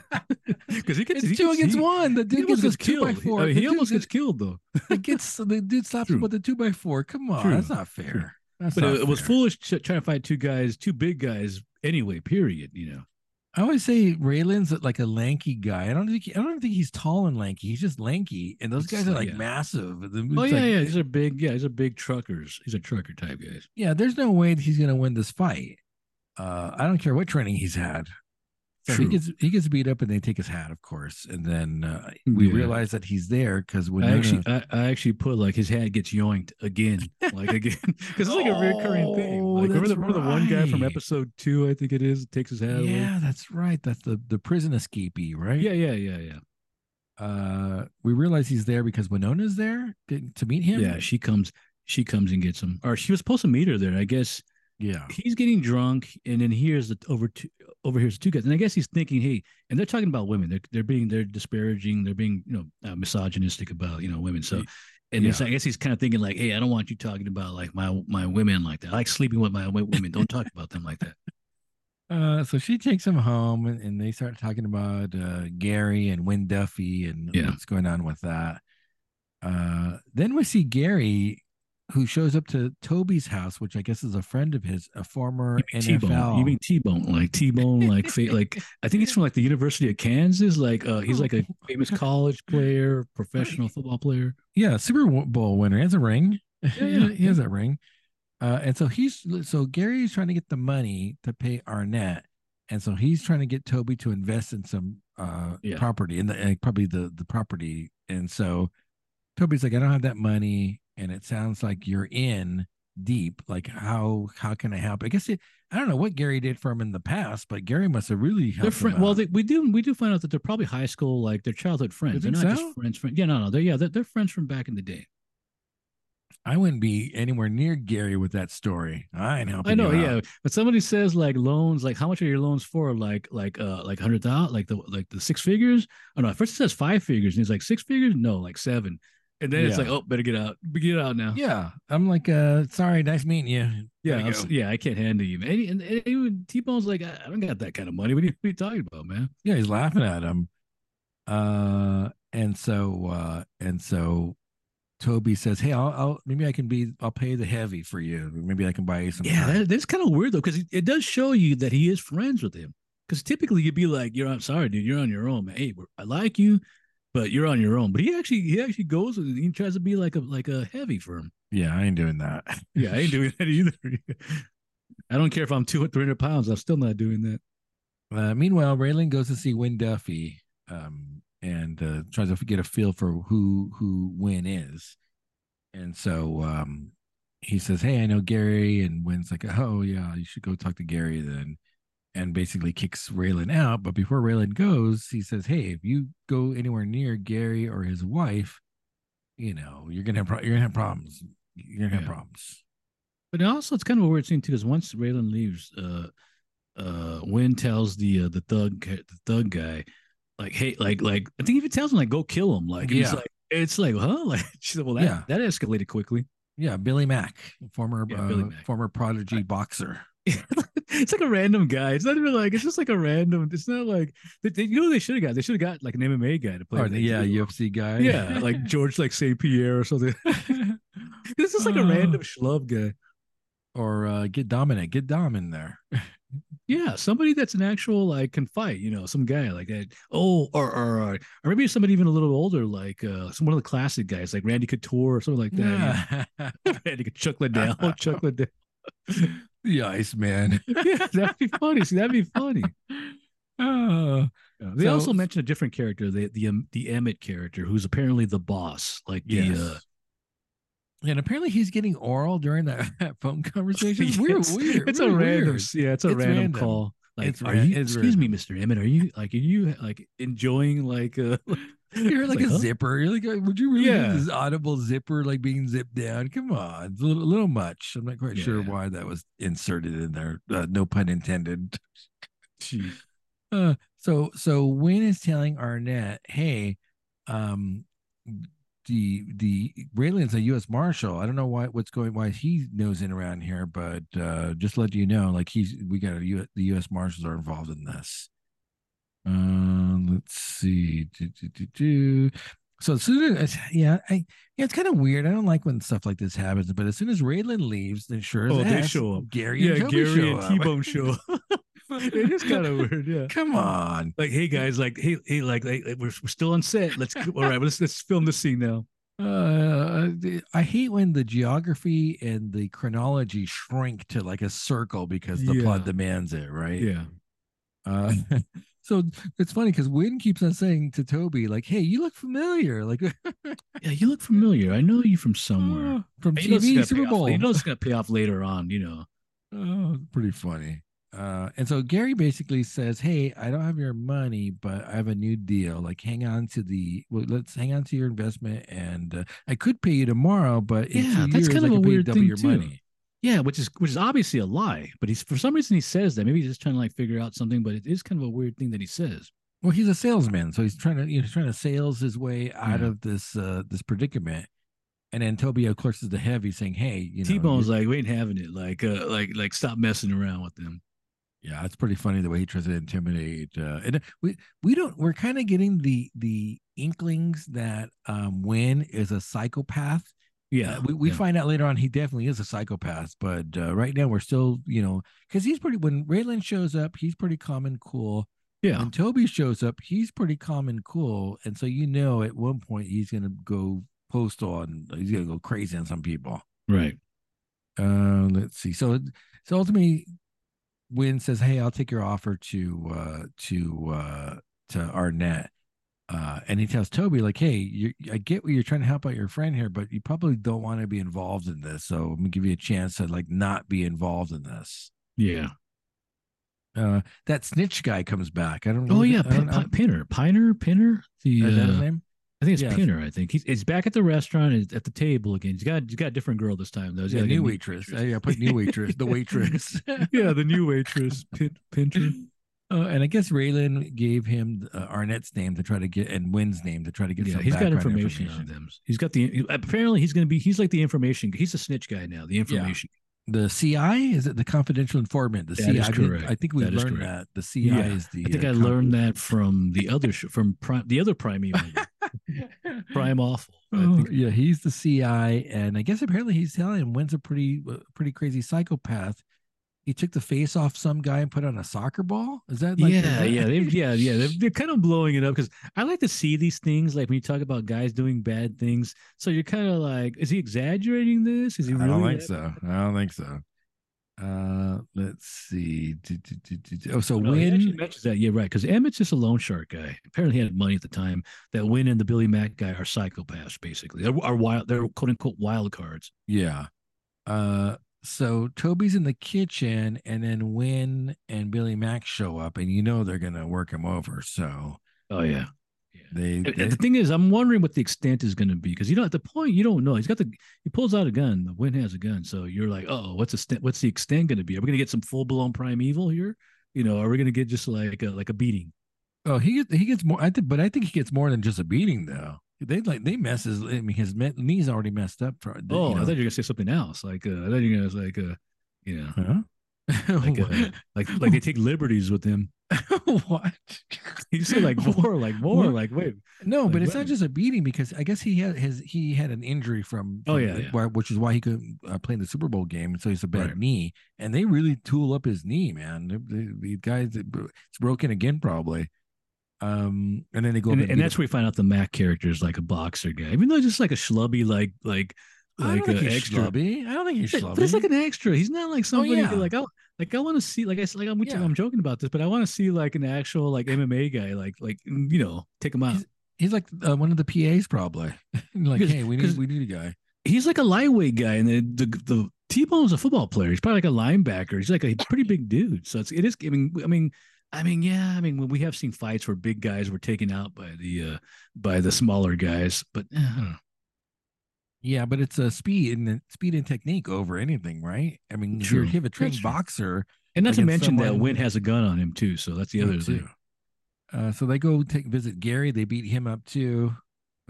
Because he gets It's he two against he- one. The dude gets gets a two by killed. four. I mean, he dude almost gets- gets killed though. It gets the dude him True. with a two by four. Come on, True. that's not fair. That's But it, it was foolish to trying to fight two guys, two big guys anyway. Period. You know. I always say Raylan's like a lanky guy. I don't think I don't think he's tall and lanky. He's just lanky, and those It's guys are like- yeah. massive. Oh yeah, like- yeah. These are big. Yeah, these are big truckers. These are trucker type guys. yeah. There's no way that he's gonna win this fight. Uh, I don't care what training he's had. So he gets he gets beat up, and they take his hat, of course, and then uh, we Yeah. realize that he's there because when I actually, I, I actually put like his hat gets yoinked again, like again, because it's like a recurring thing. Oh, Like remember the, remember the one guy from episode two, I think it is, takes his hat away. yeah, that's right. That's the the prison escapee, right? Yeah, yeah, yeah, yeah. Uh, we realize he's there because Winona's there to, to meet him. Yeah, she comes, she comes and gets him, or she was supposed to meet her there. I guess yeah. he's getting drunk, and then here's the over two, overhears the two guys, and I guess he's thinking, hey, and they're talking about women. They're they're being they're disparaging, they're being you know uh, misogynistic about you know women. So. And it's, Yeah. I guess he's kind of thinking like, "Hey, I don't want you talking about like my my women like that. I like sleeping with my women. Don't talk about them like that." Uh, so she takes him home, and, and they start talking about uh, Gary and Wynn Duffy and Yeah. what's going on with that. Uh, then we see Gary, who shows up to Toby's house, which I guess is a friend of his, a former You mean T-bone. NFL. You mean T-bone, like T-bone, like like I think he's from like the University of Kansas. Like uh, he's like a famous college player, professional football player. yeah, Super Bowl winner. He has a ring. yeah, he has that ring. Uh, and so he's so Gary is trying to get the money to pay Arnett, and so he's trying to get Toby to invest in some uh Yeah. property and the uh, probably the the property. And so Toby's like, I don't have that money, and it sounds like you're in deep. Like how how can I help? I guess it, I don't know what Gary did for him in the past, but Gary must have really helped. They're him friends. Well, they, we do we do find out that they're probably high school, like they're childhood friends. They're not so? just friends. Friends. Yeah, no, no. They're yeah, they're, they're friends from back in the day. I wouldn't be anywhere near Gary with that story. I ain't helping. I know, yeah. But somebody says like loans, like how much are your loans for? Like like uh like hundred thousand, like the like the six figures. Oh no, at first it says five figures, and he's like six figures. No, like seven. And then it's Yeah. like, oh, better get out, get out now. Yeah, I'm like, uh, sorry, nice meeting you. Yeah, I'm go. s- yeah, I can't handle you, man. And, and, and even T Bone's like, I I don't got that kind of money. What are you, what are you talking about, man? Yeah, he's laughing at him. Uh, and so, uh, and so Toby says, Hey, I'll, I'll, maybe I can be, I'll pay the heavy for you. Maybe I can buy you some. Yeah, time." that, that's kind of weird though, because it, it does show you that he is friends with him. Because typically you'd be like, "You're, I'm sorry, dude, you're on your own, man. Hey, we're- I like you, but you're on your own. But he actually he actually goes and he tries to be like a like a heavy for him. Yeah, I ain't doing that. Yeah, I ain't doing that either. I don't care if I'm two or three hundred pounds. I'm still not doing that. Uh, meanwhile, Raylan goes to see Wynn Duffy um, and uh, tries to get a feel for who who Wynn is. And so um, he says, "Hey, I know Gary," and Wynn's like, "Oh yeah, you should go talk to Gary then." And basically kicks Raylan out. But before Raylan goes, he says, "Hey, if you go anywhere near Gary or his wife, you know you're gonna have pro- you're gonna have problems. You're gonna have problems." But also, it's kind of a weird thing too, because once Raylan leaves, uh, uh, Wynn tells the uh, the thug the thug guy, like, hey, like, like I think he even tells him like, go kill him. Like, he's Yeah. like, it's like, huh? Like, she said, well, that Yeah. that escalated quickly. Yeah, Billy Mack, former Yeah, uh, Billy Mack. former prodigy boxer. it's like a random guy. It's not even like it's just like a random. It's not like they, they, you know they should have got. They should have got like an MMA guy to play. Or yeah, know, UFC guy. yeah, like George like Saint Pierre or something. this is like a Oh. random schlub guy. or uh, get Dominic, get Dom in there. Yeah, somebody that's an actual like can fight, you know, some guy like that. Oh, or or or, or maybe somebody even a little older, like uh some one of the classic guys, like Randy Couture or something like that. Yeah. you know? Randy Chuck Liddell, Chuck Liddell. The Iceman. Yeah, that'd be funny. See, that'd be funny. Oh, Yeah, They So- also mentioned a different character, the the um, the Emmett character, who's apparently the boss. Like the uh, and apparently he's getting oral during that, that phone conversation. It's weird, it's, weird. It's really a random, weird. yeah, it's a It's random, random. call. Like, It's are you? Excuse me. Mister Emmett. Are you like? Are you like enjoying like? Uh, You're it's like, a huh? zipper. You're like, uh, would you really Yeah. this audible zipper like being zipped down? Come on, it's a little, a little much. I'm not quite sure why that was inserted in there. Uh, no pun intended. Jeez. Uh, so so Wayne is telling Arnett, hey, um, the the Raylan's a U.S. Marshal. I don't know why what's going why he knows in around here, but uh, just let you know, like he's we got a U, the U.S. Marshals are involved in this. Um, let's see. Do, do, do. So as soon as yeah, I yeah, it's kind of weird. I don't like when stuff like this happens, but as soon as Raylan leaves, then sure as Oh, they ass, show up. Gary Yeah, and Toby Gary show and. T Bone show. up. it is kind of weird. Yeah. Come on. Like, hey guys, like, hey, hey, like, like we're, we're still on set. Let's all right. Let's let's film the scene now. Uh, I hate when the geography and the chronology shrink to like a circle because the plot demands it, right? Yeah. Uh, so it's funny because Wynn keeps on saying to Toby, like, "Hey, you look familiar, like Yeah, you look familiar. I know you from somewhere. from You TV Super pay off- Bowl." You know it's gonna pay off later on. You know. Oh, pretty funny. Uh, and so Gary basically says, "Hey, I don't have your money, but I have a new deal. Like, hang on to the well, let's hang on to your investment, and uh, I could pay you tomorrow, but in Yeah, two that's years, kind of a could pay weird double thing, your too. money." Yeah, which is which is obviously a lie, but he's for some reason he says that. Maybe he's just trying to like figure out something, but it is kind of a weird thing that he says. Well, he's a salesman, so he's trying to you know he's trying to sales his way out Yeah. of this uh this predicament. And then Toby, of course, is the heavy saying, "Hey, you know, T Bone's like, we ain't having it. Like, uh, like, like, stop messing around with them. yeah, it's pretty funny the way he tries to intimidate." Uh, and we we don't we're kind of getting the the inklings that um Wynn is a psychopath. Yeah, Uh, we we yeah. find out later on he definitely is a psychopath, but uh, right now we're still you know because he's pretty when Raylan shows up, he's pretty calm and cool. yeah, when Toby shows up, he's pretty calm and cool, and so you know at one point he's gonna go postal and he's gonna go crazy on some people. right. Uh, let's see. So so ultimately, Wynn says, "Hey, I'll take your offer to uh to uh to Arnett." Uh, and he tells Toby, like, hey, you I get what you're trying to help out your friend here, but you probably don't want to be involved in this. So I'm gonna give you a chance to like not be involved in this. Yeah. Uh, that snitch guy comes back. I don't know. Oh yeah, I don't- Pin, I Pinner, Piner, Pinner. The is that his uh, name? I think it's Yes. Pinner. I think he's, he's back at the restaurant and at the table again. He's got he's got a different girl this time though. He's Yeah, got like new waitress. Uh, yeah, put new waitress. The waitress. yeah, the new waitress, Pin, Pinter. Uh, and I guess Raylan gave him uh, Arnett's name to try to get and Wynn's name to try to get Yeah, he's got background information, on them. He's got the apparently he's going to be he's like the information. He's a snitch guy now. The information. The CI is it the confidential informant? The That CI. I. I think we That learned that the CI Yeah, is the. I think uh, I learned that from the other show, from Prime, the other Prime movie, Prime Awful. I Oh, think. yeah, he's the CI, and I guess apparently he's telling him Wynn's a pretty, uh, pretty crazy psychopath. He took the face off some guy and put on a soccer ball. Is that like yeah, yeah, they, yeah, yeah. They're, they're kind of blowing it up because I like to see these things. Like when you talk about guys doing bad things, so you're kind of like, is he exaggerating this? Is he? Really I don't think so. I don't think so. Uh, let's see. Oh, so No, actually mentions that. Yeah, right. Because Emmett's just a loan shark guy. Apparently, he had money at the time. That Wynn and the Billy Mack guy are psychopaths. Basically, they're are wild. They're quote unquote wild cards. yeah, uh, so Toby's in the kitchen, and then Wynn and Billy Mack show up, and you know they're gonna work him over. So Oh yeah. they, And- they- and the thing is, I'm wondering what the extent is going to be because you know at the point you don't know. He's got the he pulls out a gun. The Wynn has a gun, so you're like, oh, what's the st- what's the extent going to be? Are we going to get some full blown primeval here? You know, are we going to get just like a, like a beating? oh he gets he gets more. I think, but I think he gets more than just a beating though. They like they mess his. I mean, his knees already messed up for. Oh, you I thought you were going to say something else. Like uh, I thought you were to like uh, you know, Huh? like uh, like like they take liberties with him. what? You say like more, like more, like wait. No, Like but it's not just a beating because I guess he had his he had an injury from, Oh, yeah, yeah. why- which is why he couldn't uh, play in the Super Bowl game, and so he's a bad Right. knee, and they really tool up his knee, man. The, the, the guys, it's broken again probably. Um, and then they go And, and, and that's him. where we find out the Mac character is like a boxer guy, even though he's just like a schlubby, like like like think uh, he's extra. schlubby. I don't think he's schlubby. But it's like an extra. He's not like somebody yeah. like I like I want to see like I like I'm Yeah. I'm joking about this, but I want to see like an actual like MMA guy, like like mm, you know take him out. He's- He's like uh, one of the PAs probably. like, hey, we need we need a guy. He's like a lightweight guy, and the the, the T Bone's a football player. He's probably like a linebacker. He's like a pretty big dude. So it's it is. I mean, I mean, I mean, yeah. I mean, we have seen fights where big guys were taken out by the uh by the smaller guys, but eh, I don't know. Yeah, but it's a speed and speed and technique over anything, right? I mean, if you're- True. you have a trained That's boxer. And not to Against mention that someone- Wynn has a gun on him too. So that's the other thing. too. Uh, so they go take visit Gary. They beat him up too.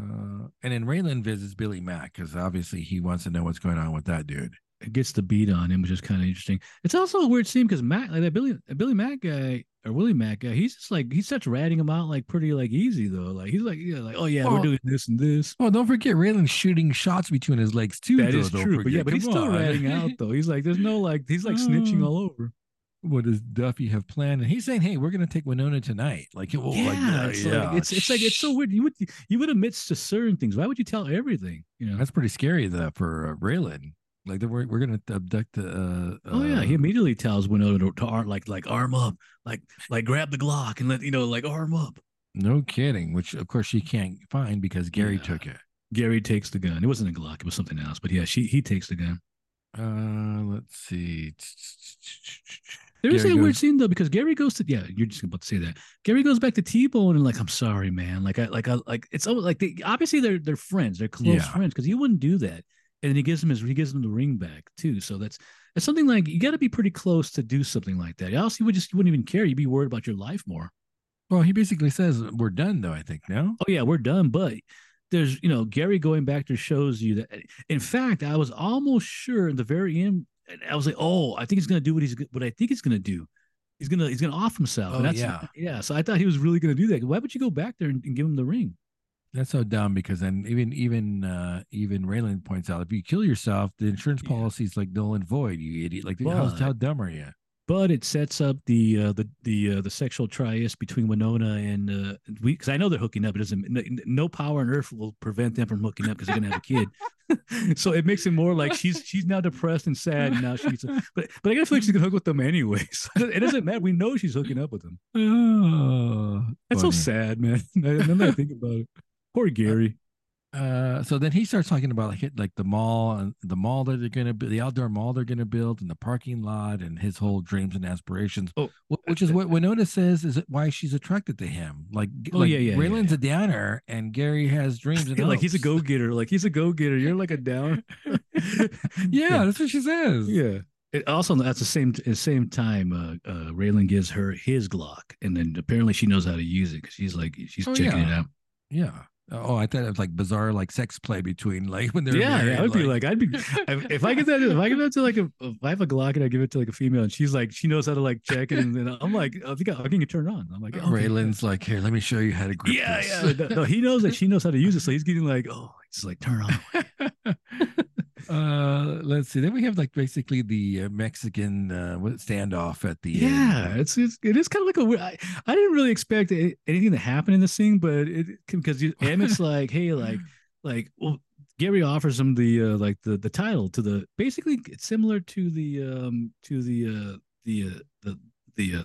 Uh, and then Raylan visits Billy Mack because obviously he wants to know what's going on with that dude. Gets the beat on him, which is kind of interesting. It's also a weird scene because Mac, like that Billy Billy Mack guy or Willie Mack guy, he's just like he starts ratting him out like pretty like easy though. Like he's like, yeah, like oh yeah, we're doing this and this. Oh, don't forget Raylan's shooting shots between his legs too. That though, is true, but yeah, but he's Come still ratting out though. He's like, there's no like, he's like snitching Oh. all over. what does Duffy have planned? And he's saying, "Hey, we're gonna take Winona tonight." Like, well, yeah, like, uh, it's yeah. like it's it's like it's so weird. You would you would admit to certain things. Why would you tell everything? You know. That's pretty scary though for uh, Raylan. Like, we're we're gonna abduct the. Uh, Oh yeah, he uh, immediately tells Winona to, to arm like like arm up, like like grab the Glock and let you know like arm up. no kidding. Which of course she can't find because Gary Yeah. took it. Gary takes the gun. It wasn't a Glock. It was something else. But yeah, she he takes the gun. Uh, let's see. There is Gary that weird scene though because Gary goes to yeah you're just about to say that Gary goes back to T Bone and like I'm sorry man like I like I like it's almost like they obviously they're they're friends they're close Yeah. friends because he wouldn't do that and then he gives him his he gives him the ring back too. So that's it's something like you got to be pretty close to do something like that. Else you would just you wouldn't even care. You'd be worried about your life more. Well, he basically says we're done, though. I think no. oh yeah we're done but there's you know Gary going back there shows you that in fact I was almost sure in the very end I was like oh I think he's gonna do what he's what I think he's gonna do. He's gonna he's gonna off himself. Oh, and that's yeah. yeah so I thought he was really gonna do that. Why would you go back there and, and give him the ring That's so dumb because then even even uh even Raylan points out if you kill yourself, the insurance Yeah. policy is like null and void. You idiot! Like how, But- how dumb are you? but it sets up the uh, the the uh, the sexual trias between Winona and uh, we because I know they're hooking up. It doesn't no, power on earth will prevent them from hooking up because they're gonna have a kid. so it makes it more like she's she's now depressed and sad. And now she's but but I gotta feel like she's gonna hook with them anyways. it doesn't matter. We know she's hooking up with them. Oh, That's so sad, man. Now that I think about it, poor Gary. Uh, so then he starts talking about like like the mall and the mall that they're gonna build, the outdoor mall they're gonna build, and the parking lot, and his whole dreams and aspirations. Oh, which is what Winona says is why she's attracted to him. Like, Oh, like yeah, yeah, yeah, Raylan's yeah. a downer, and Gary has dreams and like he's a go getter. Like he's a go getter. You're like a down. Yeah, that's what she says. Yeah. It also at the same at the same time, uh, uh, Raylan gives her his Glock, and then apparently she knows how to use it because she's like she's Oh, checking it out. Yeah. Oh, I thought it was like bizarre, like sex play between like when they're Yeah, married, I'd be like- like, I'd be if, I get that, if I give that to like a, if I have a Glock and I give it to like a female, and she's like, she knows how to like check it, and then I'm like, I think I, I can get turned on. I'm like. Raylan's like, here, let me show you how to grip yeah, this. yeah. No, no, he knows that she knows how to use it, so he's getting like, oh, he's like, turn on. Uh, let's see. Then we have like basically the uh, Mexican uh, standoff at the Yeah, end. it's, it's it is kind of like a weird. I, I didn't really expect anything to happen in the scene, but it because Emmett's like, hey, like, like, well, Gary offers him the uh, like the the title to the basically it's similar to the um to the uh the uh, the the uh,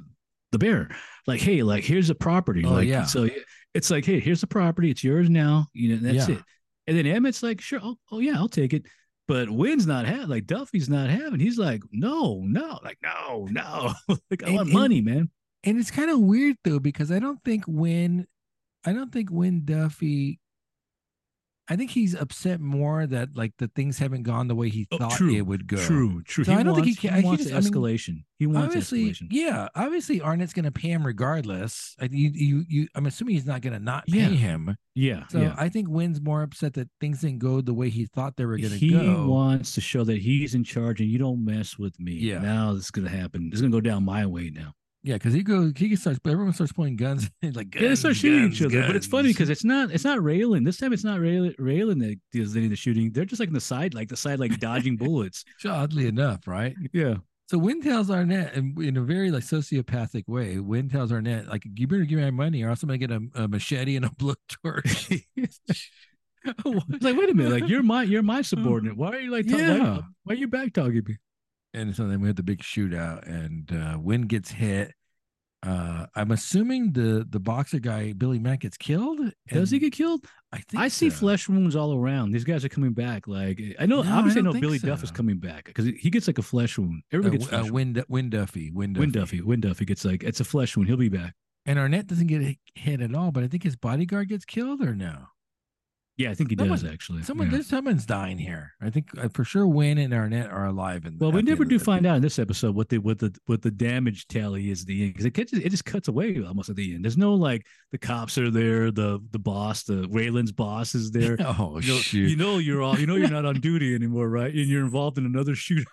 the bear. Like, hey, like here's a property. Oh, like, yeah. So it's like, hey, here's the property. It's yours now. You know, that's Yeah. it. And then Emmett's like, sure, oh, oh yeah, I'll take it. But Wynn's not having, like Duffy's not having. He's like, no, no, like no, no, like I And- want and- money, man. And it's kind of weird though because I don't think when I don't think when Duffy I think he's upset more that like the things haven't gone the way he Oh, thought true, it would go. True, true. So he I don't think he wants, ca- he wants just- I mean, escalation. he wants escalation. yeah. Obviously, Arnett's going to pay him regardless. I, you, you, you. I'm assuming he's not going to not pay Yeah. him. Yeah, So yeah. I think Wynn's more upset that things didn't go the way he thought they were going to go. he wants to show that he's in charge and you don't mess with me. Yeah. Now this is gonna happen. It's gonna go down my way now. Yeah, because he goes, he starts, everyone starts pointing guns, like guns, yeah, they start shooting guns, each other. But it's funny because it's not it's not Raylan. This time it's not Raylan, Raylan that does any of the shooting. They're just like in the side, like the side, like dodging bullets. oddly enough, right? Yeah. So Wynn tells Arnett in, in a very like sociopathic way. Wynn tells Arnett, like, you better give me my money, or else I'm gonna get a, a machete and a blowtorch. Like, wait a minute, like you're my you're my subordinate. Why are you like talk- why- Yeah. why, are you back talking me? And so then we had the big shootout, and uh, Wynn gets hit. Uh, I'm assuming the the boxer guy Billy Mack gets killed. Does he get killed? I think I see so. flesh wounds all around. These guys are coming back. Like I know, No, obviously, I, don't know Billy Duff is coming back because he gets like a flesh wound. Uh, Everybody gets uh, flesh wound. Wynn, Wynn Duffy. Wynn Duffy. Wynn Duffy, Wynn Duffy gets like it's a flesh wound. He'll be back. And Arnett doesn't get hit at all, but I think his bodyguard gets killed or no? Yeah, I think he Someone- does actually. Someone, Yeah. someone's dying here. I think uh, for sure Wynn and Arnett are alive. And Well, we never do find out in this episode what the what the what the damage tally is at the end because it catches, it just cuts away almost at the end. There's no like the cops are there, the the boss, the Raylan's boss is there. Oh You know, shoot! you know you're all you know you're not on duty anymore, right? And you're involved in another shootout.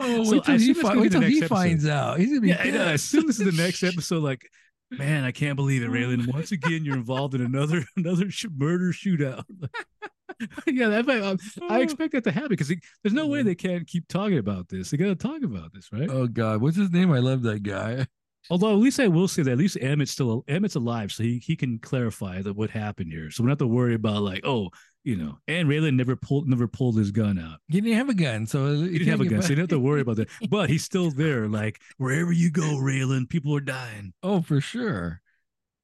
oh, so wait till he, fi- wait till he finds out. He's gonna be. Yeah, I know. As soon as the next episode, like, man, I can't believe it, Raylan. Once again, you're involved in another another sh- murder shootout. yeah, that, um, I, I expect that to happen because there's no way they can't keep talking about this. They got to talk about this, right? Oh God, what's his name? I love that guy. Although at least I will say that at least Emmett's still Emmett's alive, so he, he can clarify that what happened here. So we don't have to worry about like, oh, you know, and Raylan never pulled never pulled his gun out. He didn't have a gun, so He didn't have a gun, so you don't have to worry about that. But he's still there. Like wherever you go, Raylan, people are dying. Oh, for sure.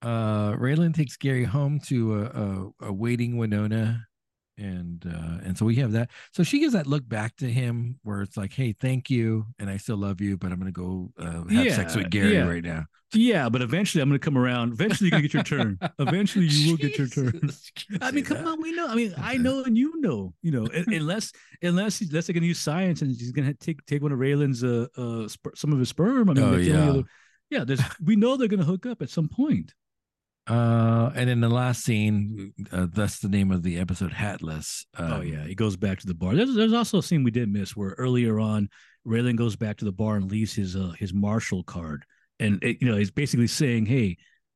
Uh, Raylan takes Gary home to a, a, a waiting Winona, and uh, and so we have that. So she gives that look back to him, where it's like, "Hey, thank you, and I still love you, but I'm gonna go uh, have sex with Gary yeah. right now." Yeah, but eventually I'm gonna come around. Eventually you're gonna get your turn. Eventually you will get your turn. Jesus, you can't I mean, come that. on, we know. I mean, I know and you know, you know, unless unless unless they're gonna use science and she's gonna take take one of Raylan's uh, uh sper- some of his sperm. I mean, Oh, that's the only yeah. other- yeah. There's we know they're gonna hook up at some point. Uh, and in the last scene, uh, that's the name of the episode, Hatless. Um, oh yeah, he goes back to the bar. There's there's also a scene we did miss where earlier on Raylan goes back to the bar and leaves his uh his marshal card, and it, you know he's basically saying, "Hey,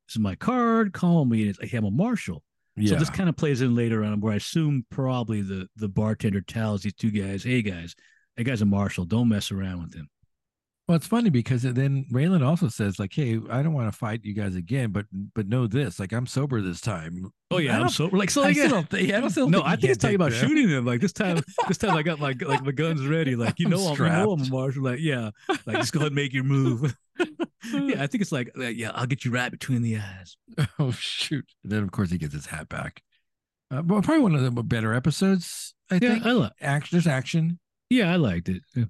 this is my card. Call me." And it's, hey, I'm a marshal. yeah. So this kind of plays in later on, where I assume probably the the bartender tells these two guys, "Hey guys, that guy's a marshal. Don't mess around with him." Well, it's funny because then Raylan also says like, "Hey, I don't want to fight you guys again, but but know this, like I'm sober this time." Oh yeah, I'm don't- so like so I like, still don't think. I don't still No, I think it's talking about that. shooting him. Like this time, this time I got my like my guns ready. Like you I'm know, I'm, you know I'm a strapped. marshal. Like yeah, like just go ahead and make your move. yeah, I think it's like, like, yeah, I'll get you right between the eyes. Oh shoot! And then of course he gets his hat back. Uh, but probably one of the better episodes. I Yeah, think. I like. Action. There's action. Yeah, I liked it. Yeah.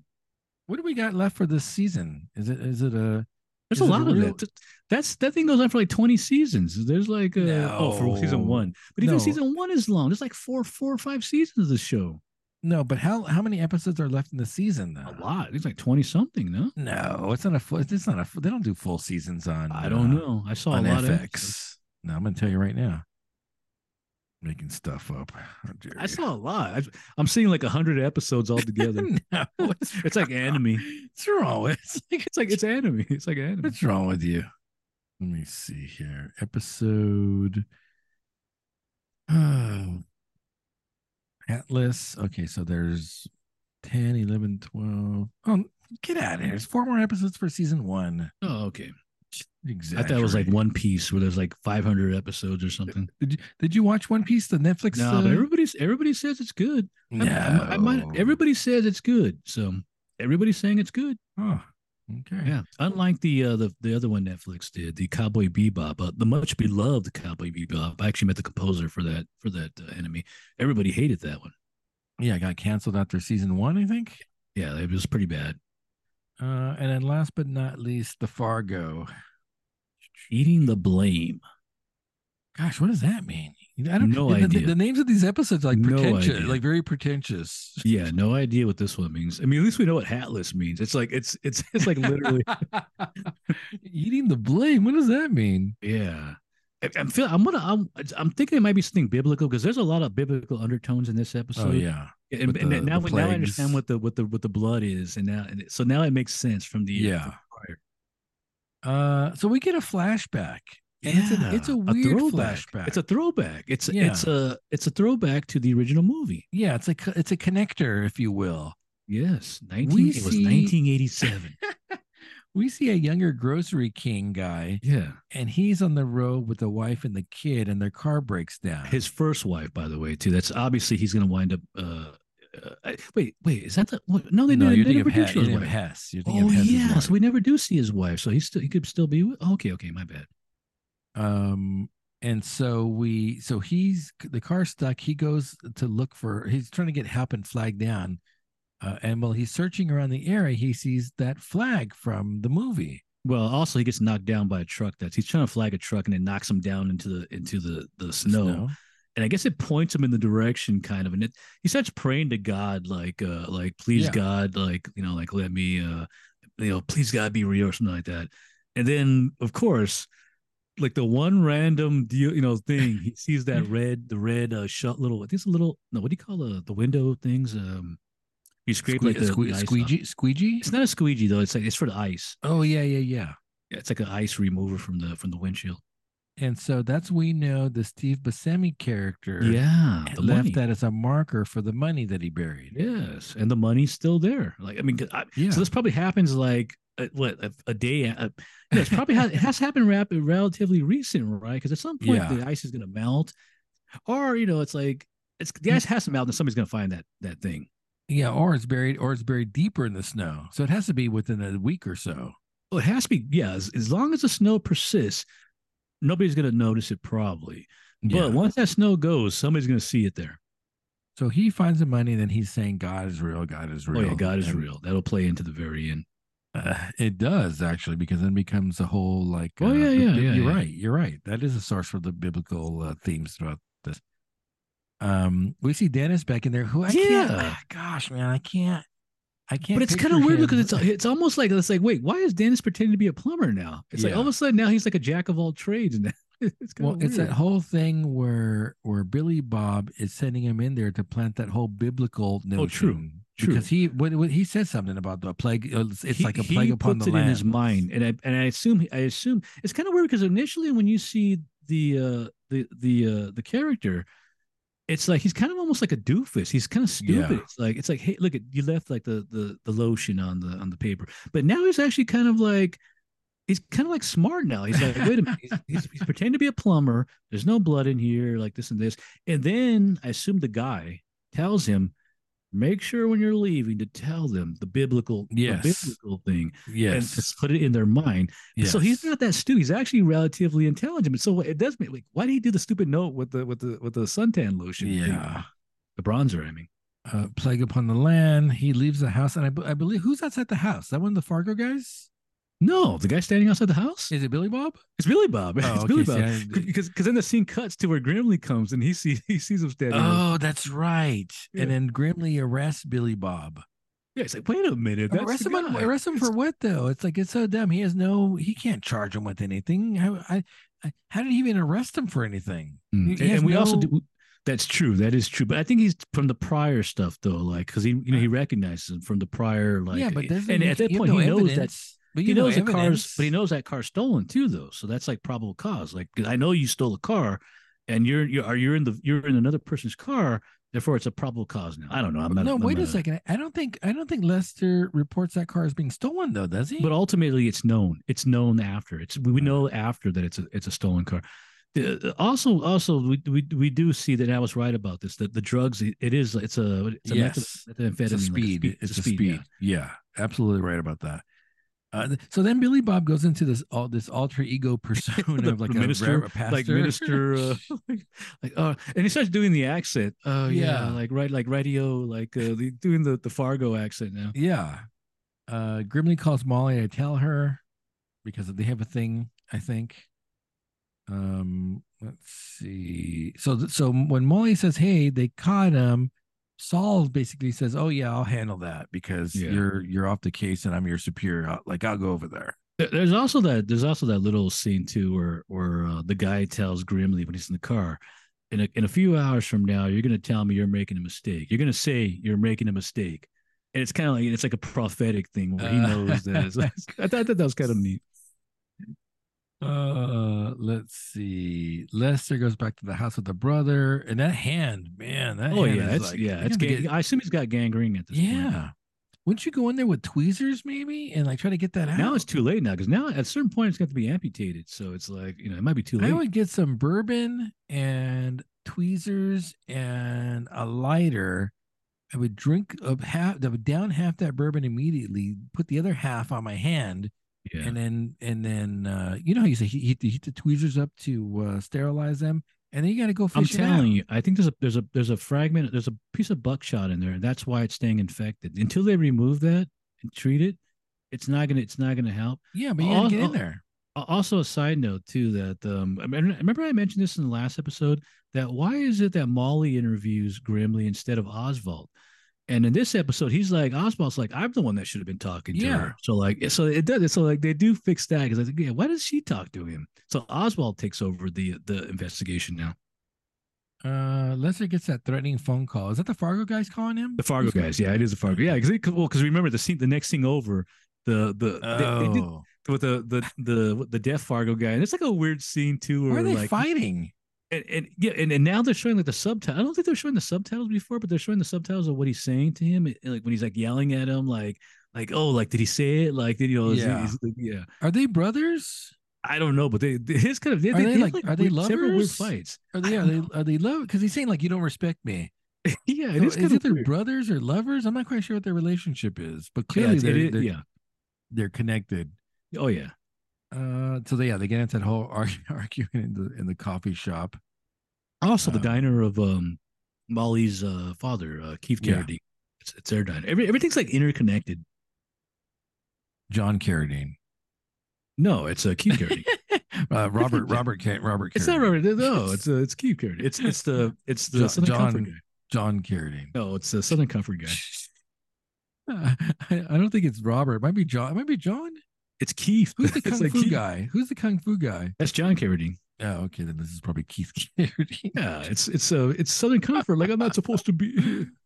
What do we got left for this season? Is it is it a There's a it a lot of that. That's that thing goes on for like 20 seasons. There's like uh, oh for season one, but even No. season one is long. There's like four, four or five seasons of the show. no? But how how many episodes are left in the season though? A lot. It's like 20 something. No, No, it's not a full. It's not a. They don't do full seasons on. I don't uh, know. I saw a on lot of FX. No, I'm gonna tell you right now. Making stuff up. Oh, I saw a lot. I, I'm seeing like hundred episodes altogether. no, what's It's like anime. What's wrong with? It's like, it's like it's anime. It's like anime. what's wrong with you? Let me see here. Episode. Oh. Atlas. Okay, so there's 10, 11, 12. Oh, get out of here. There's four more episodes for season one. Oh, okay. Exactly. I thought it was like One Piece, where there's like 500 episodes or something. Did you did you watch One Piece, the Netflix? No, uh, but everybody's everybody says it's good. no. I, I might, everybody says it's good, so everybody's saying it's good. Oh, okay. Yeah, unlike the uh, the the other one Netflix did, the Cowboy Bebop, uh, the much beloved Cowboy Bebop. I actually met the composer for that for that uh, anime. Everybody hated that one. Yeah, it got canceled after season one, I think. Yeah, it was pretty bad. Uh, and then last but not least, the Fargo. Eating the blame. Gosh, what does that mean? I don't No the, the-. The, names of these episodes are like pretentious, idea. like very pretentious. Yeah, no idea what this one means. I mean, at least we know what hatless means. It's like it's it's it's like literally. Eating the blame. What does that mean? yeah. I'm feel I'm gonna I'm I'm thinking it might be something biblical because there's a lot of biblical undertones in this oh, episode. oh yeah. and, and the- now, now I understand what the what the what the blood is, and now and so now it makes sense from the Yeah. Uh, so we get a flashback. And it's a it's a Yeah, weird throwback. flashback. It's a throwback. It's Yeah. it's a it's a throwback to the original movie. yeah, it's a it's a connector, if you will. Yes, nineteen. We it was nineteen eighty seven. We see a younger grocery king guy, yeah, and he's on the road with the wife and the kid, and their car breaks down. his first wife, by the way, too. That's obviously he's going to wind up. Uh, uh, wait, wait, is that the? What? No, they, no, never, you're they thinking, never Hess, you're thinking wife. Hess. You're thinking Oh of Hess's yeah, so we never do see his wife. So he's still he could still be. with- Okay, okay, my bad. um and so we so he's the car stuck he goes to look for he's trying to get help and flag down uh, and while he's searching around the area he sees that flag from the movie Well, also he gets knocked down by a truck. That's he's trying to flag a truck and it knocks him down into the into the the snow. And I guess it points him in the direction, kind of. And it he starts praying to God, like uh like please Yeah. God, like you know, like let me uh you know, please God be real or something like that. And then of course, like the one random deal, you know, thing he sees that red, the red uh shut little. I think it's a little no, what do you call the the window things? Um, you scrape like the, Sque- the ice off. squeegee squeegee It's not a squeegee though. It's like it's for the ice. oh yeah yeah yeah Yeah, it's like an ice remover from the from the windshield. And so that's we know the steve buscemi character Yeah, left money. that as a marker for the money that he buried Yes, and the money's still there. Like I mean, I, yeah so this probably happens like uh, what a, a day. You know, it's probably ha- it has happened rapid, relatively recent, right? Because at some point Yeah. the ice is going to melt, or you know, it's like it's the ice has to melt, and somebody's going to find that that thing. yeah or it's buried or it's buried deeper in the snow so it has to be within a week or so Well, it has to be. Yeah, as, as long as the snow persists, nobody's going to notice it probably. yeah. But once that snow goes, somebody's going to see it there. So he finds the money, then he's saying God is real, God is real. Oh yeah, God is And, real. That'll play into the very end. Uh, it does actually, because then becomes a whole like. Oh, uh, yeah, yeah, the- yeah, You're yeah. right. You're right. That is a source for the biblical uh, themes throughout this. Um, we see Dennis back in there, who I can't. Yeah. Gosh, man, I can't. I can't. But it's kind of weird because it's it's almost like it's like wait, why is Dennis pretending to be a plumber now? It's like all of a sudden now he's like a jack of all trades, and it's well, of it's that whole thing where where Billy Bob is sending him in there to plant that whole biblical notion. Oh, true, true. Because he when, when he said something about the plague, uh, it's, he, like a plague upon puts the it land in his mind, and I and I assume I assume it's kind of weird because initially when you see the uh the the uh the character, it's like he's kind of almost like a doofus. He's kind of stupid. Yeah. It's like it's like hey, look at you left like the the the lotion on the on the paper, but now he's actually kind of like. He's kind of like smart now. He's like, wait a minute. He's, he's, he's pretending to be a plumber. There's no blood in here, like this and this. And then I assume the guy tells him, make sure when you're leaving to tell them the biblical, the biblical thing and Yes. just put it in their mind. yes. So he's not that stupid. He's actually relatively intelligent. But so it does make like why did he do the stupid note with the with the with the suntan lotion? thing? Yeah. the bronzer. I mean, Uh, plague upon the land. He leaves the house, and I, I believe who's outside the house? That one of the Fargo guys? No, the guy standing outside the house. Is it Billy Bob? It's Billy Bob. Oh, it's okay, Billy Bob. Because because then the scene cuts to where Grimly comes and he sees he sees him standing. Oh, that's right. Yeah. And then Grimly arrests Billy Bob. yeah, it's like wait a minute. That's arrest him, on- arrest him for what though? It's like it's so dumb. He has no. He can't charge him with anything. How, I, I, how did he even arrest him for anything? Mm. And, and we also do. That's true. That is true. But I think he's from the prior stuff though, like because he you know he recognizes him from the prior like. yeah, but and at that point no he knows evidence, But he know knows the car's but he knows that car's stolen too though. So that's like probable cause. Like I know you stole a car, and you're you are you're in the you're in another person's car. Therefore, it's a probable cause now. I don't know. I'm not. no, I'm wait a not second. I don't think I don't think Lester reports that car as being stolen though, does he? But ultimately, it's known. It's known after. It's we know after that it's a it's a stolen car. Also, also we, we we do see that I was right about this. That the drugs it is it's a it's a Yes. method, methamphetamine, it's a like speed. It's a speed. yeah. Yeah. absolutely right about that. Uh, so then Billy Bob goes into this all this alter ego persona The of like a, minister, a pastor, like minister, uh, like, like uh, and he starts doing the accent. Oh yeah, Yeah. like right, like radio, like uh, the, doing the the Fargo accent now. yeah. Uh, Grimly calls Molly. I tell her because they have a thing. I think. Um, let's see. So so when Molly says, "Hey, they caught him," Saul basically says, "Oh yeah, I'll handle that because Yeah. you're you're off the case and I'm your superior. Like I'll go over there." There- There's also that. There's also that little scene too, where where uh, the guy tells Grimly when he's in the car, in a in a few hours from now, you're gonna tell me you're making a mistake. You're gonna say you're making a mistake, and it's kind of like it's like a prophetic thing where he Uh, knows that. Like, I thought that, that was kind of neat. Uh, let's see. Lester goes back to the house with the brother, and that hand, man, that Oh hand yeah, is it's like, yeah, it's gang- get- I assume he's got gangrene at this point. yeah. Wouldn't you go in there with tweezers maybe and like try to get that out? Now it's too late now because now at a certain point it's got to be amputated. So it's like you know it might be too late. I would get some bourbon and tweezers and a lighter. I would drink of half, I would down half that bourbon immediately, put the other half on my hand, yeah. and then and then uh, you know how you say heat, heat, the- tweezers up to uh, sterilize them, and then you got to go I'm fish it out. telling you, I think there's a there's a there's a fragment, there's a piece of buckshot in there, and that's why it's staying infected. Until they remove that and treat it, it's not gonna it's not gonna help. Yeah, but you got to get in there. Also, a side note too that um, I remember I mentioned this in the last episode that why is it that Molly interviews Grimly instead of Oswald? And in this episode, he's like Oswald's like I'm the one that should have been talking to Yeah. her. So like so it does so like they do fix that because I think yeah, why does she talk to him? So Oswald takes over the the investigation now. Uh, Lester gets that threatening phone call. Is that the Fargo guys calling him? The Fargo Who's guys, yeah, it is the Fargo. Yeah, because well, because remember the scene, the next thing over, the the they, they did Oh, with the the the the deaf Fargo guy, and it's like a weird scene too, why where are they like fighting? And, and yeah, and, and now they're showing like the subtitle. I don't think they're showing the subtitles before, but they're showing the subtitles of what he's saying to him, like when he's like yelling at him, like like oh, like did he say it? Like did you oh, know? is he- Yeah. is he- yeah. Are they brothers? I don't know, but they they- his kind of they, Are they, they have, like- are they weird- several weird fights? Are they? Are they? Are they love? Because he's saying like you don't respect me. yeah, So it is is kind it their brothers or lovers? I'm not quite sure what their relationship is, but clearly it's- they're, is- they're, yeah. they're connected. Oh yeah. Uh, so they, yeah, they get into that whole arg- argument in the in the coffee shop. Also, the Um, diner of um Molly's uh father, uh Keith Yeah. Carradine. It's, it's their diner. Every, everything's like interconnected. John Carradine, No, it's uh, Keith Carradine. uh, Robert Robert Car- Robert. it's not Robert. No, it's uh, it's Keith Carradine. It's it's the it's the Jo- Southern Comfort John- guy. John Carradine. No, it's the Southern Comfort guy. I, I don't think it's Robert. It might be John. It might be John. It's Keith. Who's the It's kung like fu Keith. guy? Who's the kung fu guy? That's John Carradine. Oh, okay. Then this is probably Keith Carradine. Yeah, it's it's uh it's Southern Comfort. Like I'm not supposed to be.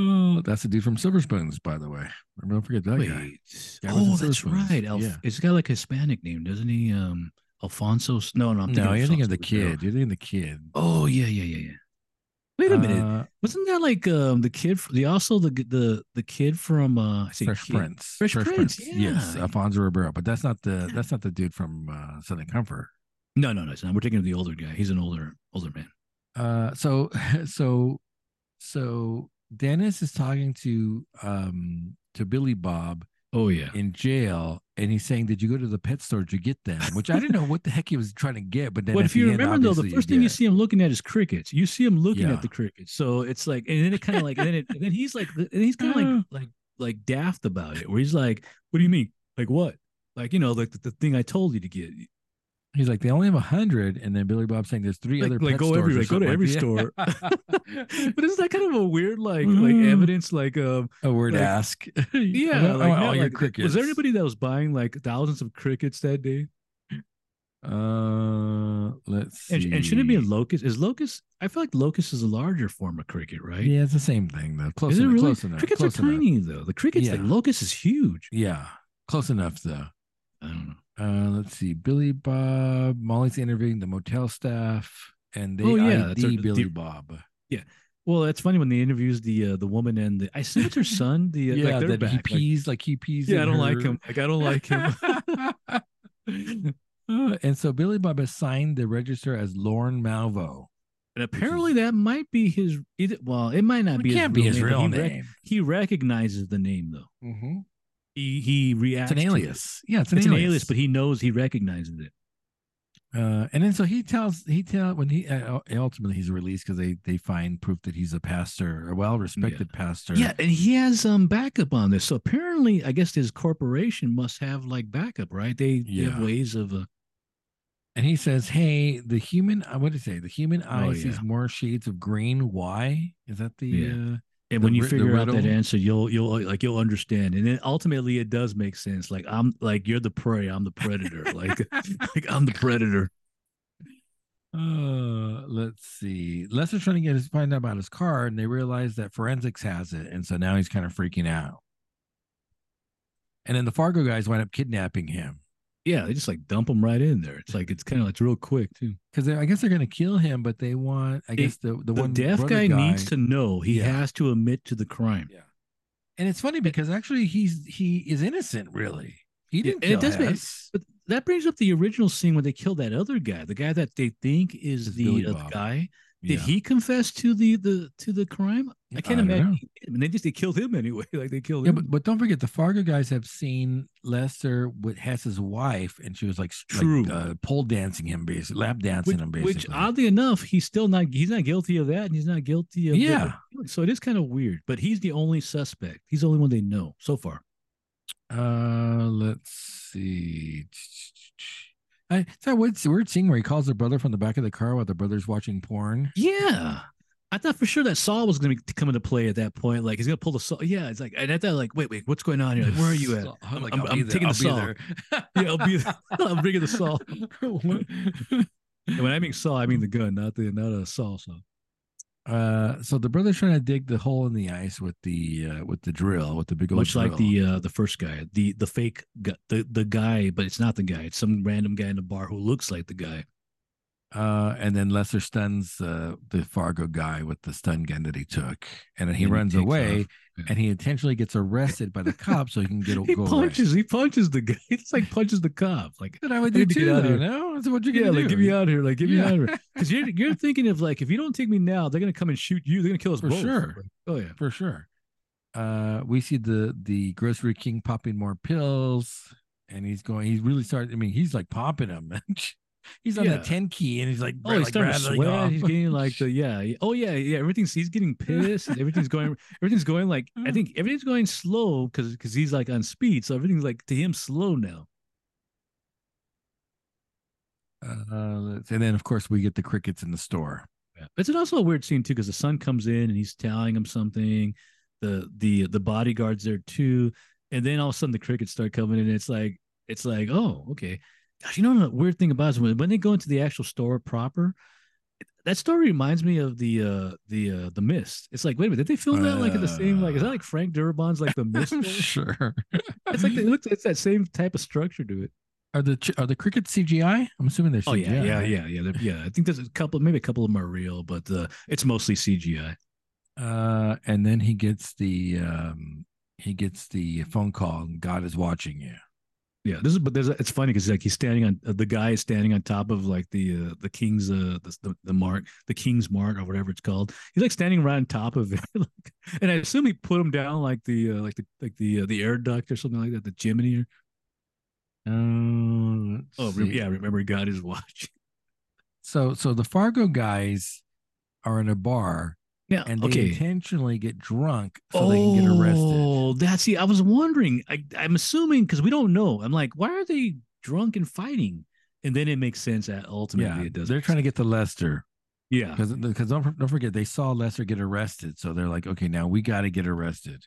Oh, that's the dude from Silver Spoons, by the way. Don't forget that guy. Wait. Guy was in Oh, that's Spoons. right. Alf- Yeah. It's got like a Hispanic name, doesn't he? Um, Alfonso. No, no, I'm thinking No, you're thinking of the Ribeiro. kid. You're thinking of the kid. Oh yeah, yeah, yeah, yeah. Wait a minute. Uh, Wasn't that like um the kid? f- The also the the the kid from uh Fresh kid. Prince. Fresh Prince, Yes, yeah. Alfonso Ribeiro. But that's not the that's not the dude from uh, Southern Comfort. No, no, no. It's not. We're taking the older guy. He's an older older man. Uh, so so so Dennis is talking to um to Billy Bob Oh yeah. in jail, and he's saying, "Did you go to the pet store to get them?" Which I didn't know what the heck he was trying to get. But then, But if you the end, remember though, the first thing you see him looking at is crickets. You see him looking Yeah. at the crickets. So it's like, and then it kind of like, and then it, and then he's like, and he's kind of like, uh. like, like daft about it, where he's like, "What do you mean? Like what? Like you know, like the, the thing I told you to get. He's like, they only have a hundred, and then Billy Bob saying there's three Like, other like go stores everywhere, go to something every like store. but isn't that kind of a weird like like Mm. evidence? Like um, a word Like- ask. yeah, like, want no, all your like, crickets. Was there anybody that was buying like thousands of crickets that day? Uh, let's see. And, and shouldn't it be a locust? Is locust? I feel like locust is a larger form of cricket, right? Yeah, it's the same thing though. Close Is it enough. really? Close enough. Crickets close are enough. tiny though. The crickets, like Yeah. locust, is huge. Yeah, close enough though. I don't know. Uh, let's see. Billy Bob, Molly's interviewing the motel staff. and they Oh, yeah, ID that's our- Billy the- Bob. Yeah. Well, it's funny when they interviews the uh, the woman and the I assume it's her son. The uh, Yeah, like that he back. like, pees like, he pees. yeah, I don't like him. Like I don't like him. Uh, and so Billy Bob has signed the register as Lorne Malvo. and apparently that might be his. Well, it might not It be. can't be his real he rec- name. he recognizes the name though. Mm-hmm. He he reacts. It's an to it. alias. Yeah, it's an It's an alias. alias, but he knows he recognizes it. Uh, and then so he tells he tell when he uh, ultimately he's released because they they find proof that he's a pastor, a well respected pastor. Yeah, and he has um backup on this. So apparently, I guess his corporation must have like backup, right? They, they have ways of. Uh, and he says, "Hey, the human, uh, what did he say? The human eye Oh, sees yeah. more shades of green. Why is that the? And The when you figure out that answer, you'll you'll like you'll understand, and then ultimately it does make sense. Like I'm like you're the prey, I'm the predator. like like I'm the predator. Uh, let's see. Lester's trying to get his find out about his car, and they realize that forensics has it, and so now he's kind of freaking out. And then the Fargo guys wind up kidnapping him Yeah, they just like dump him right in there. It's like it's kind of like real quick too. because I guess they're going to kill him, but they want, I guess the the, The one deaf brother guy, needs to know he Yeah. has to admit to the crime. Yeah. And it's funny because actually he's he is innocent, really. He didn't and it kill does make- But that brings up the original scene when they killed that other guy, the guy that they think is It's the, uh, guy. Did Yeah. he confess to the the to the crime? I can't I imagine. I mean, they just they killed him anyway. Like they killed Yeah, him. but, but don't forget the Fargo guys have seen Lester with Hess's wife, and she was like, s- like, True. uh, pole dancing him, basically, lap dancing which, him, which oddly enough, he's still not he's not guilty of that, and he's not guilty of Yeah. so it is kind of weird, but he's the only suspect. He's the only one they know so far. Uh, let's see. I, it's that weird, weird scene where he calls the brother from the back of the car while the brother's watching porn. Yeah. I thought for sure that Saul was going to come into play at that point. Like he's going to pull the Saul. Yeah, it's like, and I thought like, wait, wait, what's going on here? Like, where are you at? I'm like, I'm- I'm there, taking the Saul. Yeah, I'll be. There. I'm bringing the Saul. And when I mean Saul, I mean the gun, not the not a Saul. So Uh, so the brother's trying to dig the hole in the ice with the uh, with the drill, with the big old much like drill. the uh, the first guy, the the fake guy, the the guy, but it's not the guy. It's some random guy in the bar who looks like the guy. Uh, and then Lester stuns uh, the Fargo guy with the stun gun that he took, and then he And runs takes away. Yeah. and he intentionally gets arrested by the cop so he can get He go punches. Away. He punches the guy. It's like punches the cop. Like That I would do too. Though, no, that's what you're yeah, like do. get me out of here. Like get me out of here. Because you're you're thinking of like if you don't take me now, they're gonna come and shoot you. They're gonna kill us For both. sure. Like, oh yeah. for sure. Uh, we see the the grocery king popping more pills, and he's going. He's really starting. I mean, he's like popping them. He's on Yeah. that ten key, and he's like, Oh, he's like starting to sweat. off. He's getting like the yeah. Oh yeah, yeah. Everything's he's getting pissed. and everything's going. Everything's going like I think everything's going slow because because he's like on speed. So everything's like to him slow now. Uh, and then of course we get the crickets in the store. Yeah. It's also a weird scene too because the son comes in and he's telling him something. The the the bodyguards there too, and then all of a sudden the crickets start coming in. And it's like it's like oh okay, gosh, you know the weird thing about it is when when they go into the actual store proper. That story reminds me of the uh the uh the mist. It's like wait a minute, did they film that like at the same like is that like Frank Darabont's like the mist? Sure. It's like it looks it's that same type of structure to it. Are the are the crickets CGI? I'm assuming they're CGI. Oh yeah, yeah, yeah, yeah, yeah. I think there's a couple, maybe a couple of them are real, but uh, it's mostly CGI. Uh, and then he gets the um he gets the phone call. and God is watching you. Yeah, this is but there's a, it's funny because like he's standing on uh, the guy is standing on top of like the uh, the king's uh the, the mark the king's mark or whatever it's called. He's like standing right on top of it, like, and I assume he put him down like the uh, like the like the uh, the air duct or something like that, the chimney. Or, Uh, oh see. yeah, remember he got his watch. So so the Fargo guys are in a bar Yeah, and they okay. intentionally get drunk so they can get arrested. Oh, that's see. I was wondering. I, I'm assuming because we don't know. I'm like, why are they drunk and fighting? And then it makes sense that ultimately Yeah, it does. they're trying to get to Lester Yeah, because because don't don't forget they saw Lester get arrested, so they're like, okay, now we got to get arrested.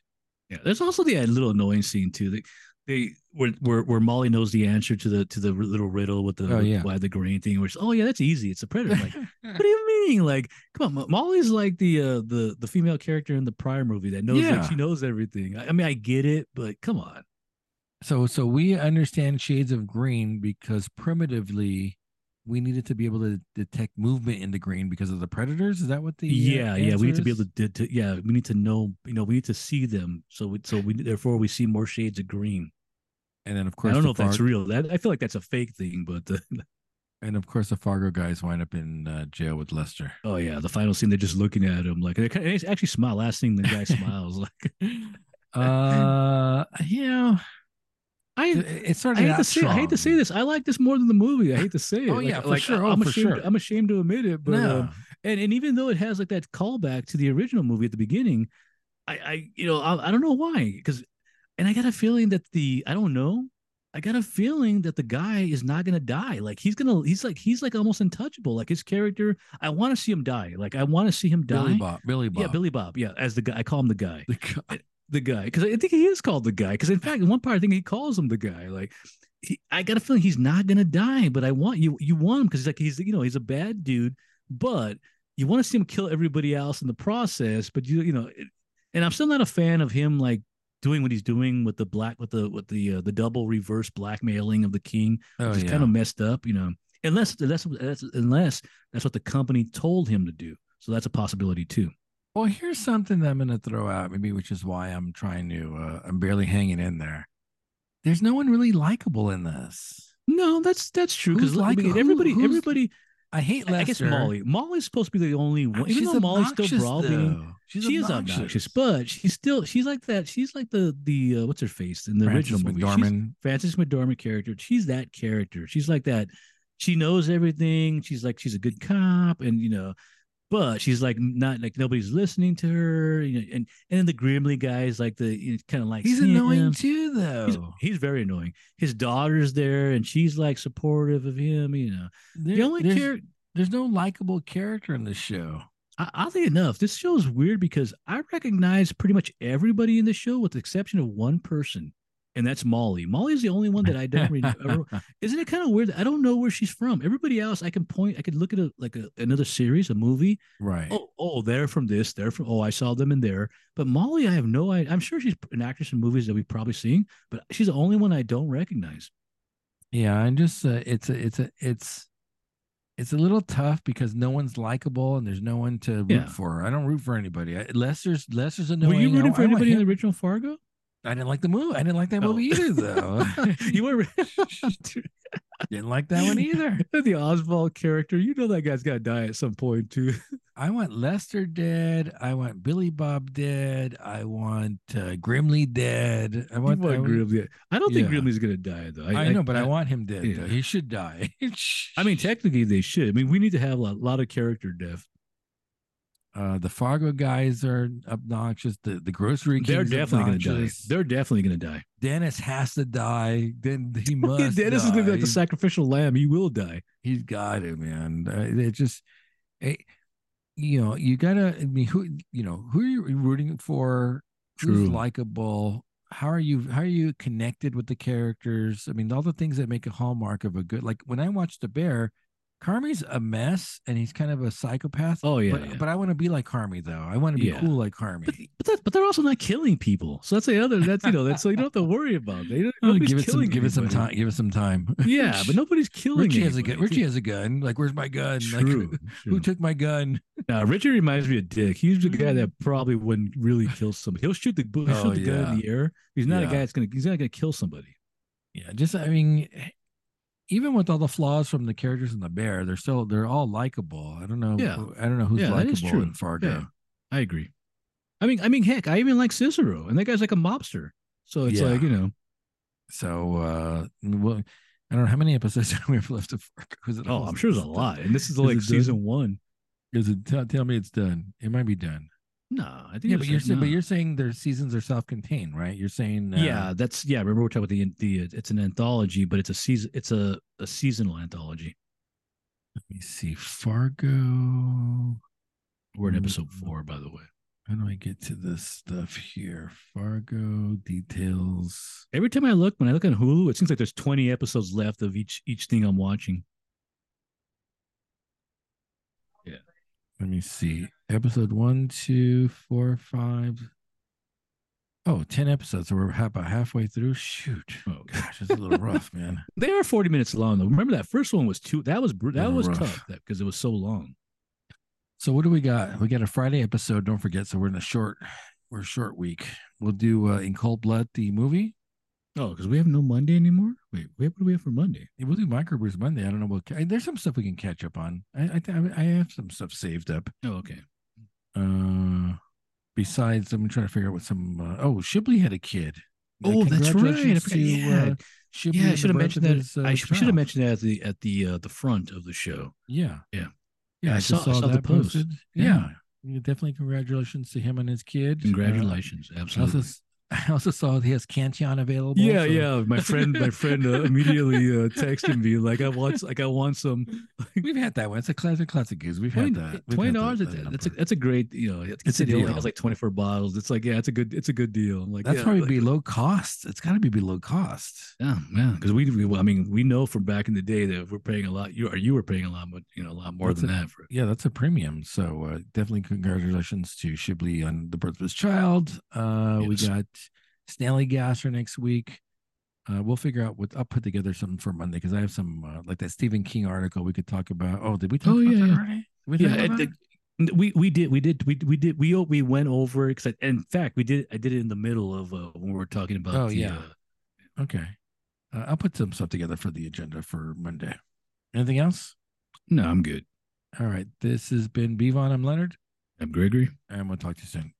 yeah. There's also the uh, little annoying scene too. They, they where, where where Molly knows the answer to the to the little riddle with the Oh, yeah. why the green thing. Which oh yeah, that's easy. It's a predator. Like, what do you mean? Like, come on, Molly's like the uh the the female character in the prior movie that knows Yeah. like she knows everything. I, I mean, I get it, but come on. So so we understand shades of green because primitively we needed to be able to detect movement in the green because of the predators. Is that what the uh, yeah, yeah. We need to be able to, to, yeah. We need to know, you know, we need to see them. So we, so we, therefore, we see more shades of green. And then of course, I don't know if that's real. That I feel like that's a fake thing, but uh, And of course, the Fargo guys wind up in uh, jail with Lester. oh yeah, the final scene they're just looking at him like they kind of actually smile. Last thing the guy smiles like Uh, you know, I. it, started I hate to say I hate to say this. I like this more than the movie. I hate to say it. Oh, Like- yeah, for like, sure. Oh, I'm for ashamed. sure. I'm ashamed to admit it, but no, um, and and even though it has like that callback to the original movie at the beginning, I I you know I, I don't know why because, and I got a feeling that the I don't know. I got a feeling that the guy is not gonna die. Like he's gonna, he's like, he's like almost untouchable. Like his character, I want to see him die. Like I want to see him die. Billy Bob, Billy Bob. Yeah, Billy Bob. Yeah, as the guy, I call him the guy The guy- the guy because I think he is called the guy. Because in fact, in one part, I think he calls him the guy. Like, he, I got a feeling he's not gonna die, but I want you. You want him because he's like he's you know he's a bad dude, but you want to see him kill everybody else in the process. But you you know, it, and I'm still not a fan of him like doing what he's doing with the black with the with the uh, the double reverse blackmailing of the king. Oh which is yeah. kind of messed up, you know. Unless that's, that's unless that's what the company told him to do. So that's a possibility too. Well, here's something that I'm going to throw out, maybe, which is why I'm trying to. Uh, I'm barely hanging in there. There's no one really likable in this. No, that's that's true because like like- who- everybody who's- everybody I hate I- Lester. I guess Molly. Molly's supposed to be the only one. Even She's though Molly's still obnoxious, though. She's she is obnoxious. obnoxious, but she's still she's like that. She's like the the uh, what's her face in the Frances original movie. She's- McDormand. Frances McDormand character. She's that character. She's like that. She knows everything. She's like she's a good cop, and you know, but she's like not like nobody's listening to her. You know, and and then the Grimly guy's like the you know, kind of like He's annoying too, though. He's, he's very annoying. His daughter's there, and she's like supportive of him. You know, There- the only there's, character. there's no likable character in this show. I, oddly enough, this show is weird because I recognize pretty much everybody in the show with the exception of one person, and that's Molly. Molly is the only one that I don't ever- Isn't it kind of weird? I don't know where she's from. Everybody else, I can point. I could look at a like a, another series, a movie. right. Oh, oh, they're from this. They're from. Oh, I saw them in there. But Molly, I have no idea. I'm sure she's an actress in movies that we've probably seen, but she's the only one I don't recognize. Yeah, I'm just. Uh, it's a. It's a. It's. It's a little tough because no one's likable and there's no one to root Yeah. for. I don't root for anybody. I, Lester's Lester's annoying. Were you rooting for anybody in the original Fargo? I didn't like the movie. I didn't like that Oh. movie either, though. you were didn't like that one either. the Oswald character. You know that guy's got to die at some point too. I want Lester dead. I want Billy Bob dead. I want uh, Grimly dead. I want, want I, want- I don't think Yeah. Grimly's gonna die though. I, know, but I, want him dead. yeah. Though. He should die. I mean, technically they should. I mean, we need to have a lot of character death. Uh, the Fargo guys are obnoxious. The the grocery They're definitely gonna die. They're definitely gonna die. Dennis has to die. Then he must. Dennis is gonna be like the sacrificial lamb. He will die. He's got to, man. Uh, It just, it, you know, you gotta. I mean, who, you know, who are you rooting for? Who's likable? How are you? How are you connected with the characters? I mean, all the things that make a hallmark of a good. Like when I watched The Bear, Carmy's a mess and he's kind of a psychopath. Oh yeah, but, yeah. but I want to be like Carmy though. I want to be Yeah. cool like Carmy. But but, that, but they're also not killing people. So that's the other. That's you know that's so you don't have to worry about. They don't, Oh, give it some. killing Give it some time. Give it some time. Yeah, but nobody's killing. Richie has a gun. Richie has a gun. Like, where's my gun? Like, True. who took my gun? Now, Richard reminds me of Dick. He's the guy that probably wouldn't really kill somebody. He'll shoot the he'll Oh, shoot the gun in the air. He's not a guy that's gonna he's not gonna kill somebody. Yeah, just I mean, even with all the flaws from the characters in the bear, they're still they're all likable. I don't know. Yeah. I don't know who's Yeah, likable in Fargo. Yeah. I agree. I mean, I mean, heck, I even like Cicero, and that guy's like a mobster. So it's Yeah. like you know, So, uh, well, I don't know how many episodes we have left of Fargo. Oh, I'm sure there's a lot, and this is Is like it done? season one. Is it? Tell, tell me it's done. It might be done. No, I think Yeah, but you're like, saying, but you're saying their seasons are self-contained, right? You're saying, uh, yeah, that's yeah. Remember we're talking about the the it's an anthology, but it's a season. It's a a seasonal anthology. Let me see, Fargo. We're in episode Mm. four, by the way. How do I get to this stuff here? Fargo details. Every time I look, when I look on Hulu, it seems like there's 20 episodes left of each each thing I'm watching. Let me see. Episode one, two, four, five. Oh, 10 episodes. So we're about halfway through. Shoot. Oh, Gosh, it's a little rough, man. They are 40 minutes long though. Remember that first one was two. That was that was rough. tough because it was so long. So what do we got? We got a Friday episode. Don't forget. So we're in a short, we're a short week. We'll do uh, in Cold Blood the movie. Oh, because we have no Monday anymore. Wait, wait, what do we have for Monday? We'll do Microbrews Monday. I don't know what. There's some stuff we can catch up on. I I, th- I have some stuff saved up. Oh, okay. Uh, besides, I'm trying to figure out what some. Uh, oh, Shibley had a kid. Uh, Oh, that's right. I forgot. to, Yeah. uh, Shibley Yeah, I should have mentioned that. his, uh, I sh- should have mentioned that at the at the uh, the front of the show. Yeah. Yeah. Yeah. I I, saw- saw, saw the post. posted. Yeah. Yeah. Definitely congratulations to him and his kid. Uh, Congratulations, also, absolutely. s- I also saw he has Cantillon available. Yeah, so- yeah. My friend, my friend uh, immediately uh, texted me like, "I want, like, I want some." We've had that one. It's a classic, classic gueuze. We've had that. We've Twenty dollars. that- That's, that that's a that's a great you know. It's, It's a it deal. has like twenty four bottles. It's like yeah, it's a good it's a good deal. I'm like That's yeah, probably like, below cost. It's got to be below cost. Yeah, yeah. Because we, we, I mean, we know from back in the day that we're paying a lot. You or you were paying a lot, but you know, a lot more That's than it. that for. Yeah, that's a premium. So uh, definitely congratulations to Shibley on the birth of his child. Uh, We got Snallygaster next week. Uh, we'll figure out what I'll put together something for Monday because I have some uh, like that Stephen King article we could talk about. Oh, did we talk Oh, about yeah, that yeah. already? Did we Yeah, it- it- we we did we did we we did we we went over because in fact we did I did it in the middle of uh, when we were talking about. Oh, the, yeah. uh, okay. Uh, I'll put some stuff together for the agenda for Monday. Anything else? no, I'm good. All right. This has been Bevon. I'm Leonard, I'm Gregory. and we'll talk to you soon.